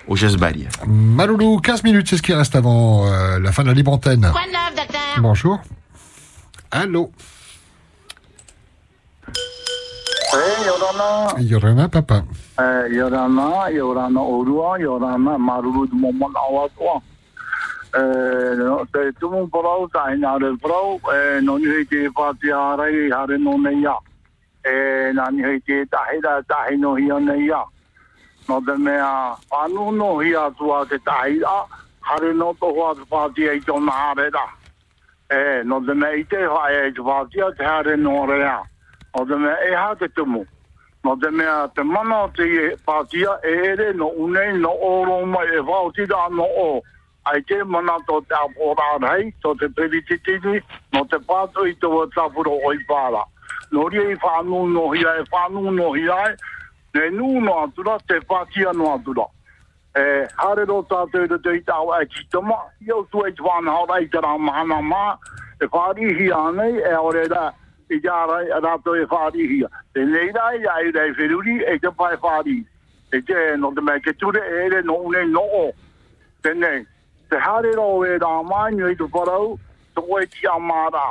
euh, aux gestes barrières Maloulou, 15 minutes, c'est ce qui reste avant euh, la fin de la libre antenne. Bonjour. Allô. Eh, Yorana, Yorana, papa. eh, Yorana, Yorana Orua, Yorana Maruru de Momon Awatua. Eh, no, te tumu parau, ta ina re parau, eh, no ni hei te pāti harai, hare no nei ia. Eh, na ni hei te tahira, tahi no hia nei ia. No te mea, anu no hia te taira, hare no to hoa te pātia i tōna da. E, no te mea i te hae e te pātia a te hare no rea. O te mea e ha te tumu. No te mea te mana o te e pātia e ere no unei no oro mai e whaotira no o. Ai te mana tō te apora rei, to te perititini, no te pāto i tō tāpuro o i pāra. No ria i whānu no hiai, whānu no hiai, ne nū no atura, te pātia no atura. E, hare ro tātou te i tāu e ki tama, i au tu e te whanau i te rā mahana mā, e whārihi anei, e ore rā, i te ara e rātou e whārihi. E nei rā i ai rei whiruri, e te pai whāri. E te, no te mea, ke ture e re no une no o. Tēnei, te hare ro e rā mai, nui tu parau, te oe ti a mārā.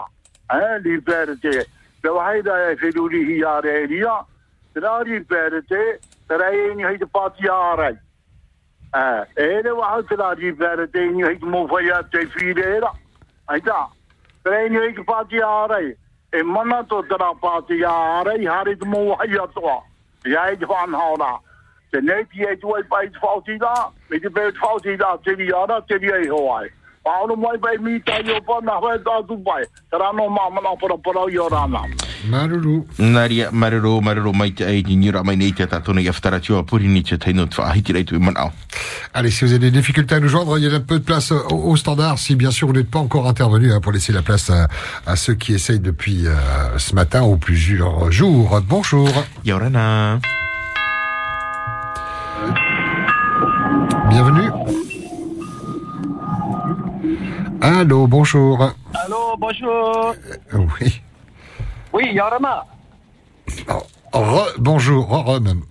E, li pēr te, te wahai rai e whiruri a re ria, te rāri pere te, te rei e ni hei te pāti ārai. Eh, e ere wahau te rāri pere te, ni hei te mōwhai a te whireera. Ai tā, te rei ni hei te pāti ārai. E mana to te rā pāti ārai, hare te mōwhai atoa. Ia e te whanhaora. Te nei ti e tuai pai te whauti rā, me te pēr te whauti rā, te ri ara, te ri e hoai. Paolo mai pai mi tai o pa na hoi tātu pai. Te rano mā mana para para i o rāna. Maruru. Naria marero marero mai te ai ni ra mai nei te ni te taino tu manao Allez, si vous avez des difficultés à nous joindre, il y a un peu de place au, au standard. Si bien sûr vous n'êtes pas encore intervenu, hein, pour laisser la place à, à ceux qui essayent depuis euh, ce matin ou plusieurs jours. Bonjour. Yorana. Bienvenue. Allô, bonjour. Allô, bonjour. Oui. Oui, Yorama. Re, bonjour, re, re même.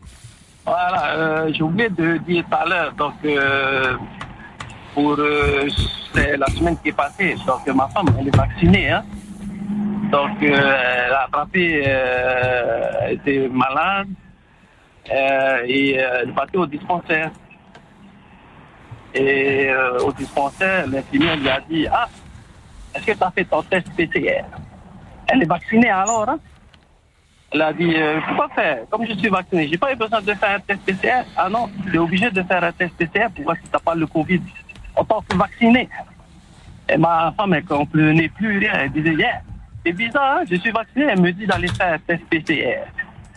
Voilà, euh, j'ai oublié de dire tout à l'heure, donc euh, pour euh, la semaine qui est passée, donc ma femme elle est vaccinée, hein. Donc elle a attrapé, elle était malade et elle est partie au dispensaire. Et au dispensaire, l'infirmière lui a dit Ah, est-ce que tu as fait ton test PCR Elle est vaccinée alors, hein Elle a dit euh, Pourquoi faire Comme je suis vacciné, j'ai pas eu besoin de faire un test PCR. Ah non, tu es obligé de faire un test PCR pour voir si tu pas le Covid. On t'a fait vacciner. Et ma femme, elle comprenait plus rien. Elle disait Yeah, c'est bizarre, hein, je suis vacciné. Elle me dit d'aller faire un test PCR.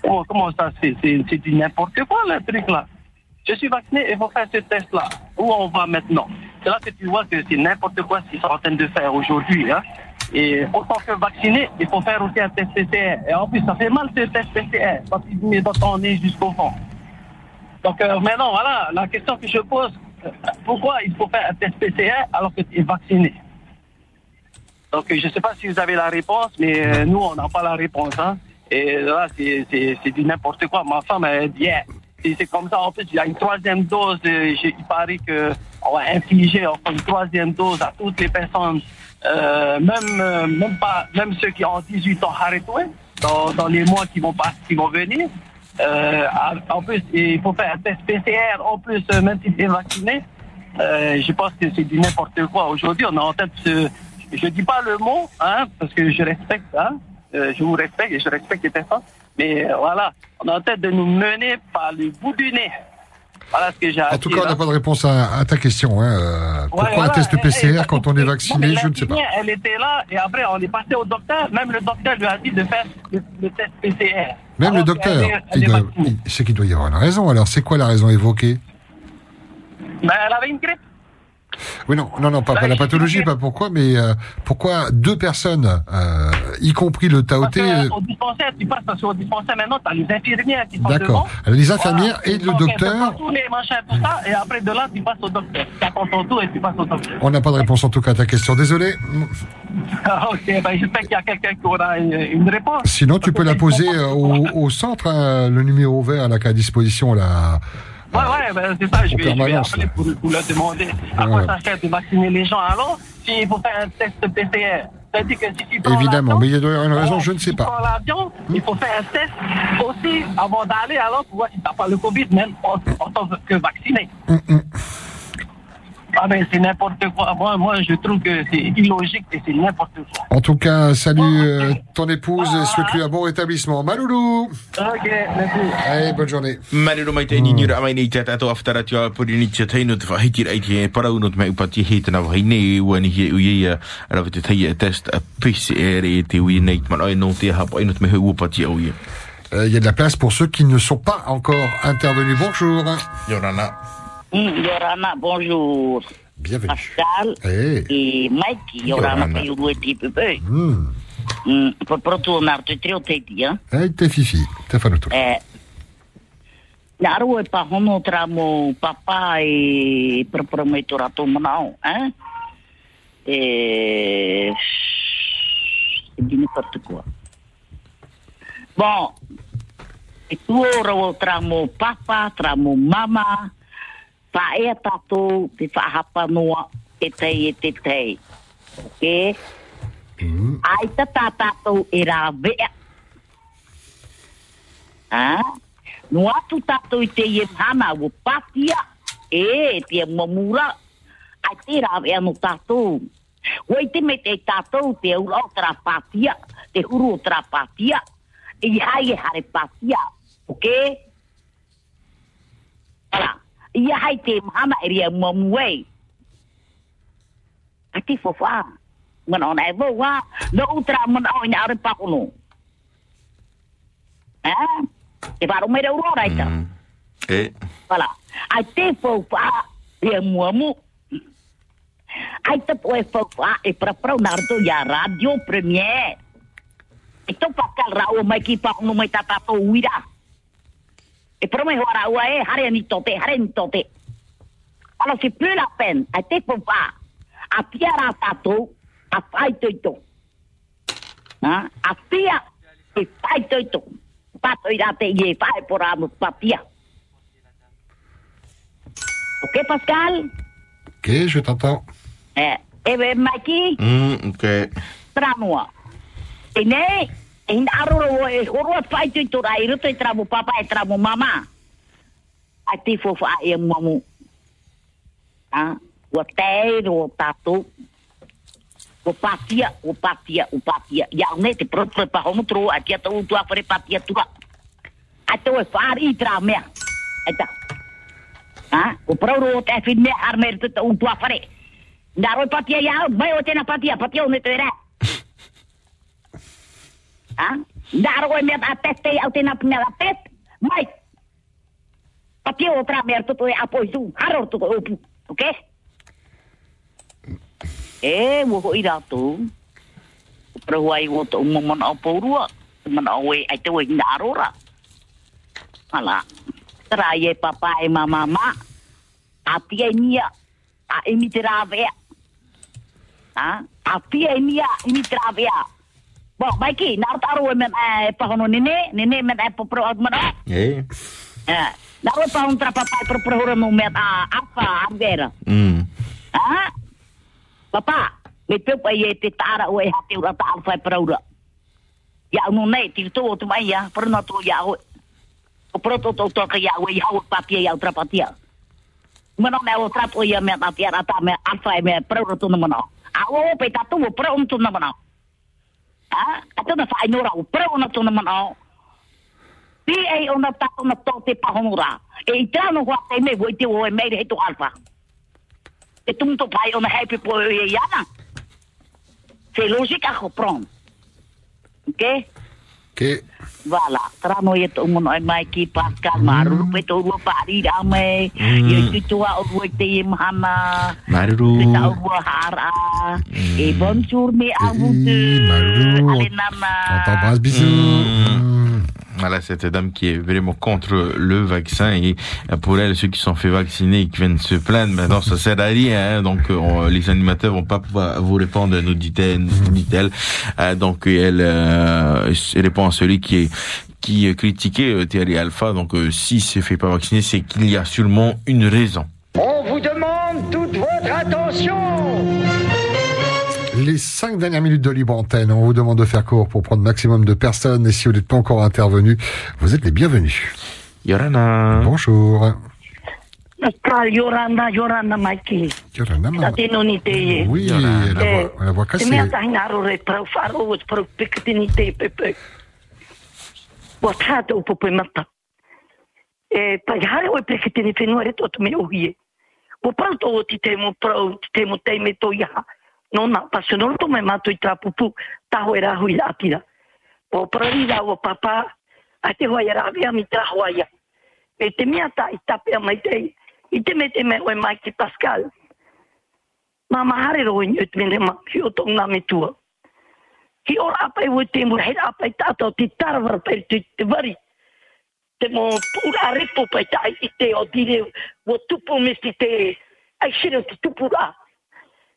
Comment, comment ça se fait? C'est du n'importe quoi, le truc là. je suis vacciné, il faut faire ce test-là. Où on va maintenant? C'est là que tu vois que c'est n'importe quoi ce qu'ils sont en train de faire aujourd'hui. Hein. Et autant que vacciné, il faut faire aussi un test PCR. Et en plus, ça fait mal ce test PCR parce qu'il met ton nez jusqu'au fond. Donc euh, maintenant, voilà, la question que je pose, pourquoi il faut faire un test PCR alors que tu es vacciné? Donc je ne sais pas si vous avez la réponse, mais euh, nous, on n'a pas la réponse. Hein. Et là, c'est du n'importe quoi. Ma femme, elle dit, Yeah. C'est comme ça, en plus, il y a une troisième dose. il paraît qu'on va infliger enfin, une troisième dose à toutes les personnes, euh, même, euh, même, pas, même ceux qui ont 18 ans arrêtés, dans, dans les mois qui vont, pas, qui vont venir. Euh, en plus, il faut faire un test PCR, en plus, même si tu es vacciné. Je pense que c'est du n'importe quoi. Aujourd'hui, on est en de se... Je dis pas le mot, hein, parce que je respecte, hein, je vous respecte et je respecte les personnes. Mais euh, voilà, on est en train de nous mener par le bout du nez. Voilà ce que j'ai à En tout cas, on n'a hein. pas de réponse à, à ta question. Hein. euh, Ouais, pourquoi voilà, un test et- PCR quand on est vacciné Je ne sais pas. Elle était là et après on est passé au docteur. Même le docteur lui a dit de faire le, le test PCR. Même le docteur, c'est qu'il doit y avoir une raison. Alors, c'est quoi la raison évoquée? Ben, elle avait une grippe. Oui, non, non, non, pas, Bah, pas la pathologie, pas pourquoi, mais euh, pourquoi deux personnes, euh, y compris le taoté, euh, Au dispensaire, tu passes parce qu'au dispensaire maintenant, tu as les infirmières qui sont d'accord. Les infirmières et le docteur, tous les machins, tout ça, et après de là, tu passes au docteur. Tu attends ton tour et tu passes au docteur. on n'a pas de réponse en tout cas à ta question. Désolé. Ah, ok, ben, j'espère qu'il y a quelqu'un qui aura une, une réponse. Sinon, tu peux la poser euh, au, au centre, hein, le numéro vert là, qu'a à disposition là. Ouais, ouais, ben, c'est ça, je vais, je vais appeler pour, pour leur demander à quoi ça sert de vacciner les gens. Alors, s'il faut faire un test PCR, c'est-à-dire que si tu prends Évidemment, mais il doit y avoir une raison, je ne sais si tu prends pas. l'avion, il faut faire un test aussi avant d'aller, alors pour voir si tu n'as pas le Covid, même en, en tant que vacciné. Ah ben c'est n'importe quoi. Moi, moi, je trouve que c'est illogique et c'est n'importe quoi. En tout cas, salut euh, ton épouse et souhaite-lui un bon rétablissement. Maloulou Ok, merci. Allez, bonne journée. Marero mai te ni ra mai nei te tato aftara tua pori ni te taino te whahiti rai te parau no te mai upati he te na wahine ua ni he ui ia ra te tai test a PCR e te ui nei te manai no te hapa ino te me hu upati au ia. Euh, Il y a de la place pour ceux qui ne sont pas encore intervenus. Bonjour. Yorana. Mm, Yorana, bonjour. Bienvenue. Pascal Hey. et Mikey. Yorana, Yorana. pe uru e te pepe. Hmm. Mm, pa proto nar te treo te ti, ha? Hey, t'es fifi. T'as fait le tour. Eh, Nā aru e pa hono tra mo papa e prapura mai tō rato manao, eh? E... E dine partu kua. Bon, e tuo rau tra mo papa, tra mo mama, pa e tato te whahapa noa e tei e te tei. Ok? Ai ta tā tātou e rā vea. Ha? No atu tātou i te ie hana o patia. E, te mamura. Ai te rā vea no tātou. Wai te me te tātou te ura o tra patia. Te huru o tra patia. E i hai e hare patia. Ok? Ala. I hai te mahana e ria. Ai te fofa. E vau ha. No utra mana o ina are pakono. Eh? Te wharo mera uro raita. E? Wala. Ai te fofa e. Ai te poe fofa e ya radio premier. E to pakal rao mai ki uira. E prome hoara ua e hare ni tote, hare ni tote. Alors c'est plus la peine. Ai te fofa. A pia ra tato, a fai toito. Ha? A pia e fai toito. Pato i rate i e fai por amo papia. Ok, Pascal? Ok, je t'entends. Eh, e be Mikey, Mm, ok. E ne, e in aroro e horo fai toito ra i ruto e tramo papa e tramo mama. A te fofa e mamu. Ha? Ua te ro tato. O patia, o patia, o patia. Ia ne te proprio pa homo tro a tia tau tua fare patia tua. A te o fari i tra mea. Eta. Ha? O pro o te me armer te tau tua fare. Ndaro patia ia, mai o tena patia, patia o ne te re. Ha? Ndaro e mea a teste au tena pina la pet. Mai. Patia o tra mea tuto e apo i tu. Haro tuto e upu. Ok? E, wo ho i rātou. Prahu ai wo to umamon au paurua. Mana au e ai te wei nga arora. Hala. Tara i e papa e mama ma. A pia i nia. A imi te rā vea. Ha? A pia i nia. Imi te rā vea. Bo, Maiki, nā taro e men e pahono nene. Nene men e popro at mana. Eh. Eh, Dapat tahun terapa per perhura mumet a apa ambera. Hmm. Ha? Papa, me pe pa ye te tara o e hati ura alfa perhura. Ya no nei ti to tu mai ya, per no to ya o. O pro to to to me ta ta me alfa me tu tu pro tu. Ha? Ata na fa inora o pro no tu no mano. Pi ona tato na to te pahonura. E i tano hua te me voi te o e meire he to alfa. E tum to pai ona happy po e logika ho prom. Ok? Voilà. Trano e to mono e mai ki Pascal maru pe rua me. E o rua te e. Maruru. Pe o rua hara. E bonjour me. Ale nana. On t'embrasse, bisous. Voilà, cette dame qui est vraiment contre le vaccin et euh, pour elle, ceux qui sont fait vacciner et qui viennent se plaindre, maintenant ça sert à rien. hein. donc euh, les animateurs vont pas pouvoir vous répondre, nous dit-elle. Euh, donc elle, euh, répond à celui qui est qui critiquait Thierry Alpha. Donc si se fait pas vacciner, c'est qu'il y a sûrement une raison. On vous demande toute votre attention. Les cinq dernières minutes de libre antenne, on vous demande de faire court pour prendre maximum de personnes et si vous n'êtes pas encore intervenu, vous êtes les bienvenus. Yorana. Bonjour. Noni te e. Oui, la voix, la voix cassée. no na pasionol to me mato i tapupu taho era hui atira o prarida o papa ate te era via mi ta aia. E te mia ta i tape a mai tei i te mete me o mai ki pascal. Ma mahare ro i te mene ma ki o tonga me tua. Ki or apa i wote mura hei apa i tata o ti tarvara pe i te vari te mo pura repo pa i tai i te o dire o tupu mesti te ai shiro o te tupu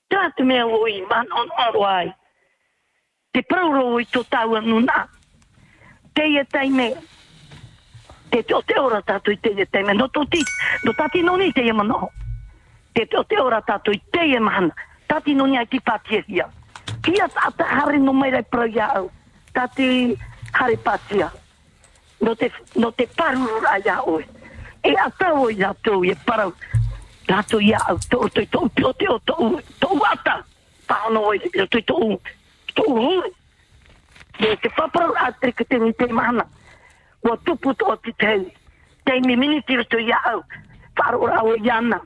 Tātu mea o i man on oro ai. Te prauro i tō tau anu nā. Te ia tai mea. Te te o te ora tātu i te ia tai mea. No tō ti, no tāti noni te ia manoho. Te te o te ora tātu i te ia mahana. Tāti noni ai ti pātia hia. Kia tāta hare no mai rai prau ia au. Tāti hare pātia. No te, no te paruru ai a oe. E a tau o i e parau. Tato ia au to to to to to to tō pa no oi, to to to to hui. Me te paparau atri ka te ni te mana. Wa puto o ti tei. Tei mi minitiru to ia au. Whāro ra o yana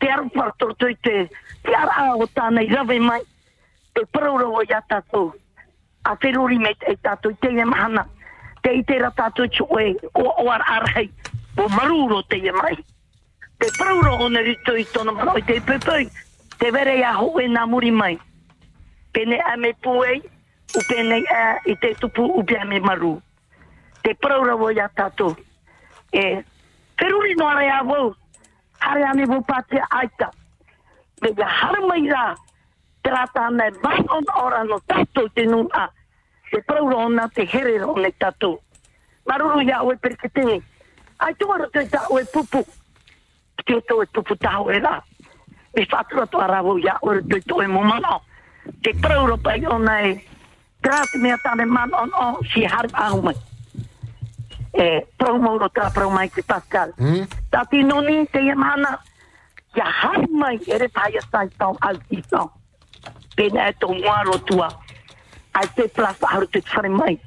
Te aru pāra to te. Te ara a o tānei rave mai. Te parau ra o iata tō. A whirori me te tato i mana. Te i te ra tato i tō. O ar arhei. O maruro te mai. Te paraura o na rito i tōna mano i te pepei. Te vere ia ho e nā muri mai. Pene a me puei. U pene a i te tupu u pia me maru. Te paraura o ia tātou. E, wheruri no are a wau. Hare ane wo pātia aita. Me ia hara mai rā. Te rata nei mai on ora no tātou te nuna. Te praura ona te here ro ne tātou. Maruru ia oe perketini. Ai tuara te ta oe pupu. Te o to e pupu tau e rā. Me whatura to arawo ia oe te to e momano. Te praura pai e. Te mea man on o si har au mai. E prau mauro tā prau mai ki Pascal. Tati noni te ia mana. Ia har mai ere pai a sai tau al i tau. Pena e tō tua. Ai te plasa haru te whare mai.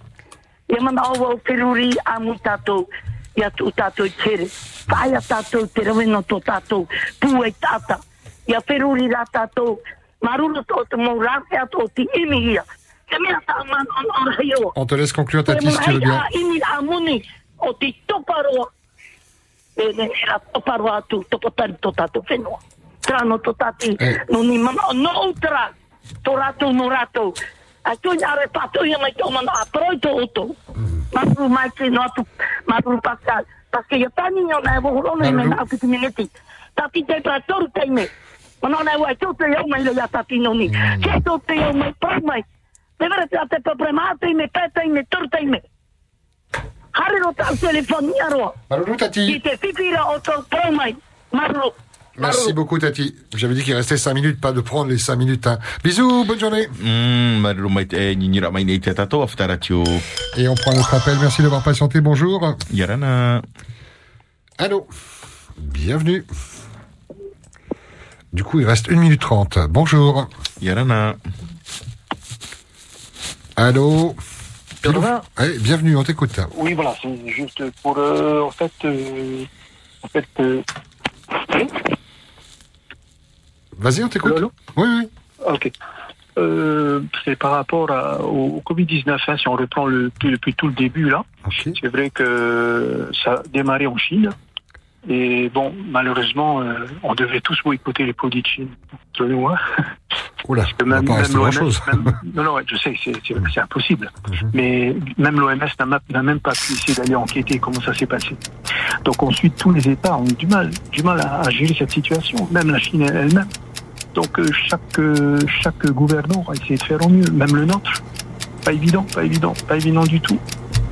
Ia mana o wau whiruri a mu tātou. Ia tū tātou i tere. Whai a tātou te raweno tō tātou. Pū e tāta. Ia whiruri rā tātou. Maruna tō te mō rāke a tō ti imi hia. Te mea tā man on te laisse conclure ta Te si tu veux mona bien. hei a imi a muni o te toparoa. e ne era toparo atu, topotari to tātou whenua. Trano to tāti, no ni mana no utra, to rātou no rātou. A tu ni are pato ia mai. Maru mai te no maru Pascal. Paske ia tani o nai wohorona i me na aku mineti. Tati te. Mana nai wai tō te iau mai le ia tati noni. Ke tō te iau mai proi mai. Te vere te ate problema teime, pe teime, toru teime. Hare ro tau telefonia roa. Marulu, Tati. Te whiwhira o tō proi mai. Maru. Merci beaucoup, Tati. J'avais dit qu'il restait 5 minutes, pas de prendre les 5 minutes. hein. Bisous, bonne journée. Mm, e tatou aftaratio. Et on prend notre appel. Merci d'avoir patienté. Bonjour. Yarana. Allô. Bienvenue. Du coup, il reste 1 minute 30. Bonjour. Yarana. Allô. Allez, bienvenue, on t'écoute. Oui, voilà, c'est juste pour, euh, en fait, euh, en fait, euh, Vas-y, on t'écoute. Oui, oui. ok. Euh, c'est par rapport à- au, au Covid-19, hein, si on reprend le, depuis tout le début, là. C'est vrai que ça a démarré en Chine. Et bon, malheureusement, euh, on devait tous boycotter les produits de Chine. Entre nous, hein. Oula, que on va pas même- non, non, je sais, c'est c'est impossible. Mais même l'OMS n'a même pas pu essayer d'aller enquêter comment ça s'est passé. Donc ensuite, tous les États ont eu du mal, du mal à, à gérer cette situation, même la Chine elle-même. Donc euh, chaque euh, chaque gouvernement a essayé de faire au mieux, même le nôtre. Pas évident, pas évident, pas évident du tout.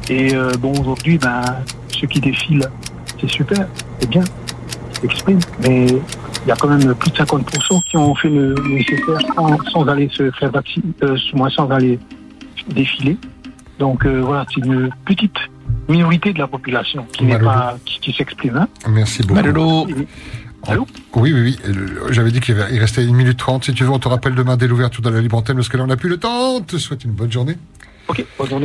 Et euh, bon, aujourd'hui, ben, ceux qui défilent, c'est super, c'est bien, ils s'expriment, mais il y a quand même plus de 50% qui ont fait le nécessaire sans, sans aller se faire vacciner, euh, moins sans aller défiler. Donc euh, voilà, c'est une petite minorité de la population qui n'est pas qui, qui s'exprime. hein. Merci beaucoup. Allô Oui, oui, oui. Euh, J'avais dit qu'il restait 1 minute 30. Si tu veux, on te rappelle demain dès l'ouverture de la libre antenne parce que là, on n'a plus le temps. On te souhaite une bonne journée. Ok, bonne journée.